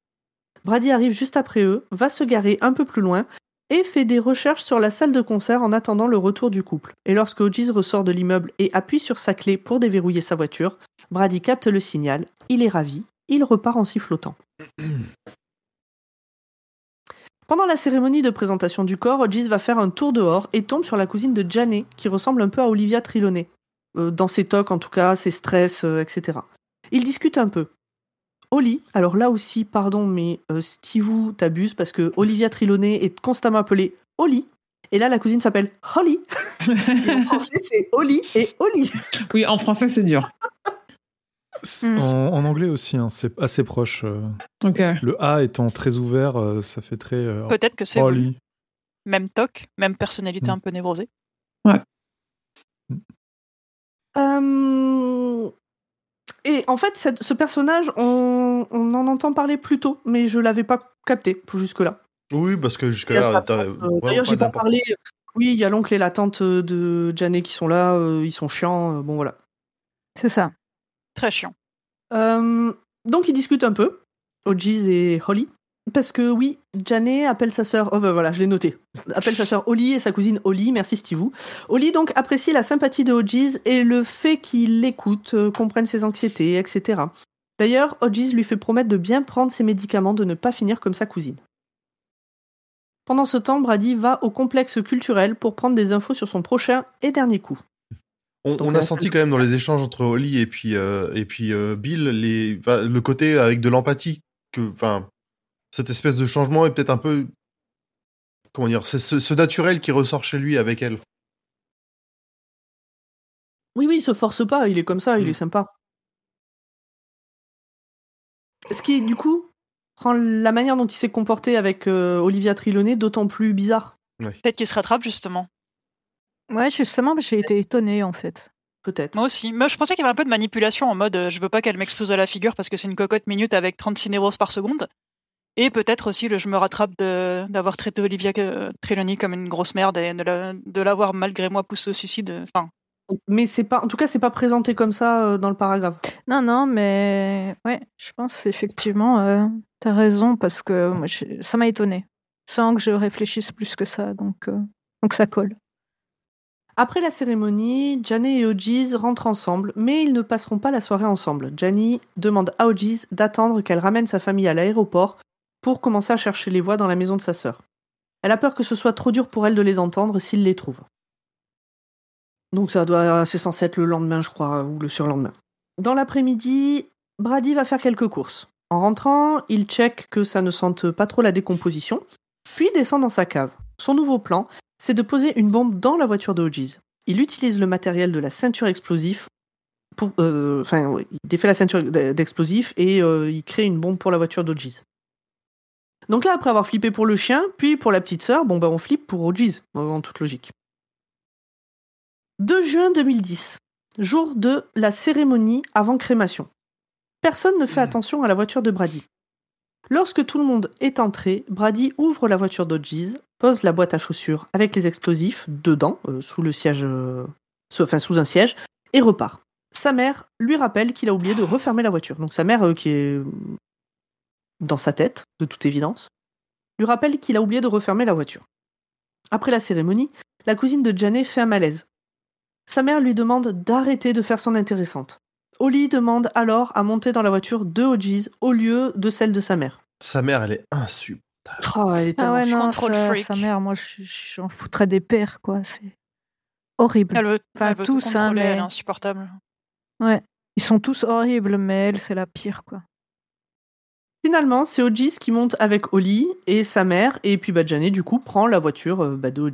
Brady arrive juste après eux, va se garer un peu plus loin et fait des recherches sur la salle de concert en attendant le retour du couple. Et lorsque Hodges ressort de l'immeuble et appuie sur sa clé pour déverrouiller sa voiture, Brady capte le signal, il est ravi, il repart en sifflotant. Pendant la cérémonie de présentation du corps, Hodges va faire un tour dehors et tombe sur la cousine de Janet, qui ressemble un peu à Olivia Trelawney. Euh, dans ses tocs en tout cas, ses stress, euh, etc. Ils discutent un peu. Oli, alors là aussi, pardon, mais euh, Steve, t'abuses parce que Olivia Trelawney est constamment appelée Oli. Et là, la cousine s'appelle Holly. En français, c'est Oli et Oli. Oui, en français, c'est dur. Mm. En, en anglais aussi, hein, c'est assez proche. euh, le A étant très ouvert, euh, ça fait très. euh, Peut-être que c'est même toc, même personnalité Mm. un peu névrosée. Euh, Et en fait, cette- ce personnage, on, on en entend parler plus tôt, mais je l'avais pas capté jusque-là. Oui, parce que jusque-là, D'ailleurs, j'ai pas parlé. Oui, il y a l'oncle et la tante de Janet qui sont là, euh, ils sont chiants, euh, bon voilà. C'est ça. Très chiant. Euh, donc ils discutent un peu, Hodges et Holly, parce que oui, Janet appelle sa sœur, oh ben voilà, je l'ai noté, appelle sa sœur Holly et sa cousine Holly, merci Steve. Holly donc apprécie la sympathie de Hodges et le fait qu'il l'écoute, euh, comprenne ses anxiétés, etc. D'ailleurs, Hodges lui fait promettre de bien prendre ses médicaments, de ne pas finir comme sa cousine. Pendant ce temps, Brady va au complexe culturel pour prendre des infos sur son prochain et dernier coup. On, a senti quand même dans les échanges entre Holly et puis, euh, et puis euh, Bill les, le côté avec de l'empathie. que enfin, Cette espèce de changement est peut-être un peu. Comment dire C'est ce, ce naturel qui ressort chez lui avec elle. Oui, oui, il se force pas, il est comme ça, il Mm. est sympa. Ce qui, du coup, rend la manière dont il s'est comporté avec euh, Olivia Trelawney d'autant plus bizarre, Peut-être qu'il se rattrape justement. Ouais, justement, j'ai été étonnée en fait. peut-être. Moi aussi. Moi, je pensais qu'il y avait un peu de manipulation en mode euh, je veux pas qu'elle m'explose à la figure parce que c'est une cocotte minute avec 36 névroses par seconde. Et peut-être aussi le je me rattrape de- d'avoir traité Olivia euh, Trelawney comme une grosse merde et de la- de l'avoir malgré moi poussé au suicide. Enfin, Mais c'est pas, en tout cas, c'est pas présenté comme ça euh, dans le paragraphe. Non, non, mais ouais, je pense effectivement, euh, t'as raison parce que moi, ça m'a étonnée, sans que je réfléchisse plus que ça, donc euh, donc ça colle. Après la cérémonie, Janet et Hodges rentrent ensemble, mais ils ne passeront pas la soirée ensemble. Janet demande à Hodges d'attendre qu'elle ramène sa famille à l'aéroport pour commencer à chercher les voix dans la maison de sa sœur. Elle a peur que ce soit trop dur pour elle de les entendre s'il les trouve. Donc ça doit, c'est censé être le lendemain, je crois, ou le surlendemain. Dans l'après-midi, Brady va faire quelques courses. En rentrant, il check que ça ne sente pas trop la décomposition, puis descend dans sa cave. Son nouveau plan, c'est de poser une bombe dans la voiture de Hodges. Il utilise le matériel de la ceinture explosif pour, euh, enfin, ouais, il défait la ceinture d'explosifs et euh, il crée une bombe pour la voiture d'Hodges. Donc là, après avoir flippé pour le chien, puis pour la petite sœur, bon bah on flippe pour Hodges, en toute logique. 2 juin 2010, jour de la cérémonie avant crémation. Personne ne fait attention à la voiture de Brady. Lorsque tout le monde est entré, Brady ouvre la voiture d'Hodges, pose la boîte à chaussures avec les explosifs dedans, euh, sous le siège, euh, enfin sous un siège, et repart. Sa mère lui rappelle qu'il a oublié de refermer la voiture. Donc sa mère, euh, qui est dans sa tête, de toute évidence, lui rappelle qu'il a oublié de refermer la voiture. Après la cérémonie, la cousine de Janet fait un malaise. Sa mère lui demande d'arrêter de faire son intéressante. Holly demande alors à monter dans la voiture de Hodges au lieu de celle de sa mère. Sa mère, elle est insupportable. Oh, elle est Ah ouais, tellement non, Control sa, freak. sa mère, moi, je- je- j'en foutrais des pères, quoi. C'est horrible. Elle veut, Enfin, elle veut tous, tout hein, mais- elle est insupportable. Ouais. Ils sont tous horribles, mais elle, c'est la pire, quoi. Finalement, c'est Hodges qui monte avec Holly et sa mère, et puis bah, Janet, du coup, prend la voiture euh, bah, de.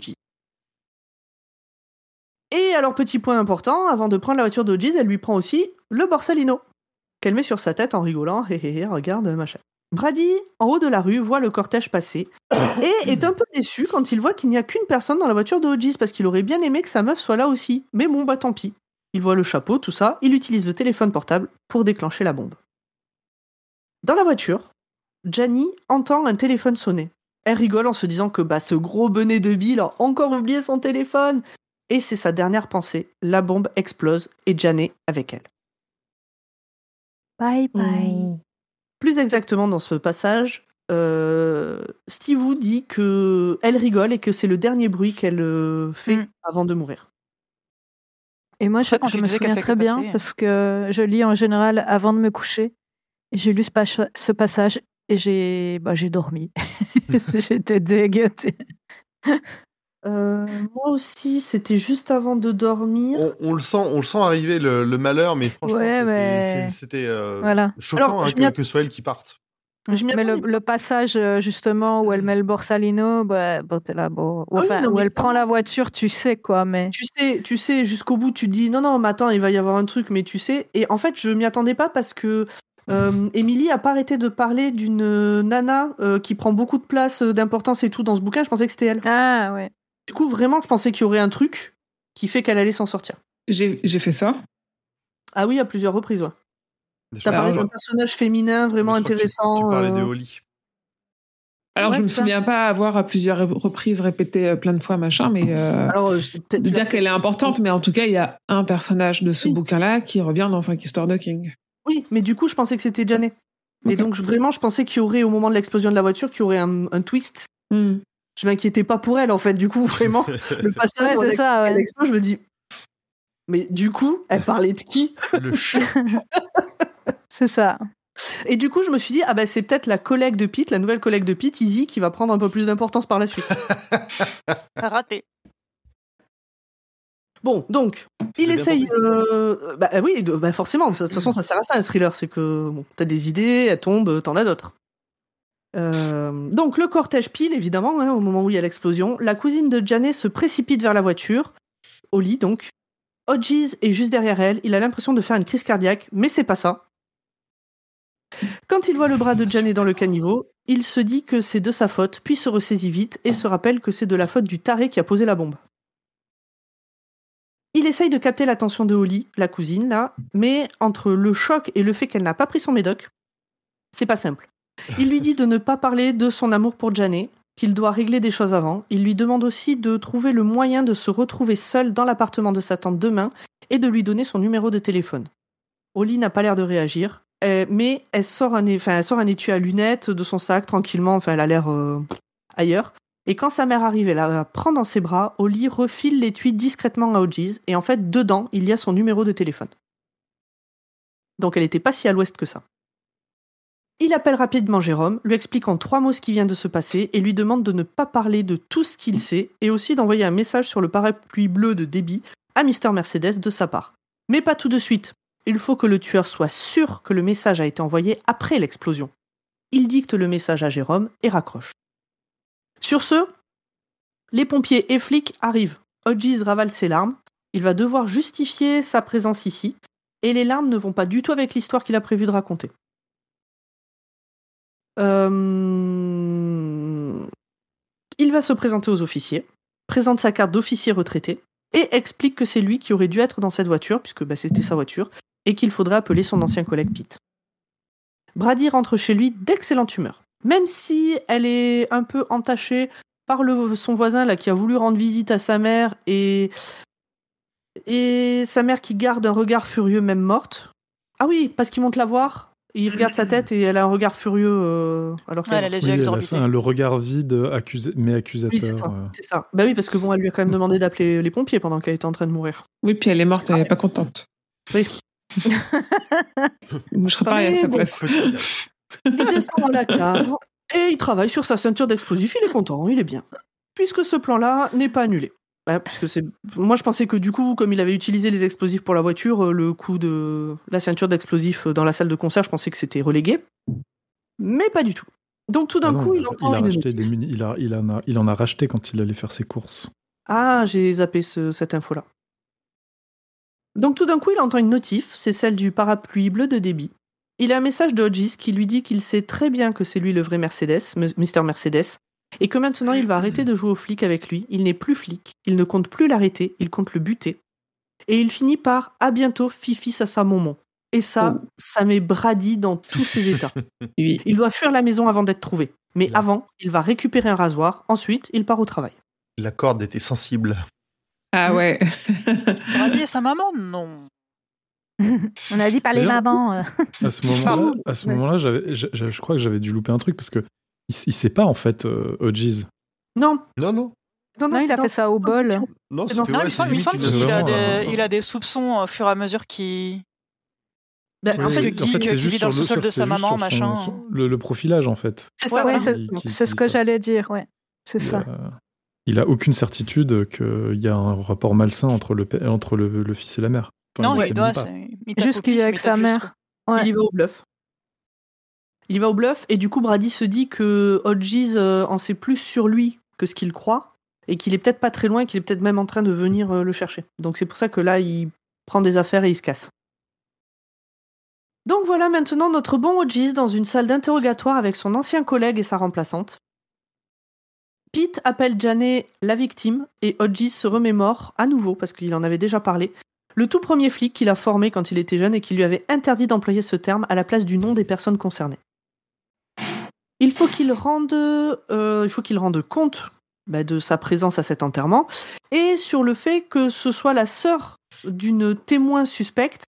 Et alors, petit point important, avant de prendre la voiture d'Hodges, elle lui prend aussi le Borsalino, qu'elle met sur sa tête en rigolant. Hé hé hé, regarde, machin. Brady, en haut de la rue, voit le cortège passer et est un peu déçu quand il voit qu'il n'y a qu'une personne dans la voiture de Hodges parce qu'il aurait bien aimé que sa meuf soit là aussi. Mais bon, bah tant pis. Il voit le chapeau, tout ça, il utilise le téléphone portable pour déclencher la bombe. Dans la voiture, Janie entend un téléphone sonner. Elle rigole en se disant que bah, ce gros benet de Bill a encore oublié son téléphone. Et c'est sa dernière pensée. La bombe explose et Janet avec elle. Bye bye. Plus exactement dans ce passage, euh, Steve Wu dit que elle rigole et que c'est le dernier bruit qu'elle euh, fait Mm. avant de mourir. Et moi, je, Ça, me souviens très bien passer. parce que je lis en général avant de me coucher. Et j'ai lu ce, pas- ce passage et j'ai bah, j'ai dormi. J'étais dégoûtée. Euh, moi aussi, c'était juste avant de dormir. On, on le sent, on le sent arriver le, le malheur, mais franchement, Ouais, c'était- mais- c'est- c'était euh, Voilà. choquant Alors, hein, que, que ce soit elle qui parte. Je Mais le, passage euh, justement où elle met le borsalino, bah, bon, t'es là, bon. Ah oui, Enfin, non, où elle prend la voiture, tu sais quoi, mais. Tu sais, tu sais, jusqu'au bout, tu te dis non, non, mais attends, il va y avoir un truc, mais tu sais. Et en fait, je m'y attendais pas parce que euh, Émilie a pas arrêté de parler d'une nana euh, qui prend beaucoup de place, euh, d'importance et tout dans ce bouquin. Je pensais que c'était elle. Ah ouais. Du coup, vraiment, je pensais qu'il y aurait un truc qui fait qu'elle allait s'en sortir. J'ai fait ça. Ah oui, à plusieurs reprises, ouais. T'as parlé d'un personnage féminin vraiment que tu- intéressant. Tu, parlais de euh, Holly. Alors, Ouais, je me ça. souviens pas avoir à plusieurs reprises répété euh, plein de fois, machin, mais euh, Alors, de dire qu'elle est importante, mais en tout cas, il y a un personnage de ce Oui. bouquin-là qui revient dans cinq histoires de King. Oui, mais du coup, je pensais que c'était Janet. Et Ok. donc, je- vraiment, je pensais qu'il y aurait, au moment de l'explosion de la voiture, qu'il y aurait un, un twist. Hmm. Je m'inquiétais pas pour elle, en fait. Du coup, vraiment, le passage Ouais, c'est ça, ouais. je me dis. Mais du coup, elle parlait de qui? Le C'est ça. Et du coup, je me suis dit, ah bah c'est peut-être la collègue de Pete, la nouvelle collègue de Pete, Izzy, qui va prendre un peu plus d'importance par la suite. Raté. Bon, donc, il essaye. euh, bah oui, de- bah forcément, de toute façon, ça sert à ça un thriller, c'est que bon, t'as des idées, elles tombent, t'en as d'autres. Euh, donc, le cortège pile, évidemment, hein, au moment où il y a l'explosion. La cousine de Janet se précipite vers la voiture, au donc. Hodges est juste derrière elle, il a l'impression de faire une crise cardiaque, mais c'est pas ça. Quand il voit le bras de Janet dans le caniveau, il se dit que c'est de sa faute, puis se ressaisit vite et se rappelle que c'est de la faute du taré qui a posé la bombe. Il essaye de capter l'attention de Holly, la cousine, là, mais entre le choc et le fait qu'elle n'a pas pris son médoc, c'est pas simple. Il lui dit de ne pas parler de son amour pour Janet, qu'il doit régler des choses avant. Il lui demande aussi de trouver le moyen de se retrouver seul dans l'appartement de sa tante demain et de lui donner son numéro de téléphone. Holly n'a pas l'air de réagir, euh, mais elle sort, un, étui à lunettes de son sac tranquillement, enfin elle a l'air euh, ailleurs. Et quand sa mère arrive, elle la prend dans ses bras, Holly refile l'étui discrètement à Hodges, et en fait, dedans, il y a son numéro de téléphone. Donc elle n'était pas si à l'ouest que ça. Il appelle rapidement Jérôme, lui explique en trois mots ce qui vient de se passer, et lui demande de ne pas parler de tout ce qu'il sait, et aussi d'envoyer un message sur le parapluie bleu de Debbie à Mister Mercedes de sa part. Mais pas tout de suite. Il faut que le tueur soit sûr que le message a été envoyé après l'explosion. Il dicte le message à Jérôme et raccroche. Sur ce, les pompiers et flics arrivent. Hodges ravale ses larmes. Il va devoir justifier sa présence ici. Et les larmes ne vont pas du tout avec l'histoire qu'il a prévu de raconter. Euh, Il va se présenter aux officiers, présente sa carte d'officier retraité et explique que c'est lui qui aurait dû être dans cette voiture, puisque bah, c'était sa voiture, et qu'il faudrait appeler son ancien collègue Pete. Brady rentre chez lui d'excellente humeur. Même si elle est un peu entachée par son voisin là, qui a voulu rendre visite à sa mère et, et sa mère qui garde un regard furieux même morte. Ah oui, parce qu'il monte la voir, il regarde sa tête et elle a un regard furieux euh, alors qu'elle Ouais, elle a les Oui, elle a le regard vide, accusé, mais accusateur. Oui, c'est ça. euh. C'est ça. Bah oui, parce que bon, elle lui a quand même demandé d'appeler les pompiers pendant qu'elle était en train de mourir. Oui, puis elle est morte, elle est pas contente. Oui. Je serais pareil à sa bon. place. Il descend dans la cave et il travaille sur sa ceinture d'explosifs. Il est content, il est bien. Puisque ce plan-là n'est pas annulé. Puisque c'est... Moi, je pensais que du coup, comme il avait utilisé les explosifs pour la voiture, euh, le coup de la ceinture d'explosifs dans la salle de concert, je pensais que c'était relégué. Mais pas du tout. Donc tout d'un Ah coup, il entend il a une racheté notif. des muni- il, a, il, en a, il en a racheté quand il allait faire ses courses. Ah, j'ai zappé ce- cette info-là. Donc tout d'un coup, il entend une notif, c'est celle du parapluie bleu de débit. Il a un message de Hodges qui lui dit qu'il sait très bien que c'est lui le vrai Mercedes, Mr. Mercedes, et que maintenant il va arrêter de jouer au flic avec lui. Il n'est plus flic, il ne compte plus l'arrêter, il compte le buter. Et il finit par à bientôt, Fifi, ça sa momon. Et ça, ça met Brady dans tous ses états. Oui. Il doit fuir la maison avant d'être trouvé. Mais Là. avant, il va récupérer un rasoir, ensuite, il part au travail. La corde était sensible. Ah ouais. Brady et sa maman Non. On a dit par les mamans. euh. À ce moment-là, Ouais. je crois que j'avais dû louper un truc parce que il, il sait pas en fait euh, Hodges. Non, Non, non. non, Non, il a dans- fait ça au bol. Non, Non, ouais, il me semble, qu'il a, des, il a des soupçons au fur et à mesure qui. Ben, Oui, en fait, Guy, c'est qui juste vit dans le sous-sol de sa maman, son- machin. son- le, le profilage en fait. c'est Ouais, ça, ouais, voilà. c'est qui- qui c'est ce que ça. j'allais dire, ouais. C'est Il, ça. il a aucune certitude qu'il y a un rapport malsain entre le, père- entre le, le fils et la mère. Enfin, non, il doit. Juste qu'il est avec sa mère. Il y va au bluff. Il va au bluff et du coup Brady se dit que Hodges euh, en sait plus sur lui que ce qu'il croit et qu'il est peut-être pas très loin, qu'il est peut-être même en train de venir euh, le chercher. Donc c'est pour ça que là il prend des affaires et il se casse. Donc voilà maintenant notre bon Hodges dans une salle d'interrogatoire avec son ancien collègue et sa remplaçante. Pete appelle Janet la victime et Hodges se remémore à nouveau, parce qu'il en avait déjà parlé, le tout premier flic qu'il a formé quand il était jeune et qui lui avait interdit d'employer ce terme à la place du nom des personnes concernées. Il faut qu'il rende, euh, il faut qu'il rende compte bah, de sa présence à cet enterrement et sur le fait que ce soit la sœur d'une témoin suspecte,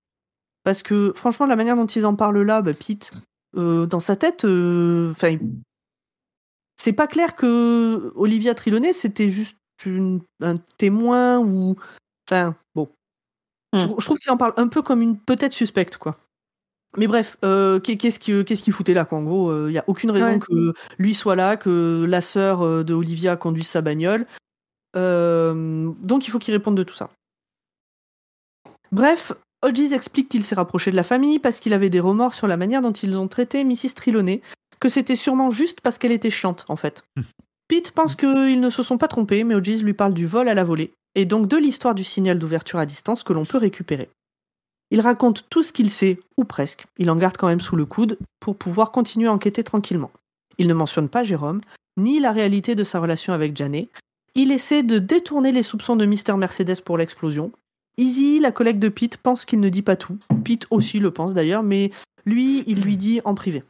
parce que franchement la manière dont ils en parlent là, bah, Pete, euh, dans sa tête, euh, enfin, c'est pas clair que Olivia Trelawney c'était juste une- un témoin ou, enfin, bon. Je, Hmm. je trouve qu'il en parle un peu comme une peut-être suspecte, quoi. Mais bref, euh, qu'est- qu'est-ce qu'il foutait là, quoi En gros, il n'y a aucune raison Ouais. que lui soit là, que la sœur euh, de Olivia conduise sa bagnole. Euh, donc il faut qu'il réponde de tout ça. Bref, Hodges explique qu'il s'est rapproché de la famille parce qu'il avait des remords sur la manière dont ils ont traité Mrs. Trelawney, que c'était sûrement juste parce qu'elle était chiante, en fait. Pete pense qu'ils ne se sont pas trompés, mais Hodges lui parle du vol à la volée, et donc de l'histoire du signal d'ouverture à distance que l'on peut récupérer. Il raconte tout ce qu'il sait, ou presque. Il en garde quand même sous le coude pour pouvoir continuer à enquêter tranquillement. Il ne mentionne pas Jérôme, ni la réalité de sa relation avec Janet. Il essaie de détourner les soupçons de Mr. Mercedes pour l'explosion. Izzy, la collègue de Pete, pense qu'il ne dit pas tout. Pete aussi le pense d'ailleurs, mais lui, il lui dit en privé.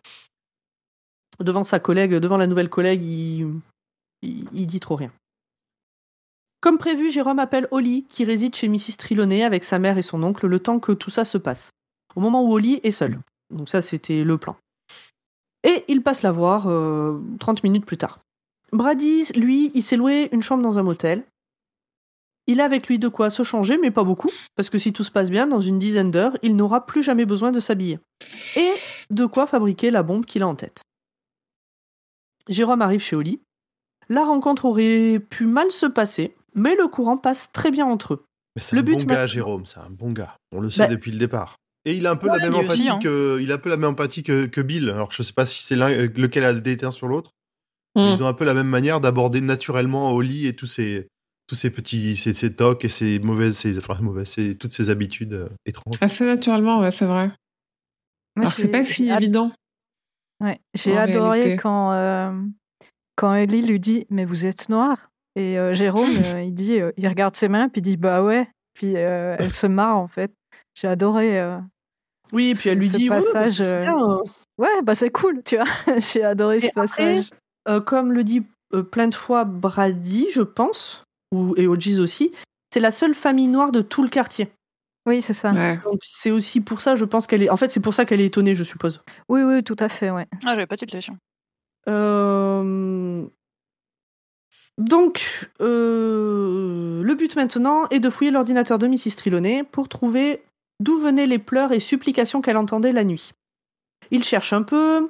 Devant sa collègue, devant la nouvelle collègue, il, il, il dit trop rien. Comme prévu, Jérôme appelle Holly, qui réside chez Mrs. Trelawney avec sa mère et son oncle, le temps que tout ça se passe. Au moment où Holly est seule. Donc ça, c'était le plan. Et il passe la voir euh, 30 minutes plus tard. Brady, lui, il s'est loué une chambre dans un motel. Il a avec lui de quoi se changer, mais pas beaucoup, parce que si tout se passe bien, dans une dizaine d'heures, il n'aura plus jamais besoin de s'habiller. Et de quoi fabriquer la bombe qu'il a en tête. Jérôme arrive chez Holly. La rencontre aurait pu mal se passer, mais le courant passe très bien entre eux. Mais c'est Le un but bon gars, maintenant- Jérôme, c'est un bon gars. On le sait Bah- depuis le départ. Et il a un peu Ouais, la même empathie aussi, hein. que, il a un peu la même empathie que, que Bill. Alors je sais pas si c'est l'un lequel a des sur l'autre. Mm. Ils ont un peu la même manière d'aborder naturellement Oli et tous ces tous ces petits ces, ces tocs et ces mauvaises ces enfin mauvaises ces- toutes ces habitudes euh, étranges. Assez naturellement, ouais, c'est vrai. Moi, Alors que c'est pas si ad- évident. ouais, j'ai adoré réalité. quand, euh, quand Ellie lui dit Mais vous êtes noir? Et euh, Jérôme, euh, il dit euh, Il regarde ses mains, puis il dit Bah ouais. Puis euh, elle se marre, en fait. J'ai adoré. euh, Oui, et puis elle lui Ce dit, oui, passage, euh, hein. Ouais, bah c'est cool, tu vois. j'ai adoré Et ce après, passage. Euh, comme le dit euh, plein de fois Brady, je pense, ou, et OGs aussi, c'est la seule famille noire de tout le quartier. Oui, c'est ça. Ouais. Donc c'est aussi pour ça, je pense qu'elle est. En fait, c'est pour ça qu'elle est étonnée, je suppose. Oui, oui, tout à fait, ouais. Ah, j'avais pas de question. Euh, Donc, euh, le but maintenant est de fouiller l'ordinateur de Mrs. Trelawney pour trouver d'où venaient les pleurs et supplications qu'elle entendait la nuit. Il cherche un peu,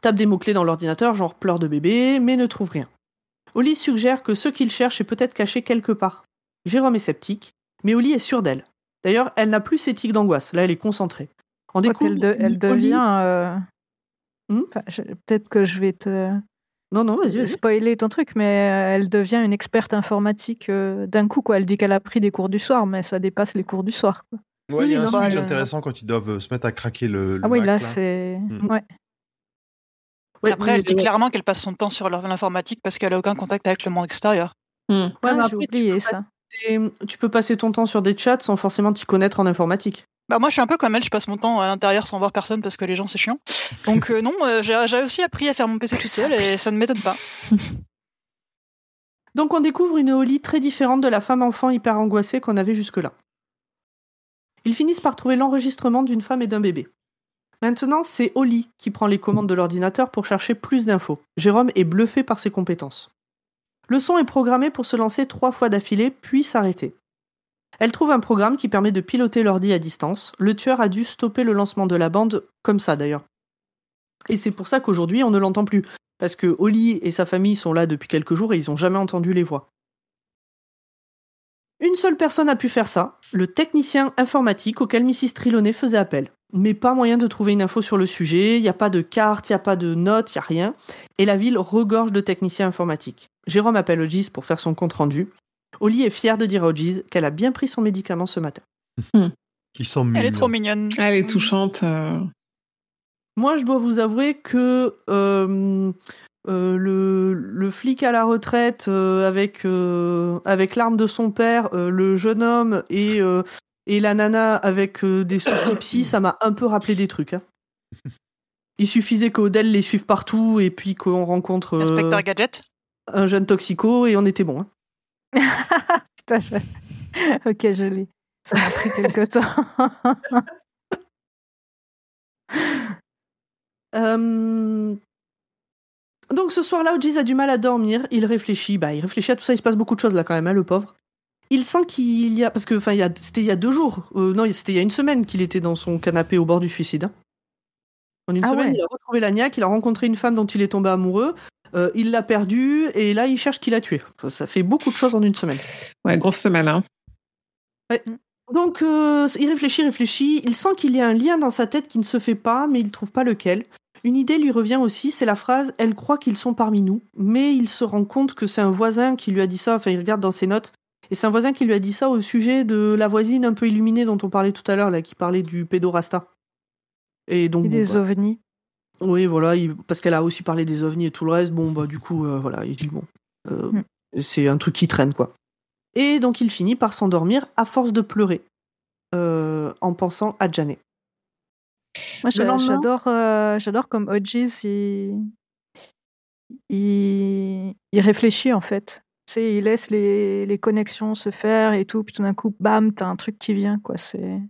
tape des mots-clés dans l'ordinateur, genre pleurs de bébé, mais ne trouve rien. Oli suggère que ce qu'il cherche est peut-être caché quelque part. Jérôme est sceptique, mais Oli est sûre d'elle. D'ailleurs, elle n'a plus ses tics d'angoisse, là elle est concentrée. On découvre elle, de- elle Oli- devient. euh, Hmm? enfin, Peut-être que je vais te Non, non, vas-y, vas-y. spoiler ton truc, mais euh, elle devient une experte informatique euh, d'un coup. Quoi. Elle dit qu'elle a pris des cours du soir, mais ça dépasse les cours du soir. Quoi. Ouais, il y a Oui, un switch bah, intéressant quand ils doivent euh, se mettre à craquer le, le Ah oui, Mac, là, c'est. Mm. Ouais. Ouais, Après, mais- elle dit clairement qu'elle passe son temps sur leur- l'informatique parce qu'elle a aucun contact avec le monde extérieur. Mm. Ouais, Ah, mais après, oublié ça. passer- tu peux passer ton temps sur des chats sans forcément t'y connaître en informatique. Bah moi je suis un peu comme elle, je passe mon temps à l'intérieur sans voir personne parce que les gens c'est chiant. Donc euh, non, euh, j'ai aussi appris à faire mon PC tout seul et ça ne m'étonne pas. Donc on découvre une Oli très différente de la femme enfant hyper angoissée qu'on avait jusque-là. Ils finissent par trouver l'enregistrement d'une femme et d'un bébé. Maintenant, c'est Oli qui prend les commandes de l'ordinateur pour chercher plus d'infos. Jérôme est bluffé par ses compétences. Le son est programmé pour se lancer trois fois d'affilée, puis s'arrêter. Elle trouve un programme qui permet de piloter l'ordi à distance. Le tueur a dû stopper le lancement de la bande, comme ça d'ailleurs. Et c'est pour ça qu'aujourd'hui, on ne l'entend plus. Parce que Oli et sa famille sont là depuis quelques jours et ils n'ont jamais entendu les voix. Une seule personne a pu faire ça, le technicien informatique auquel Mrs. Trelawney faisait appel. Mais pas moyen de trouver une info sur le sujet, il n'y a pas de carte, il n'y a pas de notes, il n'y a rien. Et la ville regorge de techniciens informatiques. Jérôme appelle Ogis pour faire son compte-rendu. Oli est fière de dire à Ogis qu'elle a bien pris son médicament ce matin. Ils sont Elle est trop mignonne. Elle est touchante. euh. Moi, je dois vous avouer que euh, euh, le, le flic à la retraite euh, avec, euh, avec l'arme de son père, euh, le jeune homme et, euh, et la nana avec euh, des soucis psy, ça m'a un peu rappelé des trucs. hein. Il suffisait qu'Odell les suive partout et puis qu'on rencontre euh, Inspecteur Gadget. un jeune toxico et on était bon. hein. Putain, je- ok, je l'ai. Ça m'a pris quelque temps. Euh, Donc ce soir-là, Ojiz a du mal à dormir. Il réfléchit. Bah, il réfléchit à tout ça. Il se passe beaucoup de choses là quand même, hein, le pauvre. Il sent qu'il y a parce que enfin, il y a... c'était il y a deux jours. Euh, non, c'était il y a une semaine qu'il était dans son canapé au bord du suicide. hein. En une Ah semaine, ouais. il a retrouvé l'agnac. Il a rencontré une femme dont il est tombé amoureux. Euh, il l'a perdue et là, il cherche qui l'a tué. Ça- Ça fait beaucoup de choses en une semaine. Ouais, grosse semaine. Hein. Donc, euh, il réfléchit, réfléchit. Il sent qu'il y a un lien dans sa tête qui ne se fait pas, mais il ne trouve pas lequel. Une idée lui revient aussi, c'est la phrase Elle croit qu'ils sont parmi nous, mais il se rend compte que c'est un voisin qui lui a dit ça. Enfin, il regarde dans ses notes. Et c'est un voisin qui lui a dit ça au sujet de la voisine un peu illuminée dont on parlait tout à l'heure, là, qui parlait du pédorasta. Et donc, Et des bah, ovnis. Oui, voilà, il- parce qu'elle a aussi parlé des ovnis et tout le reste. Bon, bah, du coup, euh, voilà, il dit bon, euh, Mm. c'est un truc qui traîne, quoi. Et donc, il finit par s'endormir à force de pleurer, euh, en pensant à Janet. Moi, Le j'a- lendemain j'adore, euh, j'adore comme Hodges, il... il, il réfléchit en fait. Tu sais, il laisse les, les connexions se faire et tout, puis tout d'un coup, bam, t'as un truc qui vient, quoi. C'est,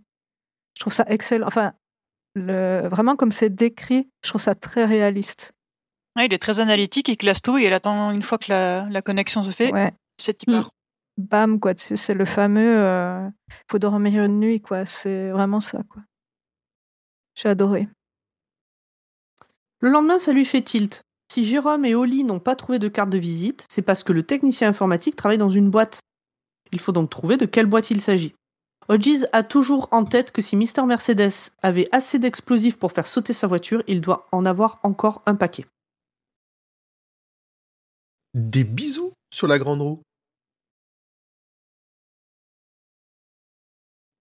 je trouve ça excellent. Enfin, le... vraiment comme c'est décrit, je trouve ça très réaliste. Ouais, il est très analytique, il classe tout et il attend une fois que la, la connexion se fait, Ouais, c'est Mm. part. bam, quoi. Tu sais, c'est le fameux, euh, faut dormir une nuit, quoi. C'est vraiment ça, quoi. J'ai adoré. Le lendemain, ça lui fait tilt. Si Jérôme et Oli n'ont pas trouvé de carte de visite, c'est parce que le technicien informatique travaille dans une boîte. Il faut donc trouver de quelle boîte il s'agit. Hodges a toujours en tête que si Mr. Mercedes avait assez d'explosifs pour faire sauter sa voiture, il doit en avoir encore un paquet. Des bisous sur la grande roue.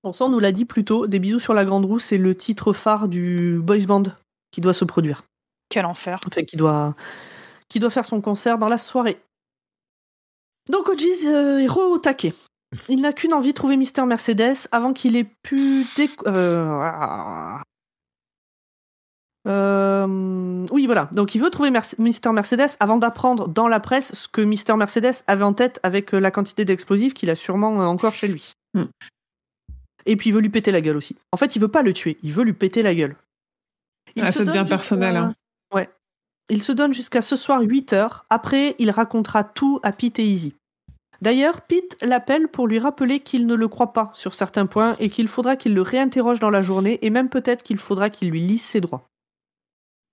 Bon, ça, on nous l'a dit plus tôt. Des bisous sur la grande roue, c'est le titre phare du boys band qui doit se produire. Quel enfer. Enfin, qui doit, qui doit faire son concert dans la soirée. Donc Hodges euh, est re au taquet. Il n'a qu'une envie, trouver Mister Mercedes avant qu'il ait pu... euh, euh, oui, voilà. Donc il veut trouver Mister Mercedes avant d'apprendre dans la presse ce que Mister Mercedes avait en tête avec euh, la quantité d'explosifs qu'il a sûrement encore chez lui. Hmm. Et puis il veut lui péter la gueule aussi. En fait, il veut pas le tuer, il veut lui péter la gueule. Il Ah, se ça devient donne personnel, hein. Ouais. Il se donne jusqu'à ce soir 8 heures. Après, il racontera tout à Pete et Izzy. D'ailleurs, Pete l'appelle pour lui rappeler qu'il ne le croit pas sur certains points et qu'il faudra qu'il le réinterroge dans la journée et même peut-être qu'il faudra qu'il lui lise ses droits.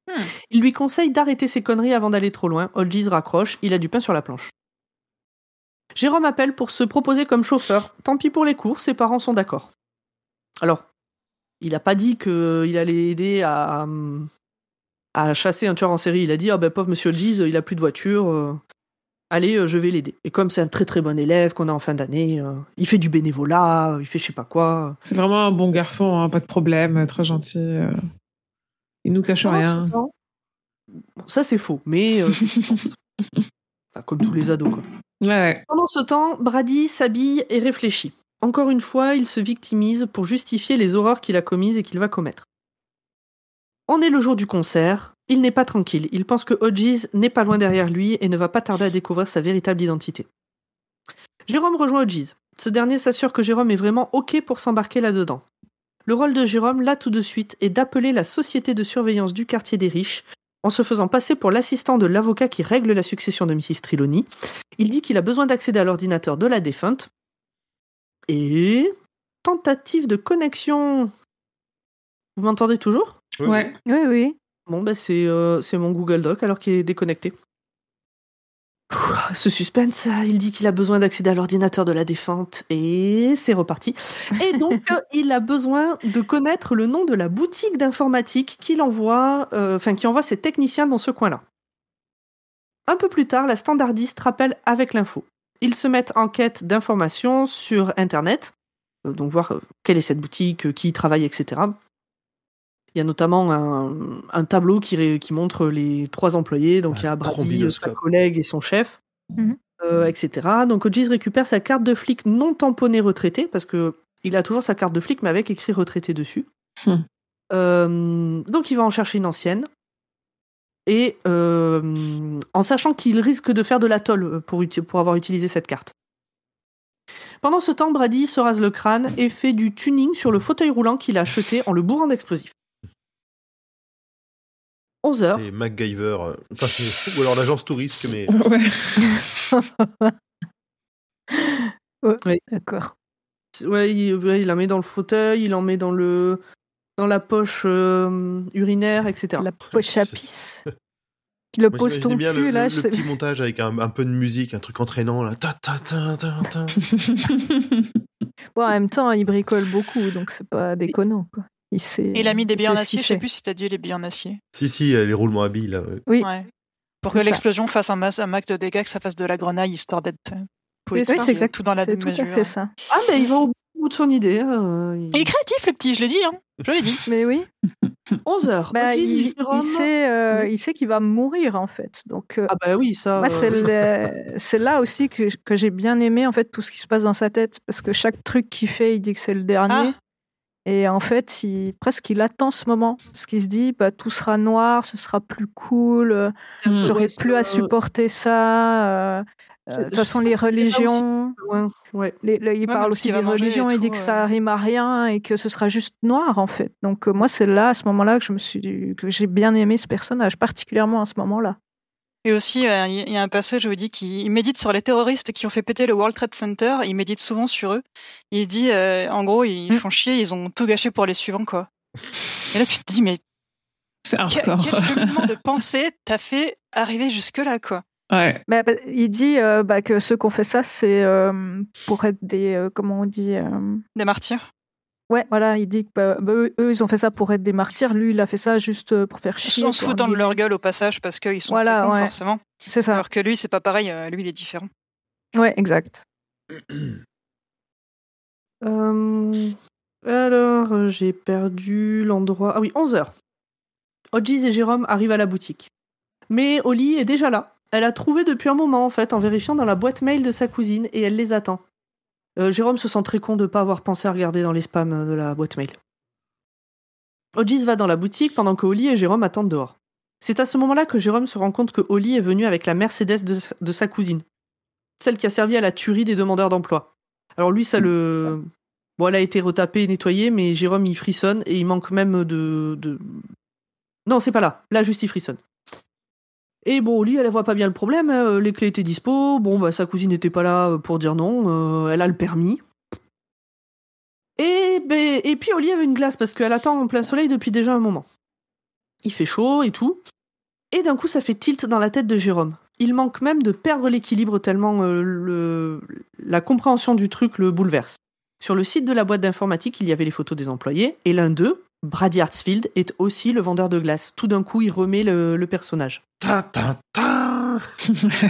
Hmm. Il lui conseille d'arrêter ses conneries avant d'aller trop loin. Hodges raccroche, il a du pain sur la planche. Jérôme appelle pour se proposer comme chauffeur. Tant pis pour les cours, ses parents sont d'accord. Alors, il n'a pas dit qu'il allait aider à, à chasser un tueur en série. Il a dit Ah ben pauvre monsieur Hodges, il a plus de voiture. Allez, euh, je vais l'aider. Et comme c'est un très très bon élève qu'on a en fin d'année, euh, il fait du bénévolat, il fait je sais pas quoi. C'est vraiment un bon garçon, hein, pas de problème, très gentil. euh. Il nous cache rien. Bon, ça c'est faux, mais euh. Enfin, comme tous les ados quoi. Ouais. Pendant ce temps, Brady s'habille et réfléchit. Encore une fois, il se victimise pour justifier les horreurs qu'il a commises et qu'il va commettre. On est le jour du concert. Il n'est pas tranquille. Il pense que Hodges n'est pas loin derrière lui et ne va pas tarder à découvrir sa véritable identité. Jérôme rejoint Hodges. Ce dernier s'assure que Jérôme est vraiment OK pour s'embarquer là-dedans. Le rôle de Jérôme, là tout de suite, est d'appeler la société de surveillance du quartier des riches en se faisant passer pour l'assistant de l'avocat qui règle la succession de Mrs. Triloni. Il dit qu'il a besoin d'accéder à l'ordinateur de la défunte. Et tentative de connexion. Vous m'entendez toujours? Oui, Ouais. Oui, oui. Bon, bah c'est euh, c'est mon Google Doc alors qu'il est déconnecté. Ouh, Ce suspense, il dit qu'il a besoin d'accéder à l'ordinateur de la défunte et c'est reparti. Et donc, il a besoin de connaître le nom de la boutique d'informatique qu'il envoie, euh, enfin qui envoie ses techniciens dans ce coin-là. Un peu plus tard, la standardiste rappelle avec l'info. Ils se mettent en quête d'informations sur Internet, euh, donc voir quelle est cette boutique, qui y travaille, etc. Il y a notamment un, un tableau qui, ré- qui montre les trois employés. Donc il y a Brady, sa collègue et son chef, Mhm. euh, etc. Donc Hodges récupère sa carte de flic non tamponnée retraité parce que il a toujours sa carte de flic mais avec écrit retraité dessus. Hmm. Euh, donc il va en chercher une ancienne. Et euh, en sachant qu'il risque de faire de la pour, uti- pour avoir utilisé cette carte. Pendant ce temps, Brady se rase le crâne et fait du tuning sur le fauteuil roulant qu'il a acheté en le bourrant d'explosifs. 11 heures. C'est MacGyver. euh, Enfin, c'est- ou alors l'agence touriste, mais Ouais. D'accord. Ouais, il, ouais, il la met dans le fauteuil, il en met dans le dans la poche euh, urinaire, etc. La poche à pisse. Puis le Moi, pose ton bien cul, le, là, le- je le petit montage avec un, un peu de musique, un truc entraînant là. Ta, ta, ta, ta, ta. Bon, en même temps, il bricole beaucoup, donc c'est pas déconnant, quoi. Il sait. Et il a mis des il billes en acier, je sais plus si t'as dit les billes en acier. si, si, les roulements à billes là. ouais. Oui. Ouais. Pour que l'explosion fasse un, masse, un max de dégâts, que ça fasse de la grenaille, histoire d'être euh, Oui, c'est c'est exact. Tout dans la tout à mesure. fait ça. Ah, mais il va au bout de son idée. euh, il- Il est créatif, le petit, je l'ai dit. Hein. Je l'ai dit. Mais oui, 11 heures. bah, il, il sait, euh, il sait qu'il va mourir, en fait. Donc, euh, Ah bah oui, ça. Moi, c'est euh, là aussi que, que j'ai bien aimé en fait tout ce qui se passe dans sa tête parce que chaque truc qu'il fait, il dit que c'est le dernier. Ah. Et en fait, il, presque il attend ce moment parce qu'il se dit bah, tout sera noir, ce sera plus cool, euh, j'aurai Oui, plus à ça- supporter ça. euh, euh, De toute façon, les religions. Ouais. les- les- il Ouais, parle aussi des religions, il dit que euh. ça rime à rien et que ce sera juste noir en fait. Donc euh, moi, c'est là à ce moment-là que je me suis que j'ai bien aimé ce personnage, particulièrement à ce moment-là. Et aussi, euh, il y a un passage où il dit qu'il il médite sur les terroristes qui ont fait péter le World Trade Center. Il médite souvent sur eux. Il dit, euh, en gros, ils Mm. font chier, ils ont tout gâché pour les suivants, quoi. Et là, tu te dis, mais C'est quel, hardcore. quel cheminement de pensée t'as fait arriver jusque-là, quoi? Ouais. Bah, bah, il dit euh, bah, que ceux qui ont fait ça, c'est euh, pour être des. euh, comment on dit euh, Des martyrs. Ouais, voilà, il dit que bah, bah, eux, eux, ils ont fait ça pour être des martyrs. Lui, il a fait ça juste euh, pour faire chier. En se foutant de entre leur gueule au passage parce qu'ils sont Voilà, très cons, ouais. forcément. C'est ça. Alors que lui, c'est pas pareil. euh, Lui, il est différent. Ouais, exact. Euh, alors, j'ai perdu l'endroit. Ah oui, 11h. Hodges et Jérôme arrivent à la boutique. Mais Oli est déjà là. Elle a trouvé depuis un moment, en fait, en vérifiant dans la boîte mail de sa cousine, et elle les attend. Euh, Jérôme se sent très con de ne pas avoir pensé à regarder dans les spams de la boîte mail. Hodges va dans la boutique pendant que Oli et Jérôme attendent dehors. C'est à ce moment-là que Jérôme se rend compte que Oli est venu avec la Mercedes de, de sa cousine. Celle qui a servi à la tuerie des demandeurs d'emploi. Alors lui, ça le... Bon, elle a été retapée et nettoyée, mais Jérôme, il frissonne et il manque même de... de... Non, c'est pas là. Là, juste, il frissonne. Et bon, Oli, elle voit pas bien le problème. hein. Les clés étaient dispo. Bon, bah, sa cousine n'était pas là euh, pour dire non. Euh, elle a le permis. Et, ben, et puis, Oli avait une glace parce qu'elle attend en plein soleil depuis déjà un moment. Il fait chaud et tout. Et d'un coup, ça fait tilt dans la tête de Jérôme. Il manque même de perdre l'équilibre tellement euh, le... la compréhension du truc le bouleverse. Sur le site de la boîte d'informatique, il y avait les photos des employés, et l'un d'eux, Brady Hartsfield, est aussi le vendeur de glace. Tout d'un coup, il remet le, le personnage. Ta, ta, ta.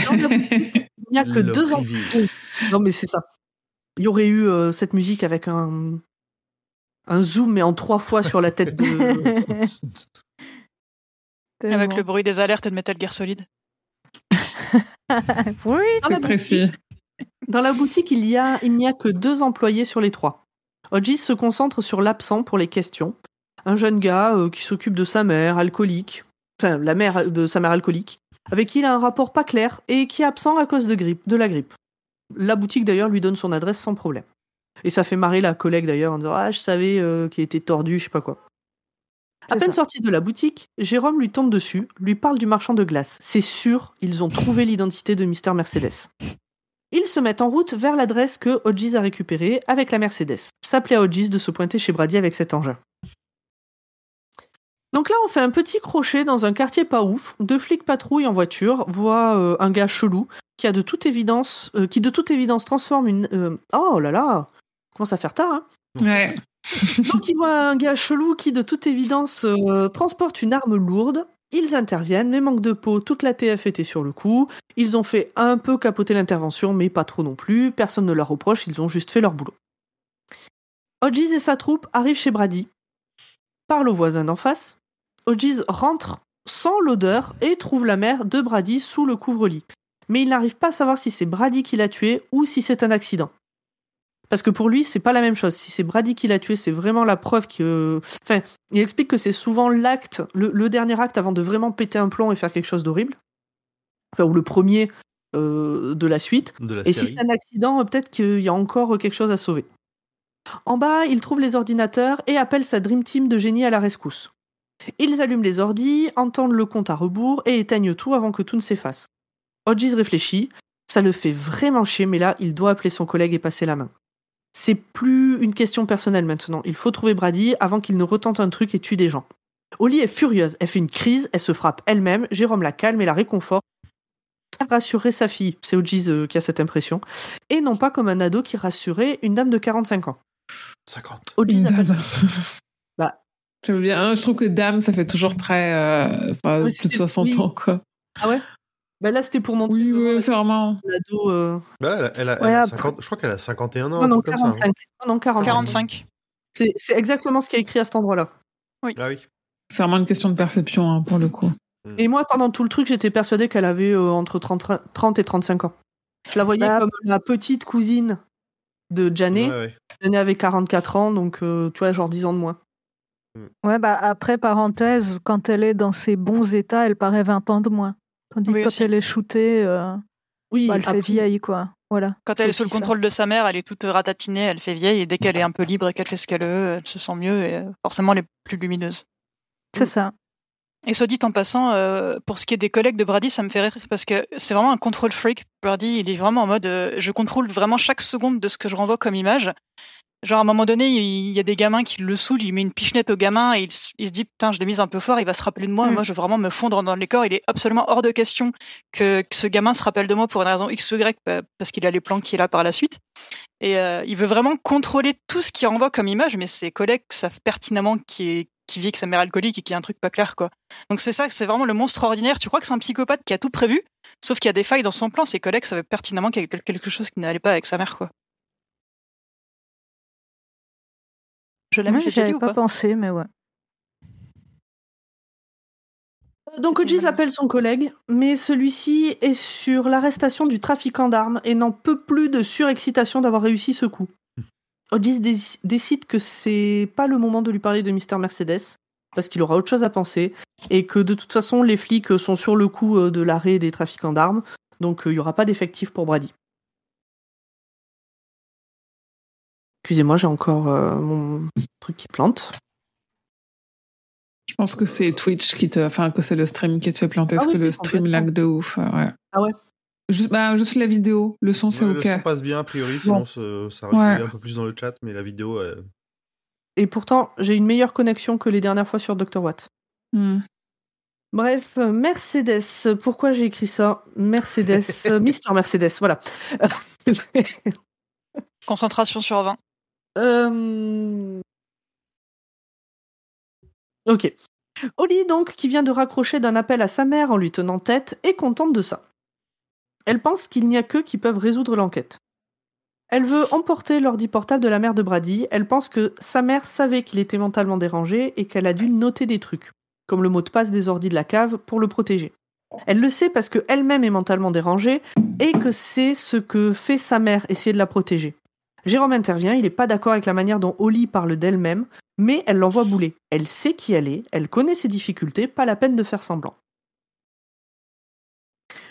Dans la boutique, il n'y a que Le deux employés. Non, mais c'est ça. Il y aurait eu euh, cette musique avec un, un zoom, mais en trois fois sur la tête de. Avec le bruit des alertes de Metal Gear Solid. oui, Dans la C'est précis. Dans la boutique, il y a, il n'y a que deux employés sur les trois. Hodges se concentre sur l'absent pour les questions. Un jeune gars euh, qui s'occupe de sa mère alcoolique, enfin la mère de sa mère alcoolique, avec qui il a un rapport pas clair et qui est absent à cause de grippe, de la grippe. La boutique d'ailleurs lui donne son adresse sans problème. Et ça fait marrer la collègue d'ailleurs en disant ah je savais euh, qu'il était tordu, je sais pas quoi. À peine ça. sorti de la boutique, Jérôme lui tombe dessus, lui parle du marchand de glace. C'est sûr, ils ont trouvé l'identité de Mister Mercedes. Ils se mettent en route vers l'adresse que Hodges a récupérée avec la Mercedes. Ça plaît à Hodges de se pointer chez Brady avec cet engin. Donc là, on fait un petit crochet dans un quartier pas ouf. Deux flics patrouillent en voiture, voient euh, un gars chelou qui a de toute évidence, euh, qui de toute évidence transforme une. euh, oh là là, commence à faire tard. Hein Ouais. donc ils voient un gars chelou qui de toute évidence transporte une arme lourde. Ils interviennent, mais manque de peau, toute la TF était sur le coup. Ils ont fait un peu capoter l'intervention, mais pas trop non plus. Personne ne leur reproche, ils ont juste fait leur boulot. Hodges et sa troupe arrivent chez Brady, parlent au voisin d'en face. Hodges rentre sans l'odeur et trouve la mère de Brady sous le couvre-lit. Mais il n'arrive pas à savoir si c'est Brady qui l'a tué ou si c'est un accident. Parce que pour lui, c'est pas la même chose. Si c'est Brady qui l'a tué, c'est vraiment la preuve que. Enfin, il explique que c'est souvent l'acte, le, le dernier acte avant de vraiment péter un plomb et faire quelque chose d'horrible. Enfin, ou le premier euh, de la suite. De la Et si c'est un accident, peut-être qu'il y a encore quelque chose à sauver. En bas, il trouve les ordinateurs et appelle sa Dream Team de génie à la rescousse. Ils allument les ordis, entendent le compte à rebours et éteignent tout avant que tout ne s'efface. Hodges réfléchit, ça le fait vraiment chier, mais là, il doit appeler son collègue et passer la main. C'est plus une question personnelle maintenant. Il faut trouver Brady avant qu'il ne retente un truc et tue des gens. Oli est furieuse. Elle fait une crise, elle se frappe elle-même. Jérôme la calme et la réconforte. Rassurer sa fille, c'est Hodges euh, qui a cette impression. Et non pas comme un ado qui rassurait une dame de 45 ans. 50. Hodges Une appelle dame. J'aime bien. hein, Je trouve que dame, ça fait toujours très. euh, Enfin, Oui, plus de c'était- 60 oui. ans, quoi. Ah ouais? Bah Là, c'était pour montrer Oui, oui, c'est vraiment. l'ado. euh, Bah, elle a, elle a- Ouais, elle a après- 50 je crois qu'elle a 51 ans. Non, un non, truc comme ça, hein. 45. Non, non, 45. 45. C'est exactement ce qui est écrit à cet endroit-là. Ah oui. C'est vraiment une question de perception, hein, pour le coup. Et moi, pendant tout le truc, j'étais persuadée qu'elle avait euh, entre 30, 30 et 35 ans. Je la voyais Bah, comme la petite cousine de Janet. Ouais, ouais. Janet avait 44 ans, donc euh, tu vois, genre 10 ans de moins. Ouais, bah après, parenthèse, quand elle est dans ses bons états, elle paraît 20 ans de moins. Tandis Oui, que quand aussi. elle est shootée, euh, Oui, bah, elle fait vieille, quoi. Voilà. Quand elle est sous le ça. contrôle de sa mère, elle est toute ratatinée, elle fait vieille, et dès qu'elle est un peu libre et qu'elle fait ce qu'elle veut, elle se sent mieux, et euh, forcément, elle est plus lumineuse. C'est ça. Et soit dit en passant, euh, pour ce qui est des collègues de Brady, ça me fait rire parce que c'est vraiment un contrôle freak. Brady, il est vraiment en mode, euh, je contrôle vraiment chaque seconde de ce que je renvoie comme image. Genre, à un moment donné, il y a des gamins qui le saoulent, il met une pichenette au gamin et il, se- il se dit, putain, je l'ai mise un peu fort, il va se rappeler de moi, Mm. moi, je veux vraiment me fondre dans les corps. Il est absolument hors de question que, que ce gamin se rappelle de moi pour une raison X ou Y, pa- parce qu'il a les plans qui est là par la suite. Et euh, il veut vraiment contrôler tout ce qu'il renvoie comme image, mais ses collègues savent pertinemment qu'il qu'il vit avec sa mère alcoolique et qu'il y a un truc pas clair, quoi. Donc c'est ça, c'est vraiment le monstre ordinaire. Tu crois que c'est un psychopathe qui a tout prévu, sauf qu'il y a des failles dans son plan. Ses collègues savaient pertinemment qu'il y avait quelque chose qui n'allait pas avec sa mère, quoi. Je l'aime, Moi, je l'ai j'y déjà dit avais ou pas pas pensé, mais ouais. Donc vraiment- appelle son collègue, mais celui-ci est sur l'arrestation du trafiquant d'armes et n'en peut plus de surexcitation d'avoir réussi ce coup. Ojiz dé- décide que c'est pas le moment de lui parler de Mr. Mercedes, parce qu'il aura autre chose à penser, et que de toute façon les flics sont sur le coup euh, de l'arrêt des trafiquants d'armes, donc euh, il n'y aura pas d'effectif pour Brady. Excusez-moi, j'ai encore euh, mon truc qui plante. Je pense que c'est Twitch qui te, enfin que c'est le stream qui te fait planter, Ah parce oui, que le stream lag de ouf. ouais. Ah ouais Juste, bah, juste la vidéo, le son c'est Ouais, ok. Le son passe bien, a priori, sinon ce- ça Ouais. réguler un peu plus dans le chat, mais la vidéo, euh, Et pourtant, j'ai une meilleure connexion que les dernières fois sur Dr. Watt. Hmm. Bref, Mercedes. Pourquoi j'ai écrit ça Mercedes. Mister Mercedes, voilà. Concentration sur 20. Euh, Ok. Oli, donc, qui vient de raccrocher d'un appel à sa mère en lui tenant tête, est contente de ça. Elle pense qu'il n'y a qu'eux qui peuvent résoudre l'enquête. Elle veut emporter l'ordi portable de la mère de Brady. Elle pense que sa mère savait qu'il était mentalement dérangé et qu'elle a dû noter des trucs, comme le mot de passe des ordis de la cave, pour le protéger. Elle le sait parce qu'elle-même est mentalement dérangée et que c'est ce que fait sa mère, essayer de la protéger. Jérôme intervient, il n'est pas d'accord avec la manière dont Holly parle d'elle-même, mais elle l'envoie bouler. Elle sait qui elle est, elle connaît ses difficultés, pas la peine de faire semblant.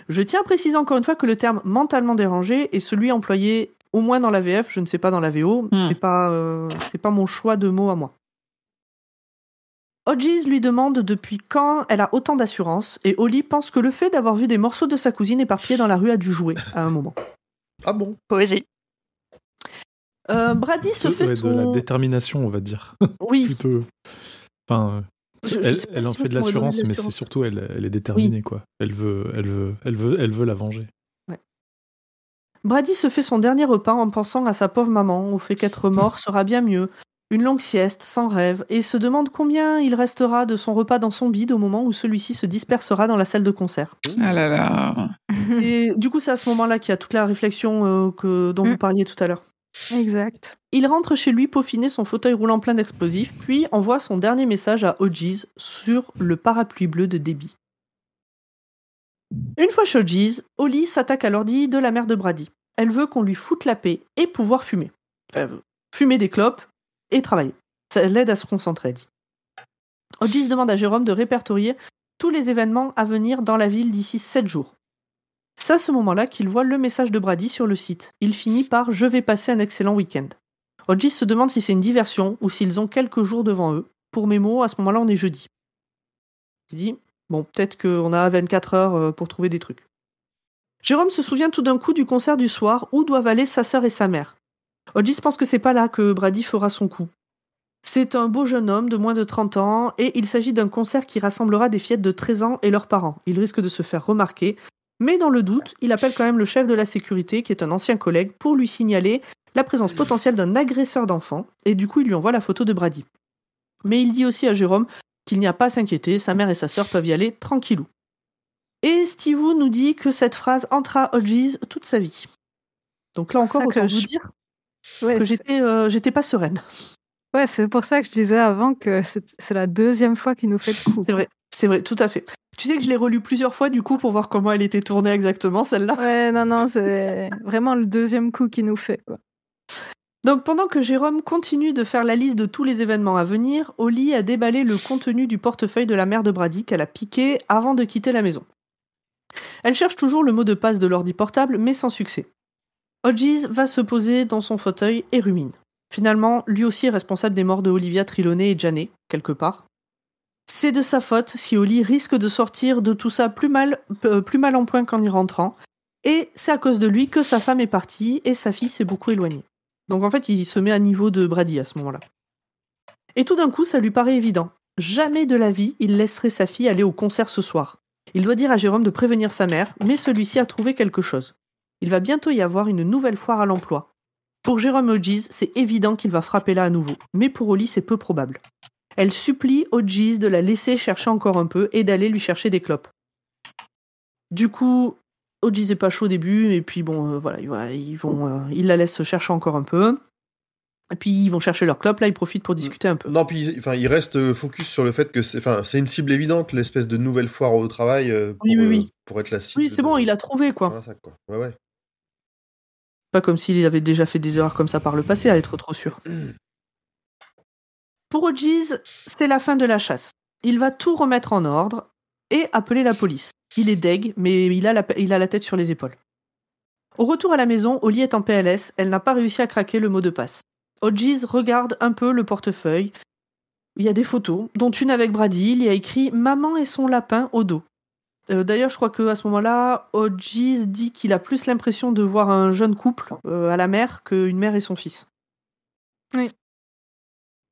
Je tiens à préciser encore une fois que le terme mentalement dérangé est celui employé au moins dans la VF, je ne sais pas dans la VO, Hmm. c'est pas, euh, c'est pas mon choix de mots à moi. Hodges lui demande depuis quand elle a autant d'assurance et Holly pense que le fait d'avoir vu des morceaux de sa cousine éparpillés dans la rue a dû jouer à un moment. Ah bon? Poésie. Euh, Brady se Ouais, fait de son... la détermination, on va dire. Oui, Plutôt. Enfin, Je- elle, en fait de l'assurance, mais c'est surtout elle, elle est déterminée quoi. Elle veut, elle veut, elle veut, elle veut la venger. Brady se fait son dernier repas en pensant à sa pauvre maman, au fait qu'être mort sera bien mieux, une longue sieste, sans rêve, et se demande combien il restera de son repas dans son bide au moment où celui-ci se dispersera dans la salle de concert. Ah là là. Et du coup, c'est à ce moment-là qu'il y a toute la réflexion euh, que, dont vous Mm. parliez tout à l'heure. Exact. Il rentre chez lui peaufiner son fauteuil roulant plein d'explosifs, puis envoie son dernier message à Hodges sur le parapluie bleu de Debbie. Une fois chez Hodges, Holly s'attaque à l'ordi de la mère de Brady. Elle veut qu'on lui foute la paix et pouvoir fumer. Enfin, fumer des clopes et travailler. Ça l'aide à se concentrer, dit. Hodges demande à Jérôme de répertorier tous les événements à venir dans la ville d'ici 7 jours. C'est à ce moment-là qu'il voit le message de Brady sur le site. Il finit par Je vais passer un excellent week-end. Hodges se demande si c'est une diversion ou s'ils ont quelques jours devant eux. Pour mes mots, à ce moment-là, on est jeudi. Il dit Bon, peut-être qu'on a 24 heures euh, pour trouver des trucs. Jérôme se souvient tout d'un coup du concert du soir où doivent aller sa sœur et sa mère. Hodges pense que c'est pas là que Brady fera son coup. C'est un beau jeune homme de moins de 30 ans et il s'agit d'un concert qui rassemblera des fillettes de 13 ans et leurs parents. Il risque de se faire remarquer, mais dans le doute, il appelle quand même le chef de la sécurité, qui est un ancien collègue, pour lui signaler la présence potentielle d'un agresseur d'enfants, et du coup il lui envoie la photo de Brady. Mais il dit aussi à Jérôme qu'il n'y a pas à s'inquiéter, sa mère et sa sœur peuvent y aller tranquillou. Et Steve nous dit que cette phrase entrera à Hodges toute sa vie. Donc là encore, autant vous je- dire Ouais, que j'étais euh, j'étais pas sereine. ouais, c'est pour ça que je disais avant que c'est c'est la deuxième fois qu'il nous fait le coup. C'est vrai, c'est vrai, tout à fait. Tu sais que je l'ai relu plusieurs fois du coup pour voir comment elle était tournée exactement celle-là. Ouais, non, non, c'est vraiment le deuxième coup qu'il nous fait, quoi. Donc pendant que Jérôme continue de faire la liste de tous les événements à venir, Holly a déballé le contenu du portefeuille de la mère de Brady qu'elle a piqué avant de quitter la maison. Elle cherche toujours le mot de passe de l'ordi portable, mais sans succès. Hodges va se poser dans son fauteuil et rumine. Finalement, lui aussi est responsable des morts de Olivia Trelawney et Janet, quelque part. C'est de sa faute si Holly risque de sortir de tout ça plus mal, euh, plus mal en point qu'en y rentrant, et c'est à cause de lui que sa femme est partie et sa fille s'est beaucoup éloignée. Donc en fait, il se met à niveau de Brady à ce moment-là. Et tout d'un coup, ça lui paraît évident. Jamais de la vie, il laisserait sa fille aller au concert ce soir. Il doit dire à Jérôme de prévenir sa mère, mais celui-ci a trouvé quelque chose. Il va bientôt y avoir une nouvelle foire à l'emploi. Pour Jérôme Hodges, c'est évident qu'il va frapper là à nouveau, mais pour Oli, c'est peu probable. Elle supplie Hodges de la laisser chercher encore un peu et d'aller lui chercher des clopes. Du coup, Hodges est pas chaud au début, et puis bon, euh, voilà, ils, ils vont, euh, ils la laissent chercher encore un peu. Et puis ils vont chercher leur clope, là ils profitent pour discuter un peu. Non, puis enfin, il reste euh, focus sur le fait que c'est enfin, c'est une cible évidente, l'espèce de nouvelle foire au travail euh, pour, Oui, oui, oui. pour être la cible. Oui, c'est bon, il a trouvé quoi. Voilà, ça, quoi. Ouais, ouais. Pas comme s'il avait déjà fait des erreurs comme ça par le passé, à être trop sûr. Pour Hodges, c'est la fin de la chasse. Il va tout remettre en ordre et appeler la police. Il est deg, mais il a la, tête sur les épaules. Au retour à la maison, Oli est en PLS, elle n'a pas réussi à craquer le mot de passe. Hodges regarde un peu le portefeuille. Il y a des photos, dont une avec Brady, il y a écrit Maman et son lapin au dos. Euh, D'ailleurs, je crois qu'à ce moment-là, Hodges dit qu'il a plus l'impression de voir un jeune couple euh, à la mer qu'une mère et son fils. Oui.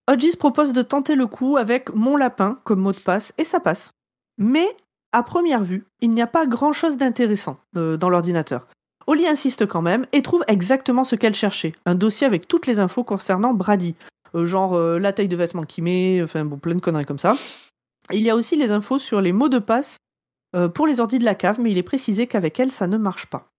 Hodges propose de tenter le coup avec mon lapin comme mot de passe et ça passe. Mais, à première vue, il n'y a pas grand-chose d'intéressant euh, dans l'ordinateur. Oli insiste quand même et trouve exactement ce qu'elle cherchait. Un dossier avec toutes les infos concernant Brady. Euh, genre euh, la taille de vêtements qu'il met, enfin bon, plein de conneries comme ça. Il y a aussi les infos sur les mots de passe pour les ordis de la cave, mais il est précisé qu'avec elle, ça ne marche pas.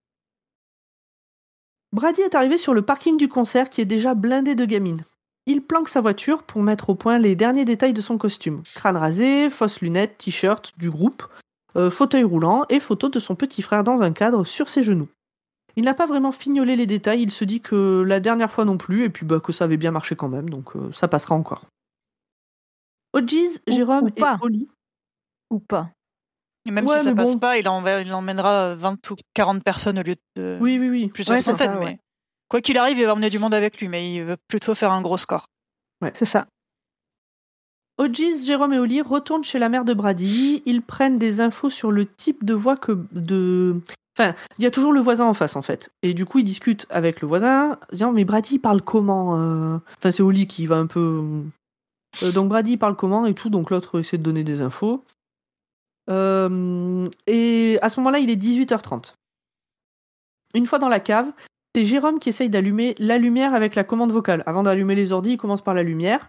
Brady est arrivé sur le parking du concert qui est déjà blindé de gamines. Il planque sa voiture pour mettre au point les derniers détails de son costume. Crâne rasé, fausses lunettes, t-shirt du groupe, euh, fauteuil roulant et photo de son petit frère dans un cadre sur ses genoux. Il n'a pas vraiment fignolé les détails, il se dit que la dernière fois non plus, et puis bah, que ça avait bien marché quand même, donc euh, ça passera encore. Ou- Jérôme ou pas. et Oli. Ou pas. Et même Ouais, si ça passe bon. pas, il, en, il emmènera 20 ou 40 personnes au lieu de Oui, oui, oui. plusieurs Ouais, centaines. ça, mais ouais. Quoi qu'il arrive, il va emmener du monde avec lui, mais il veut plutôt faire un gros score. C'est ça. Hodges, Jérôme et Oli retournent chez la mère de Brady. Ils prennent des infos sur le type de voix que de. Enfin, il y a toujours le voisin en face en fait. Et du coup, ils discutent avec le voisin, disant mais Brady parle comment euh? Enfin, c'est Oli qui va un peu. Euh, donc Brady parle comment et tout. Donc l'autre essaie de donner des infos. Euh, et à ce moment-là, il est 18h30. Une fois dans la cave, c'est Jérôme qui essaye d'allumer la lumière avec la commande vocale. Avant d'allumer les ordis, il commence par la lumière.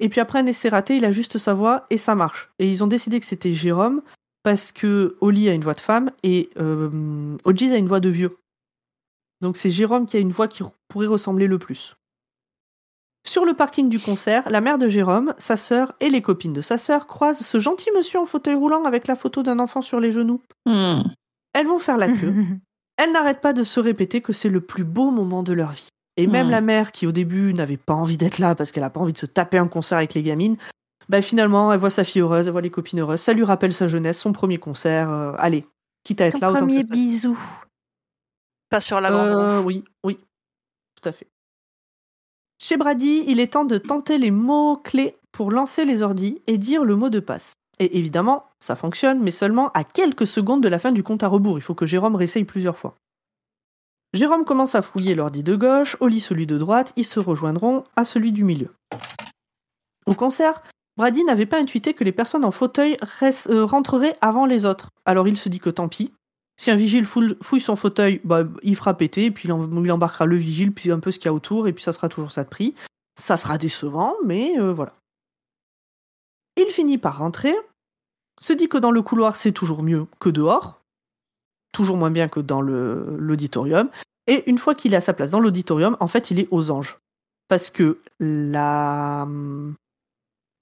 Et puis après un essai raté, il ajuste sa voix et ça marche. Et ils ont décidé que c'était Jérôme parce que Oli a une voix de femme et euh, a une voix de vieux. Donc c'est Jérôme qui a une voix qui pourrait ressembler le plus. Sur le parking du concert, la mère de Jérôme, sa sœur et les copines de sa sœur croisent ce gentil monsieur en fauteuil roulant avec la photo d'un enfant sur les genoux. Hmm. Elles vont faire la queue. Elles n'arrêtent pas de se répéter que c'est le plus beau moment de leur vie. Et même la mère, qui au début n'avait pas envie d'être là parce qu'elle n'a pas envie de se taper un concert avec les gamines, bah finalement, elle voit sa fille heureuse, elle voit les copines heureuses, ça lui rappelle sa jeunesse, son premier concert. euh, allez, quitte à être Ton là, premier ça se passe. bisou. Pas sur la bande. Euh, oui, oui, tout à fait. Chez Brady, il est temps de tenter les mots-clés pour lancer les ordis et dire le mot de passe. Et évidemment, ça fonctionne, mais seulement à quelques secondes de la fin du compte à rebours. Il faut que Jérôme réessaye plusieurs fois. Jérôme commence à fouiller l'ordi de gauche, Oli celui de droite, ils se rejoindront à celui du milieu. Au concert, Brady n'avait pas intuité que les personnes en fauteuil euh, rentreraient avant les autres. Alors il se dit que tant pis, si un vigile fouille son fauteuil, bah, il fera péter, puis il embarquera le vigile, puis un peu ce qu'il y a autour, et puis ça sera toujours ça de prix. Ça sera décevant, mais euh, voilà. Il finit par rentrer, se dit que dans le couloir c'est toujours mieux que dehors, toujours moins bien que dans l'auditorium, et une fois qu'il est à sa place dans l'auditorium, en fait il est aux anges. Parce que la,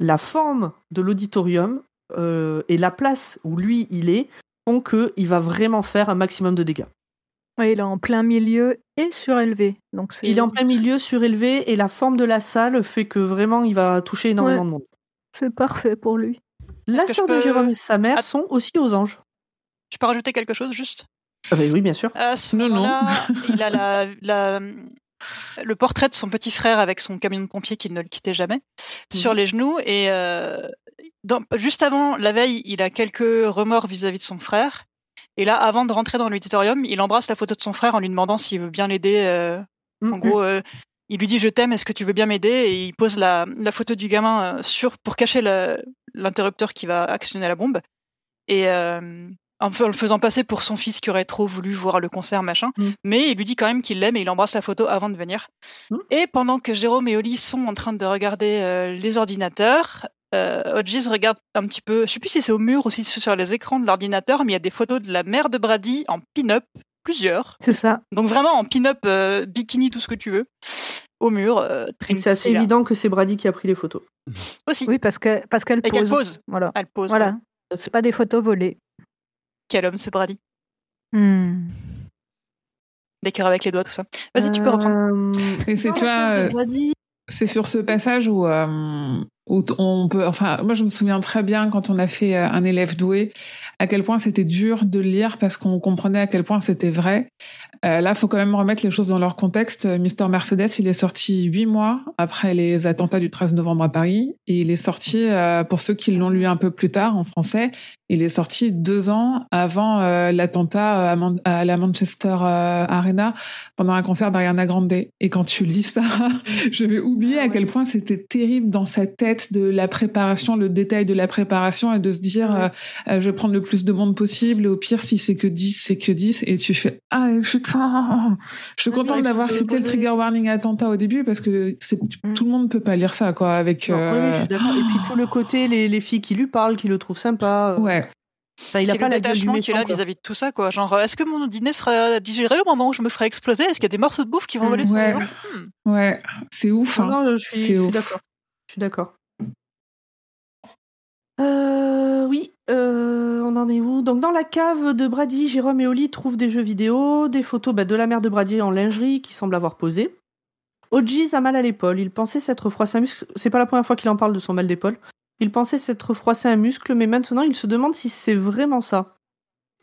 la forme de l'auditorium euh, et la place où lui il est font qu'il va vraiment faire un maximum de dégâts. Il est en plein milieu et surélevé. Donc Il est en plein milieu, surélevé, et la forme de la salle fait que vraiment il va toucher énormément Ouais. de monde. C'est parfait pour lui. La sœur de Jérôme et sa mère Att- sont aussi aux anges. Je peux rajouter quelque chose juste? Ah bah oui, bien sûr. À ce Non, non. il a la, la- le portrait de son petit frère avec son camion de pompier qui ne le quittait jamais sur les genoux. Et euh, dans- juste avant, la veille, il a quelques remords vis-à-vis de son frère. Et là, avant de rentrer dans l'auditorium, il embrasse la photo de son frère en lui demandant s'il veut bien l'aider. euh, en gros, euh, il lui dit je t'aime, est-ce que tu veux bien m'aider? Et il pose la, la photo du gamin sur pour cacher le- l'interrupteur qui va actionner la bombe. Et euh, en le faisant passer pour son fils qui aurait trop voulu voir le concert, machin. Mm. Mais il lui dit quand même qu'il l'aime et il embrasse la photo avant de venir. Mm. Et pendant que Jérôme et Oli sont en train de regarder euh, les ordinateurs, euh, Hodges regarde un petit peu, je sais plus si c'est au mur ou si c'est sur les écrans de l'ordinateur, mais il y a des photos de la mère de Brady en pin-up, plusieurs. C'est ça. Donc vraiment en pin-up, euh, bikini, tout ce que tu veux, au mur. euh, c'est assez évident que c'est Brady qui a pris les photos. Aussi. Oui, parce que parce qu'elle Et qu'elle pose. pose. Voilà. Elle pose. Voilà. ouais. C'est pas des photos volées. Quel homme ce Brady. Hmm. Des cœurs avec les doigts, tout ça. Vas-y, tu peux reprendre. Euh, Et c'est, euh, Brady, C'est sur ce passage où, euh, où on peut. Enfin, moi, je me souviens très bien quand on a fait un élève doué, à quel point c'était dur de le lire parce qu'on comprenait à quel point c'était vrai. Euh, là, faut quand même remettre les choses dans leur contexte. Euh, Mister Mercedes, il est sorti huit mois après les attentats du 13 novembre à Paris, et il est sorti euh, pour ceux qui l'ont lu un peu plus tard en français. Il est sorti deux ans avant euh, l'attentat à, Man- à la Manchester euh, Arena pendant un concert d'Ariana Grande. Et quand tu lis ça, je vais oublier à quel point c'était terrible dans sa tête de la préparation, le détail de la préparation et de se dire Ouais. euh, euh, je vais prendre le plus de monde possible et au pire si c'est que 10, c'est que 10 et tu fais ah putain. Je suis c'est contente d'avoir cité le trigger warning attentat au début parce que Mm. tout le monde peut pas lire ça quoi avec non, oui, euh, je suis d'accord. Et puis tout le côté, les, les filles qui lui parlent, qui le trouvent sympa. euh, ouais. Ça, il a pas du détachement qu'il méchant. a quoi. vis-à-vis de tout ça, quoi. Genre, est-ce que mon dîner sera digéré au moment où je me ferai exploser? Est-ce qu'il y a des morceaux de bouffe qui vont Mm, voler sur ouais. Hmm. Ouais, c'est ouf. Non, hein. non, je suis, je d'accord. Je suis d'accord. Euh, oui, euh, on en est où? Donc dans la cave de Brady, Jérôme et Oli trouvent des jeux vidéo, des photos bah, de la mère de Brady en lingerie qui semble avoir posé. Hodges a mal à l'épaule. Il pensait s'être froissé un muscle. C'est pas la première fois qu'il en parle de son mal d'épaule. Il pensait s'être froissé un muscle, mais maintenant il se demande si c'est vraiment ça.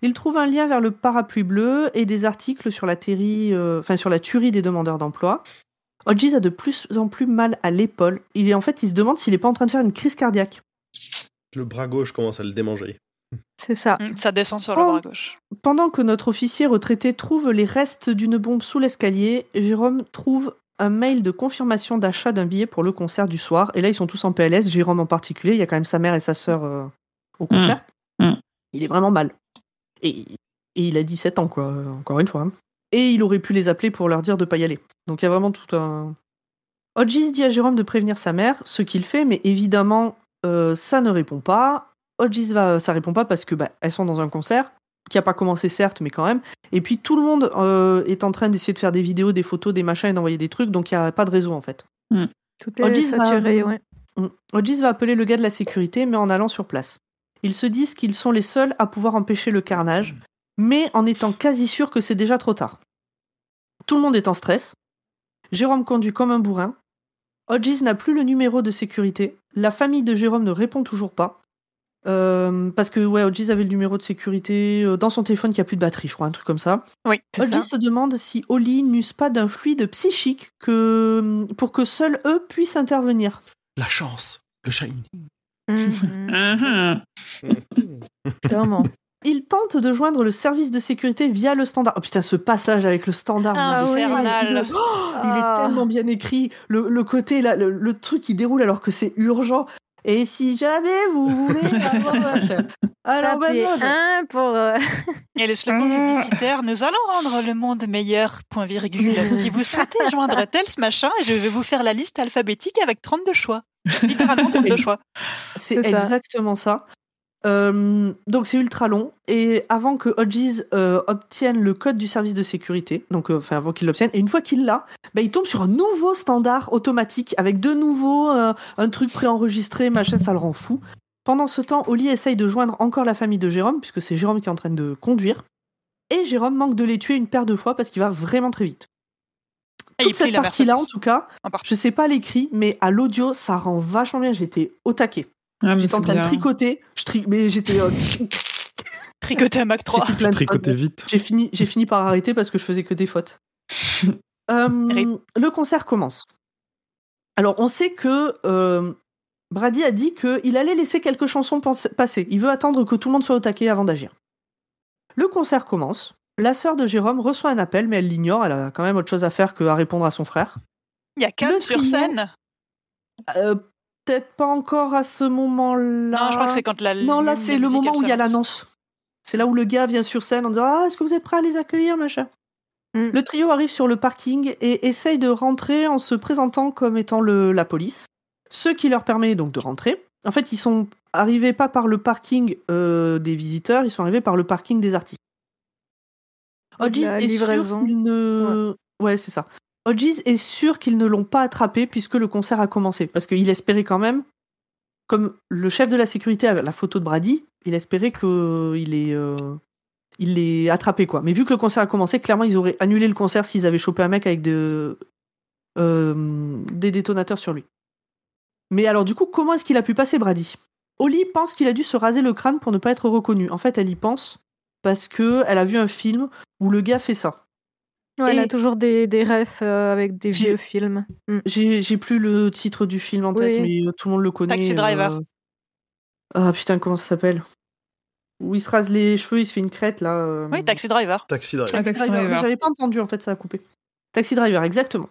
Il trouve un lien vers le parapluie bleu et des articles sur la, théorie, euh, enfin, sur la tuerie des demandeurs d'emploi. Hodges a de plus en plus mal à l'épaule. Il est en fait, il se demande s'il est pas en train de faire une crise cardiaque. Le bras gauche commence à le démanger. C'est ça. Hmm, Ça descend sur le bras gauche. Pendant que notre officier retraité trouve les restes d'une bombe sous l'escalier, Jérôme trouve un mail de confirmation d'achat d'un billet pour le concert du soir. Et là, ils sont tous en PLS, Jérôme en particulier. Il y a quand même sa mère et sa sœur euh, au concert. Mm. Mm. Il est vraiment mal. Et, et il a 17 ans, quoi, encore une fois. hein. Et il aurait pu les appeler pour leur dire de pas y aller. Donc il y a vraiment tout un. Hodges dit à Jérôme de prévenir sa mère, ce qu'il fait, mais évidemment, euh, ça ne répond pas. Hodges va, ça répond pas parce que bah, elles sont dans un concert qui a pas commencé certes, mais quand même. Et puis tout le monde euh, est en train d'essayer de faire des vidéos, des photos, des machins et d'envoyer des trucs, donc il y a pas de réseau en fait. Tout Hodges est va- saturé, ouais. Mm. Hodges va appeler le gars de la sécurité, mais en allant sur place. Ils se disent qu'ils sont les seuls à pouvoir empêcher le carnage, mais en étant quasi sûr que c'est déjà trop tard. Tout le monde est en stress. Jérôme conduit comme un bourrin. Hodges n'a plus le numéro de sécurité. La famille de Jérôme ne répond toujours pas. Euh, parce que ouais, avait le numéro de sécurité euh, dans son téléphone qui a plus de batterie, je crois, un truc comme ça. Oui, se demande si Oli n'use pas d'un fluide psychique que, pour que seuls eux puissent intervenir. La chance, le shiny. Mhm. Mhm. Clairement. Il tente de joindre le service de sécurité via le standard. Oh putain, ce passage avec le standard. Ah. Oh, il Ah. est tellement bien écrit. Le, le côté, là, le, le truc qui déroule alors que c'est urgent. Et si jamais vous voulez avoir machin. Alors Tapez maintenant, un pour. euh, Et le slogan publicitaire Nous allons rendre le monde meilleur, point virgule. Si vous souhaitez joindre tel ce machin, je vais vous faire la liste alphabétique avec 32 choix. Littéralement 32 choix. c'est exactement ça. Euh, donc c'est ultra long et avant que Hodges euh, obtienne le code du service de sécurité, donc euh, enfin avant qu'il l'obtienne, et une fois qu'il l'a, bah, il tombe sur un nouveau standard automatique avec de nouveau un truc préenregistré, machin, ça le rend fou. Pendant ce temps, Oli essaye de joindre encore la famille de Jérôme, puisque c'est Jérôme qui est en train de conduire, et Jérôme manque de les tuer une paire de fois parce qu'il va vraiment très vite. Et cette partie-là, en tout cas, En je sais pas l'écrit, mais à l'audio, ça rend vachement bien. J'étais au taquet. Ah, J'étais en train de tricoter, je tri- mais j'étais. euh, Tricoté à Mac 3. j'ai Tricoter fautes. vite. J'ai fini, j'ai fini par arrêter parce que je faisais que des fautes. Euh, le concert commence. Alors, on sait que euh, Brady a dit qu'il allait laisser quelques chansons passer. Il veut attendre que tout le monde soit au taquet avant d'agir. Le concert commence. La sœur de Jérôme reçoit un appel, mais elle l'ignore. Elle a quand même autre chose à faire que à répondre à son frère. Il y a Le sur trio- scène. Euh, Peut-être pas encore à ce moment-là. Non, je crois que c'est quand la. Non, là, c'est le moment où il y a l'annonce. C'est là où le gars vient sur scène en disant Ah, est-ce que vous êtes prêts à les accueillir, machin Mm. Le trio arrive sur le parking et essaye de rentrer en se présentant comme étant le, la police. Ce qui leur permet donc de rentrer. En fait, ils sont arrivés pas par le parking euh, des visiteurs, ils sont arrivés par le parking des artistes. Hodges est livraison. ne. Ouais, c'est ça. Hodges est sûr qu'ils ne l'ont pas attrapé puisque le concert a commencé. Parce qu'il espérait quand même, comme le chef de la sécurité avait la photo de Brady, il espérait qu'il est. euh, il l'ait attrapé quoi. Mais vu que le concert a commencé, clairement ils auraient annulé le concert s'ils avaient chopé un mec avec euh, des détonateurs sur lui. Mais alors du coup, comment est-ce qu'il a pu passer Brady? Oli pense qu'il a dû se raser le crâne pour ne pas être reconnu. En fait, elle y pense parce que elle a vu un film où le gars fait ça. Ouais, elle Et- a toujours des, des refs euh, avec des vieux films. Mm. J'ai j'ai plus le titre du film en tête, Oui. mais euh, tout le monde le connaît. Taxi Driver. euh. Ah putain, comment ça s'appelle? Où il se rase les cheveux, il se fait une crête là. euh. Oui, Taxi Driver. Taxi Driver. Ah, Taxi Driver. Driver. J'avais pas entendu en fait, ça a coupé. Taxi Driver, exactement.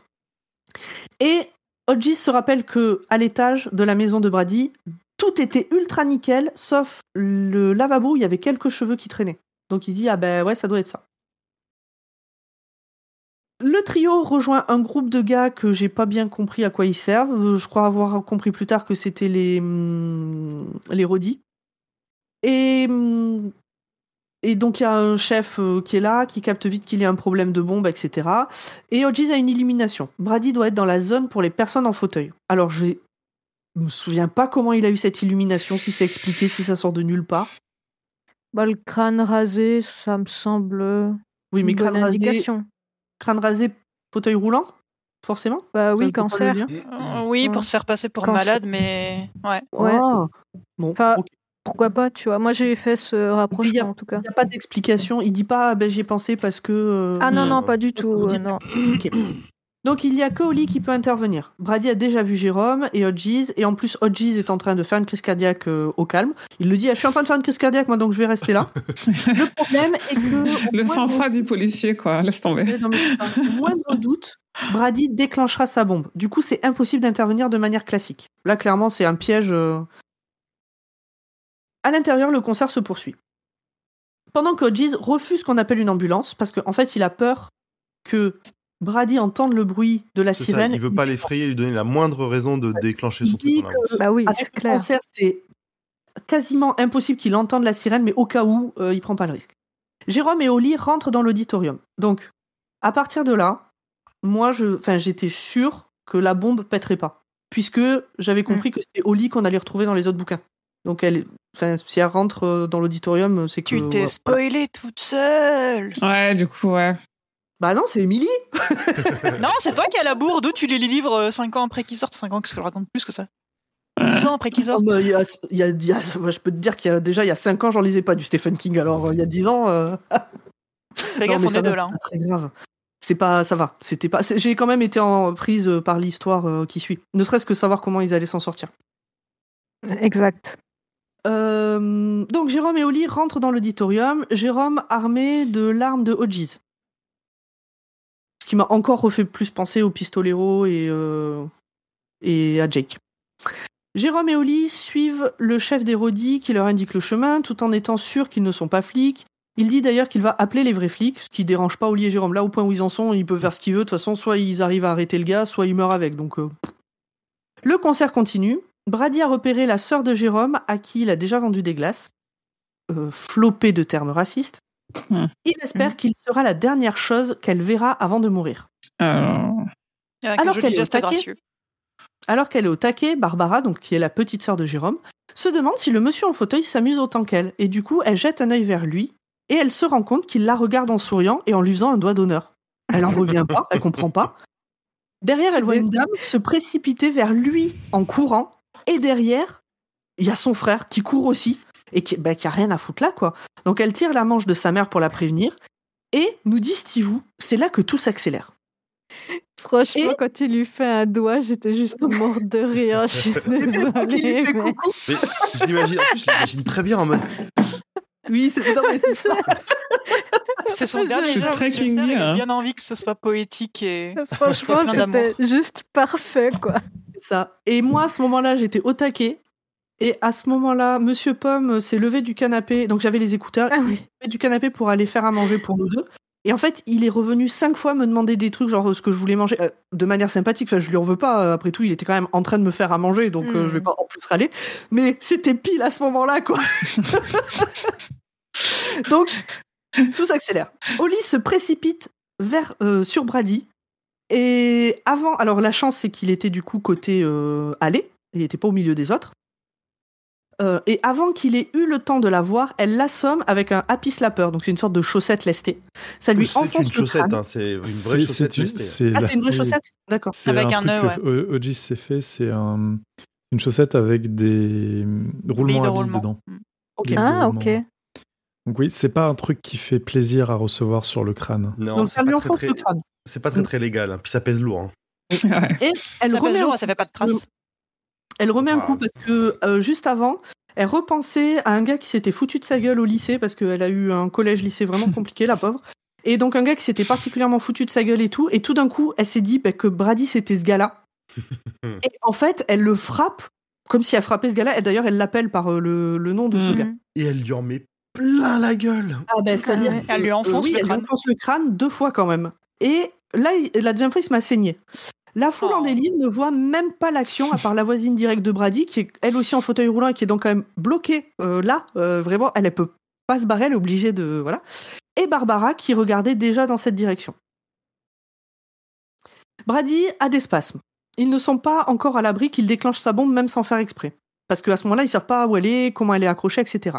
Et Hodges se rappelle que à l'étage de la maison de Brady, tout était ultra nickel, sauf le lavabo où il y avait quelques cheveux qui traînaient. Donc il dit ah ben ouais, ça doit être ça. Le trio rejoint un groupe de gars que j'ai pas bien compris à quoi ils servent. Je crois avoir compris plus tard que c'était les hum, les rodis. Et hum, et donc il y a un chef euh, qui est là, qui capte vite qu'il y a un problème de bombe, etc. Et Hodges a une illumination. Brady doit être dans la zone pour les personnes en fauteuil. Alors je me souviens pas comment il a eu cette illumination, si c'est expliqué, si ça sort de nulle part. Bah, le crâne rasé, ça me semble Oui, mais une bonne crâne rasé, indication. Crâne rasé, fauteuil roulant, forcément. Bah oui, cancer. Euh, oui, pour se faire passer pour malade, mais ouais. Ouais. Ah. Bon, Enfin. Pourquoi pas, tu vois. Moi, j'ai fait ce rapprochement, en tout cas. Il n'y a pas d'explication. Il dit pas, ah, ben, j'y ai pensé parce que. euh, Ah non, non, pas du tout. euh, non. Donc il y a que Oli qui peut intervenir. Brady a déjà vu Jérôme et Hodges, et en plus Hodges est en train de faire une crise cardiaque euh, au calme. Il le dit, Ah, je suis en train de faire une crise cardiaque, moi donc je vais rester là. le problème est que... Le sang-froid du policier, quoi. Laisse tomber. Non, mais. Au moindre doute, Brady déclenchera sa bombe. Du coup, c'est impossible d'intervenir de manière classique. Là, clairement, c'est un piège. euh. À l'intérieur, le concert se poursuit. Pendant que Hodges refuse ce qu'on appelle une ambulance, parce qu'en fait, il a peur que Brady entende le bruit de la C'est ça, sirène. il veut pas l'effrayer, lui donner la moindre raison de déclencher son truc. Bah oui, Avec c'est le clair. concert, c'est quasiment impossible qu'il entende la sirène, mais au cas où, euh, il prend pas le risque. Jérôme et Oli rentrent dans l'auditorium. Donc, à partir de là, moi, je, enfin, j'étais sûr que la bombe pèterait pas, puisque j'avais compris que c'était Oli qu'on allait retrouver dans les autres bouquins. Donc, elle, enfin, si elle rentre euh, dans l'auditorium, c'est que. Tu t'es voilà. spoilé toute seule. Ouais, du coup, ouais. Bah non, c'est Émilie. non, c'est toi qui as la bourde. D'où tu lis les livres 5 ans après qu'ils sortent? 5 ans, qu'est-ce que je raconte plus que ça? 10 ans après qu'ils sortent. bah, il y a- il y a- il y a- moi, je peux te dire qu'il y a déjà il y a 5 ans, j'en lisais pas du Stephen King. Alors, euh, il y a 10 ans. euh, Fais gaffe, on est deux là. c'est hein. pas très grave. C'est pas, ça va. C'était pas. J'ai quand même été en prise euh, par l'histoire euh, qui suit. Ne serait-ce que savoir comment ils allaient s'en sortir. Exact. Euh, donc Jérôme et Oli rentrent dans l'auditorium. Jérôme armé de l'arme de Hodges. M'a encore refait plus penser au pistolero et euh, et à Jake. Jérôme et Oli suivent le chef des rodis qui leur indique le chemin tout en étant sûrs qu'ils ne sont pas flics. Il dit d'ailleurs qu'il va appeler les vrais flics, ce qui dérange pas Oli et Jérôme. Là, au point où ils en sont, ils peuvent faire ce qu'ils veulent. De toute façon, soit ils arrivent à arrêter le gars, soit ils meurent avec. Donc, euh, le concert continue. Brady a repéré la sœur de Jérôme, à qui il a déjà vendu des glaces, euh, flopé de termes racistes. Hmm. Il espère qu'il sera la dernière chose qu'elle verra avant de mourir. Alors qu'elle est au taquet. gracieux. Alors qu'elle est au taquet, Barbara, donc qui est la petite sœur de Jérôme, se demande si le monsieur en fauteuil s'amuse autant qu'elle. Et du coup, elle jette un œil vers lui et elle se rend compte qu'il la regarde en souriant et en lui faisant un doigt d'honneur. Elle en revient pas, elle comprend pas. Derrière, elle voit une dame se précipiter vers lui en courant et derrière, il y a son frère qui court aussi et qui, bah, qui a rien à foutre là, quoi. Donc elle tire la manche de sa mère pour la prévenir et nous dit Steve, c'est là que tout s'accélère. Franchement, Et- quand il lui fait un doigt, j'étais juste morte de rire. Je suis Il lui désolée. fait mais- coucou. Mais je l'imagine, je très bien en mode. Oui, c'est ça. C'est son dernier très il a hein. bien envie que ce soit poétique et Franchement, plein d'amour. c'était juste parfait, quoi. ça. Et moi, à ce moment-là, j'étais au taquet. Et à ce moment-là, Monsieur Pomme s'est levé du canapé. Donc j'avais les écouteurs. Ah oui. Il s'est levé du canapé pour aller faire à manger pour nous deux. Et en fait, il est revenu cinq fois me demander des trucs, genre euh, ce que je voulais manger, euh, de manière sympathique. Enfin, je lui en veux pas. euh, Après tout, il était quand même en train de me faire à manger, donc euh, je vais pas en plus râler. Mais c'était pile à ce moment-là, quoi. donc, tout s'accélère. Oli se précipite vers euh, sur Brady. Et avant, alors la chance, c'est qu'il était du coup côté allée. Il n'était pas au milieu des autres. Euh, et avant qu'il ait eu le temps de la voir, elle l'assomme avec un happy slapper, donc c'est une sorte de chaussette lestée. Ça lui C'est enfonce une le chaussette, crâne. hein, c'est une vraie chaussette c'est une- lestée. c'est Ah, la- c'est une vraie chaussette D'accord. C'est Avec un, un truc nœud, que O- Ogis s'est fait, c'est un- une chaussette avec des roulements de à billes roulement. dedans. Ah, ok. Donc oui, c'est pas un truc qui fait plaisir à recevoir sur le crâne. Non, Donc ça lui enfonce très- le crâne. c'est pas très très légal. hein. Puis ça pèse lourd. hein. Ouais. Et elle Ça remet, pèse lourd, ça fait pas de traces. Elle remet un Ah. coup parce que euh, juste avant, elle repensait à un gars qui s'était foutu de sa gueule au lycée parce qu'elle a eu un collège-lycée vraiment compliqué, la pauvre. Et donc un gars qui s'était particulièrement foutu de sa gueule et tout. Et tout d'un coup, elle s'est dit bah, que Brady c'était ce gars-là. et en fait, elle le frappe comme si elle frappait ce gars-là. Et d'ailleurs, elle l'appelle par euh, le, le nom de ce Mhm. gars. Et elle lui en met plein la gueule. Ah ben, c'est-à-dire Ah ouais. que, Elle lui enfonce oui, le elle lui crâne. enfonce le crâne deux fois quand même. Et là, la deuxième fois, il se m'a saigné. La foule en Oh. délire ne voit même pas l'action, à part la voisine directe de Brady, qui est elle aussi en fauteuil roulant et qui est donc quand même bloquée euh, là. Euh, vraiment, elle, elle peut pas se barrer, elle est obligée de. Voilà. Et Barbara, qui regardait déjà dans cette direction. Brady a des spasmes. Ils ne sont pas encore à l'abri qu'il déclenche sa bombe, même sans faire exprès. Parce qu'à ce moment-là, ils savent pas où elle est, comment elle est accrochée, etc.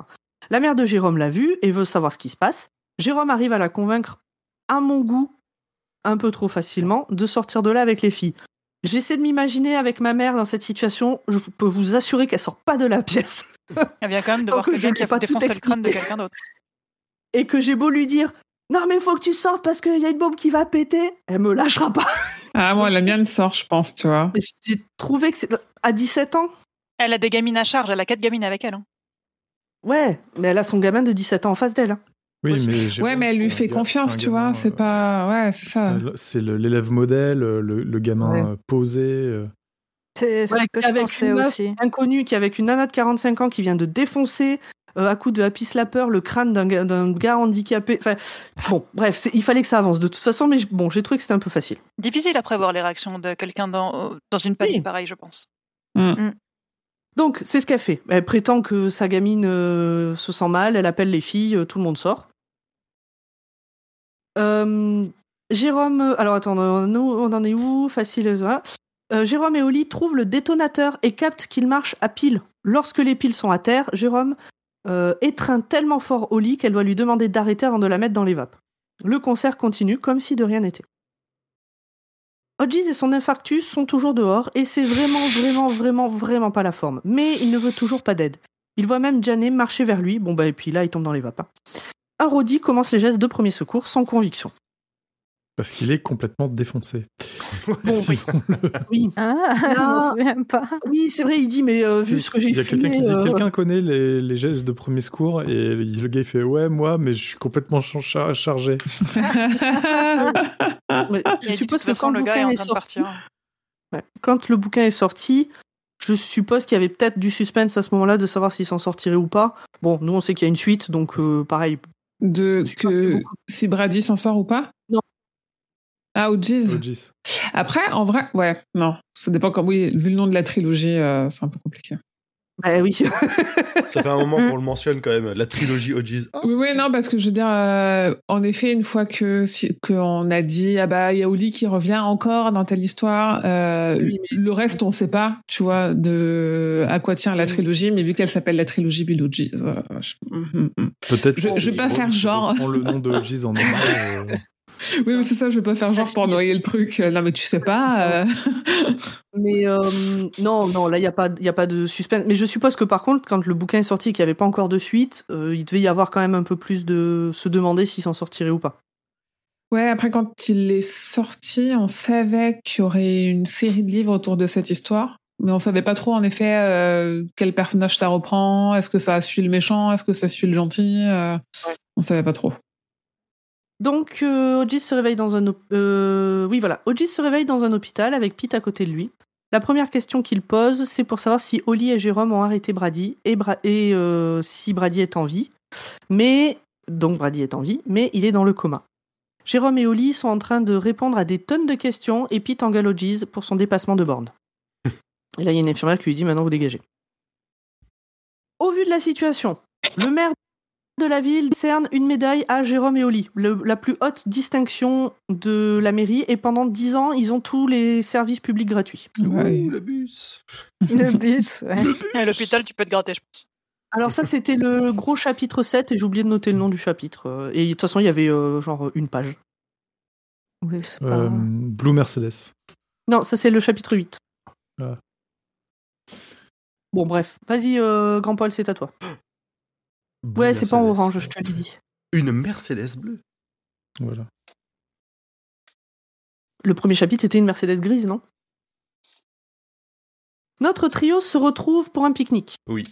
La mère de Jérôme l'a vue et veut savoir ce qui se passe. Jérôme arrive à la convaincre, à mon goût, un peu trop facilement, de sortir de là avec les filles. J'essaie de m'imaginer avec ma mère dans cette situation. Je peux vous assurer qu'elle sort pas de la pièce. Elle vient quand même de voir que quelqu'un je qui a pas tout défoncé le crâne de quelqu'un d'autre. Et que j'ai beau lui dire Non, mais faut que tu sortes parce qu'il y a une bombe qui va péter. Elle me lâchera pas. Ah, moi, la mienne sort, je pense, tu vois. J'ai trouvé que c'est. À 17 ans Elle a des gamines à charge, elle a quatre gamines avec elle. hein. Ouais, mais elle a son gamin de 17 ans en face d'elle. hein. Oui, mais Ouais, mais elle lui fait confiance, tu vois. C'est euh, pas. Ouais, c'est ça. c'est- l'élève modèle, le, le gamin Ouais. euh, posé. euh. C'est c'est Ouais, ce que je avec pensais aussi. inconnue qui avec une nana de 45 ans qui vient de défoncer euh, à coup de happy slapper le crâne d'un gars, handicapé. Enfin, bon, bref, il fallait que ça avance de toute façon, mais bon, j'ai trouvé que c'était un peu facile. Difficile à prévoir les réactions de quelqu'un dans, dans une panique Oui. pareille, je pense. Donc, c'est ce qu'elle fait. Elle prétend que sa gamine euh, se sent mal, elle appelle les filles, euh, tout le monde sort. Jérôme et Oli trouvent le détonateur et captent qu'il marche à pile. Lorsque les piles sont à terre, Jérôme euh, étreint tellement fort Oli qu'elle doit lui demander d'arrêter avant de la mettre dans les vapes. Le concert continue comme si de rien n'était. Hodges et son infarctus sont toujours dehors et c'est vraiment, vraiment, vraiment, vraiment pas la forme. Mais il ne veut toujours pas d'aide. Il voit même Janet marcher vers lui. Bon bah et puis là il tombe dans les vapes. hein. Un Roddy commence les gestes de premier secours sans conviction. Parce qu'il est complètement défoncé. Bon, oui. Oui, Ah, je me souviens pas. oui c'est vrai, il dit mais euh, vu ce que j'ai Il y a quelqu'un qui dit euh, quelqu'un connaît les, les gestes de premier secours et le gars il fait ouais moi mais je suis complètement char- char- chargé. ouais, je suppose que façon, quand le le gars est bouquin est de sorti, partir. ouais, quand le bouquin est sorti, je suppose qu'il y avait peut-être du suspense à ce moment-là de savoir s'il s'en sortirait ou pas. Bon, nous on sait qu'il y a une suite, donc euh, pareil. De que si Brady s'en sort ou pas? Non. Ah. Ogis. Après, en vrai, ouais, non. Ça dépend comme. Oui, vu le nom de la trilogie, euh, c'est un peu compliqué. Bah oui. Ça fait un moment qu'on le mentionne quand même. La trilogie OGs. Ah, Oui, oui, non, parce que je veux dire, euh, en effet, une fois que si, qu'on a dit, ah bah, il y a Oli qui revient encore dans telle histoire, euh, Oui, mais- le reste, on sait pas, tu vois, de à quoi tient la trilogie, mais vu qu'elle s'appelle la trilogie Bill Hodges, euh, je-. Peut-être. Je- que je vais pas faire genre. reprend le nom de Ogis en hommage. euh, Oui, mais c'est ça, je vais pas faire genre pour noyer le truc. Euh, Non, mais tu sais pas. euh, Mais euh, non, non, là, il n'y a, pas- y a pas de suspense. Mais je suppose que par contre, quand le bouquin est sorti et qu'il n'y avait pas encore de suite, euh, il devait y avoir quand même un peu plus de se demander s'il s'en sortirait ou pas. Ouais, après, quand il est sorti, on savait qu'il y aurait une série de livres autour de cette histoire. Mais on savait pas trop, en effet, euh, quel personnage ça reprend. Est-ce que ça suit le méchant? Est-ce que ça suit le gentil? Euh, Ouais. On savait pas trop. Donc, euh, Ogis se réveille dans un... op- euh, se réveille dans un hôpital avec Pete à côté de lui. La première question qu'il pose, c'est pour savoir si Oli et Jérôme ont arrêté Brady et, Bra- et euh, si Brady est en vie. Mais, donc Brady est en vie, mais il est dans le coma. Jérôme et Oli sont en train de répondre à des tonnes de questions et Pete engueule Ogis pour son dépassement de borne. et là, il y a une infirmière qui lui dit maintenant vous dégagez. Au vu de la situation, le maire de la ville décerne une médaille à Jérôme et Oli, le- la plus haute distinction de la mairie, et pendant 10 ans, ils ont tous les services publics gratuits. Ouais. Ouh, le bus. Le bus, ouais. L'hôpital, tu peux te gratter, je pense. Alors ça, c'était le gros chapitre 7, et j'ai oublié de noter le nom du chapitre. Et de toute façon, il y avait euh, genre une page. Oui, c'est pas- Euh, Blue Mercedes. Non, ça c'est le chapitre 8. Ah. Bon, bref. Vas-y, euh, Grand Paul, c'est à toi. Ouais, c'est pas en Mercedes. orange, je te l'ai dit. Une Mercedes bleue. Voilà. Le premier chapitre, c'était une Mercedes grise, non? Notre trio se retrouve pour un pique-nique. Oui.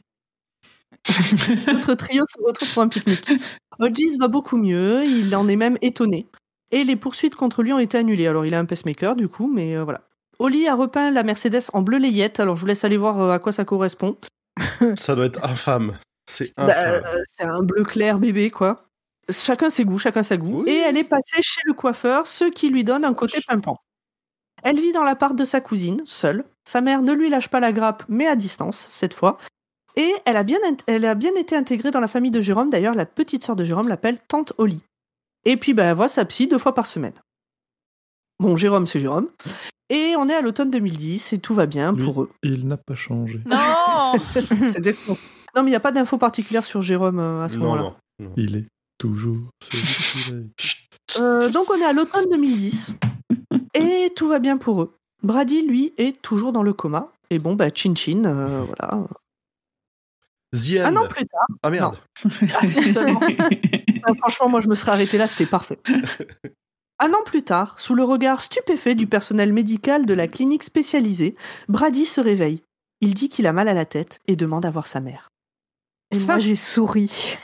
Notre trio se retrouve pour un pique-nique. Hodges va beaucoup mieux, il en est même étonné. Et les poursuites contre lui ont été annulées. Alors il a un pacemaker du coup, mais euh, voilà. Oli a repeint la Mercedes en bleu layette, alors je vous laisse aller voir euh, à quoi ça correspond. Ça doit être infâme. C'est Bah, euh, c'est un bleu clair bébé, quoi. Chacun ses goûts, chacun sa goût. Oui. Et elle est passée chez le coiffeur, ce qui lui donne un côté pimpant. Elle vit dans l'appart de sa cousine, seule. Sa mère ne lui lâche pas la grappe, mais à distance, cette fois. Et elle a bien, int- elle a bien été intégrée dans la famille de Jérôme. D'ailleurs, la petite sœur de Jérôme l'appelle Tante Oli. Et puis, bah, elle voit sa psy deux fois par semaine. Bon, Jérôme, c'est Jérôme. Et on est à l'automne 2010 et tout va bien Lui. pour eux. Il n'a pas changé. Non C'est. Non, mais il n'y a pas d'infos particulières sur Jérôme euh, à ce moment-là. non. Il est toujours. Euh, donc on est à l'automne 2010 et tout va bien pour eux. Brady, lui, est toujours dans le coma. Et bon, bah, chin chin, euh, voilà. The End. Un an plus tard, Ah merde. Ah, seulement. euh, franchement, moi je me serais arrêté là, c'était parfait. Un an plus tard, sous le regard stupéfait du personnel médical de la clinique spécialisée, Brady se réveille. Il dit qu'il a mal à la tête et demande à voir sa mère. Et Ça- moi, j'ai souri.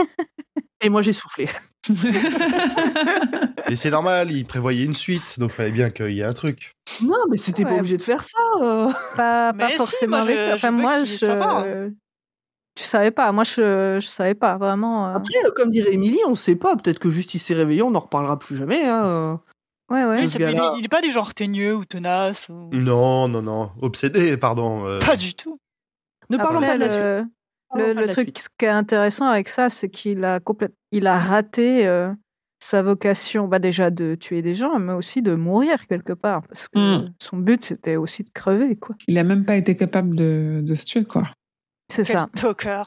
Et moi j'ai soufflé. Et c'est normal, il prévoyait une suite, donc fallait bien qu'il y ait un truc. Non, mais c'était pas obligé de faire ça. euh. Pas, Mais pas si, forcément moi, avec je- toi. Enfin, je moi, je. ça hein. Tu savais pas. Moi, je, je savais pas, vraiment. euh. Après, euh, comme dirait Émilie, on sait pas. Peut-être que juste il s'est réveillé, on n'en reparlera plus jamais. hein. Ouais, ouais. C'est- gars-là. il, il est pas du genre teigneux ou tenace. Ou... Non, non, non. Obsédé, pardon. euh, Pas du tout. Ne parlons Après, pas de la suite. Le, Parlons le, truc suite. qui est intéressant avec ça, c'est qu'il a complète, il a raté euh, sa vocation, bah déjà de tuer des gens, mais aussi de mourir quelque part, parce que Mm. son but c'était aussi de crever, quoi. Il a même pas été capable de, de se tuer, quoi. C'est ça. talker.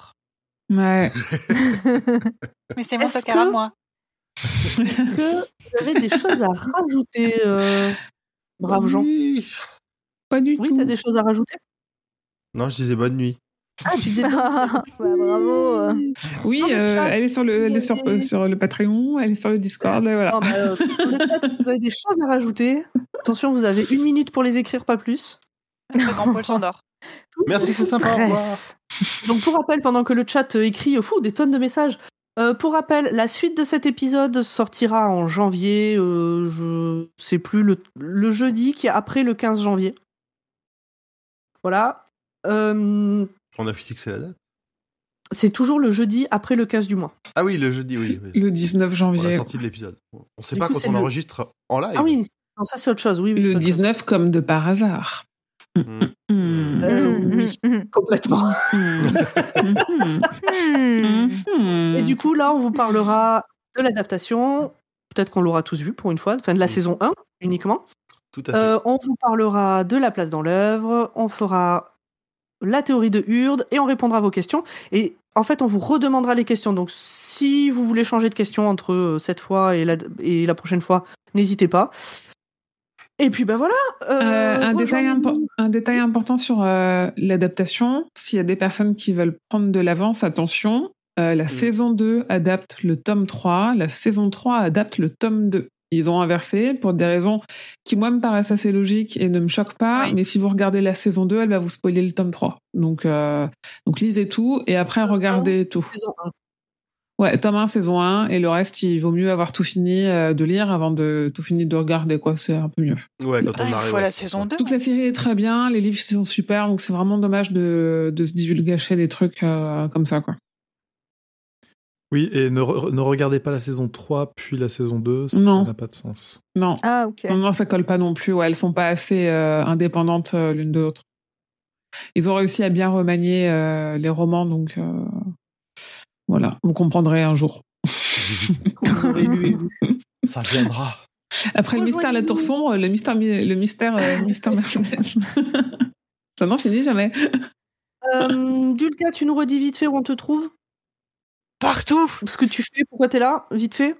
Ouais. Mais c'est mon Est-ce talker à que- moi. que vous avez des choses à rajouter, euh, braves gens? Oui. Pas du Oui, tout. t'as des choses à rajouter? Non, je disais bonne nuit. Ah, tu disais Bah, bravo. Oui, euh, chat, elle est sur le, elle est sur, euh, sur le Patreon, elle est sur le Discord, voilà. Non, euh, si vous avez des choses à rajouter. Attention, vous avez une minute pour les écrire, pas plus. Grand Paul s'endort. Merci, c'est sympa. Donc pour rappel, pendant que le chat écrit fou, des tonnes de messages, euh, pour rappel, la suite de cet épisode sortira en janvier, euh, je sais plus, le, le jeudi qui est après le 15 janvier. Voilà. Euh, On a fixé la date? c'est toujours le jeudi après le 15 du mois. Ah oui, le jeudi, oui. oui. Le 19 Pour la janvier. sortie de l'épisode. On sait Du pas coup, quand on le- enregistre en live. Ah oui, non, ça c'est autre chose, oui. Le autre chose. 19 comme de par hasard. Mm. Mm. Euh, Mm, oui, complètement. Hmm. Et du coup, là, on vous parlera de l'adaptation. Peut-être qu'on l'aura tous vu pour une fois, enfin de la saison 1 uniquement. Tout à fait. Euh, on vous parlera de la place dans l'œuvre, on fera la théorie de Hurde et on répondra à vos questions. Et en fait, on vous redemandera les questions. Donc, si vous voulez changer de question entre euh, cette fois et la, et la prochaine fois, n'hésitez pas. Et puis, ben voilà. euh, Euh, un, détail un détail important sur euh, l'adaptation, s'il y a des personnes qui veulent prendre de l'avance, attention, euh, la saison 2 adapte le tome 3, la saison 3 adapte le tome 2. Ils ont inversé pour des raisons qui, moi, me paraissent assez logiques et ne me choquent pas. Oui. Mais si vous regardez la saison 2, elle va vous spoiler le tome 3. Donc, euh, donc lisez tout et après regardez tout. Saison 1. Ouais, tome 1, saison 1, et le reste, il vaut mieux avoir tout fini euh, de lire avant de tout fini de regarder, quoi. C'est un peu mieux. Ouais, quand Ah, on il arrive. faut ouais. la saison 2. Toute la série est très bien, les livres sont super, donc c'est vraiment dommage de, de se divulgacher des trucs euh, comme ça, quoi. Oui, et ne, re- ne regardez pas la saison 3 puis la saison 2, ça n'a pas de sens. Non, Ah, ok. non, non, ça colle pas non plus. Ouais, elles sont pas assez euh, indépendantes euh, l'une de l'autre. Ils ont réussi à bien remanier euh, les romans, donc euh, voilà, vous comprendrez un jour. Ça viendra. Après le mystère de la tour sombre, le mystère, le mystère, euh, mystère Mercedes. ça n'en finit jamais. Euh, Dulka, tu nous redis vite fait où on te trouve? Partout Ce que tu fais, pourquoi t'es là Vite fait?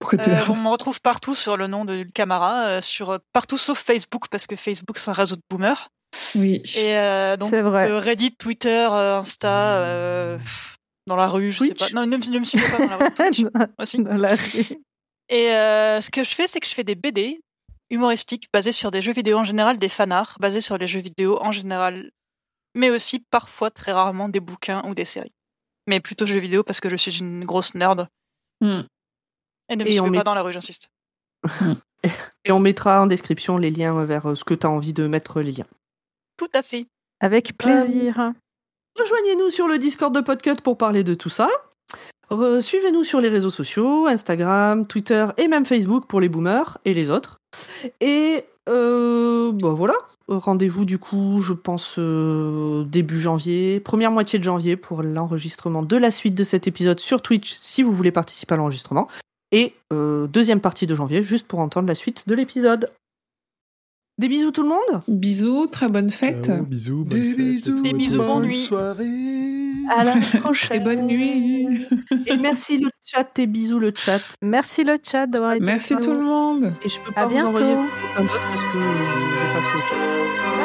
Pourquoi t'es là? Euh, On me retrouve partout sur le nom de Camara, euh, sur euh, partout sauf Facebook parce que Facebook c'est un réseau de boomers. Oui. Et euh, donc C'est vrai. euh, Reddit, Twitter, euh, Insta, euh, dans la rue, je sais Twitch pas. Non, ne, me- ne me suivez pas dans la rue. Twitch aussi. Dans la rue. Et euh, ce que je fais, c'est que je fais des BD humoristiques basés sur des jeux vidéo en général, des fanarts basés sur les jeux vidéo en général, mais aussi parfois très rarement des bouquins ou des séries. Mais plutôt jeux vidéo parce que je suis une grosse nerd. Hmm. Et ne me Et on suivez met- pas dans la rue, j'insiste. Et on mettra en description les liens vers euh, ce que tu as envie de mettre les liens. Tout à fait. Avec plaisir. Rejoignez-nous sur le Discord de Podcut pour parler de tout ça. Suivez-nous sur les réseaux sociaux, Instagram, Twitter et même Facebook pour les boomers et les autres. Et euh, bah voilà, rendez-vous du coup, je pense euh, début janvier, première moitié de janvier pour l'enregistrement de la suite de cet épisode sur Twitch si vous voulez participer à l'enregistrement. Et euh, deuxième partie de janvier juste pour entendre la suite de l'épisode. Des bisous tout le monde Bisous, très bonne fête. Ciao, bisous, bonne Des fête, bisous, Des bisous, bonne bonne nuit. soirée. À la prochaine. Et bonne nuit. Et merci le chat et bisous le chat. Merci le chat d'avoir été Merci tout le monde. Et je peux À pas vous envoyer bientôt. parce que pas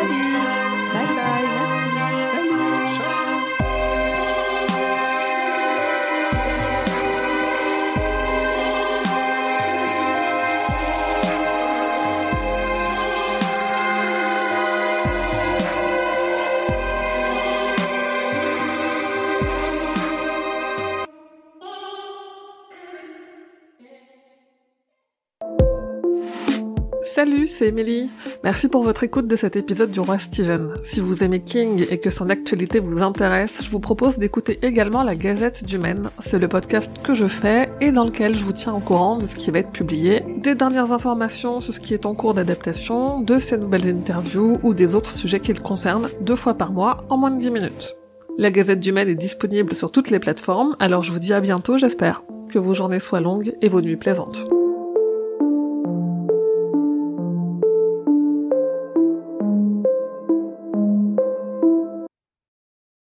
Salut, c'est Emily. Merci pour votre écoute de cet épisode du Roi Steven. Si vous aimez King et que son actualité vous intéresse, je vous propose d'écouter également la Gazette du Maine. C'est le podcast que je fais et dans lequel je vous tiens au courant de ce qui va être publié, des dernières informations sur ce qui est en cours d'adaptation, de ses nouvelles interviews ou des autres sujets qui le concernent deux fois par mois en moins de 10 minutes. La Gazette du Maine est disponible sur toutes les plateformes, alors je vous dis à bientôt j'espère. Que vos journées soient longues et vos nuits plaisantes.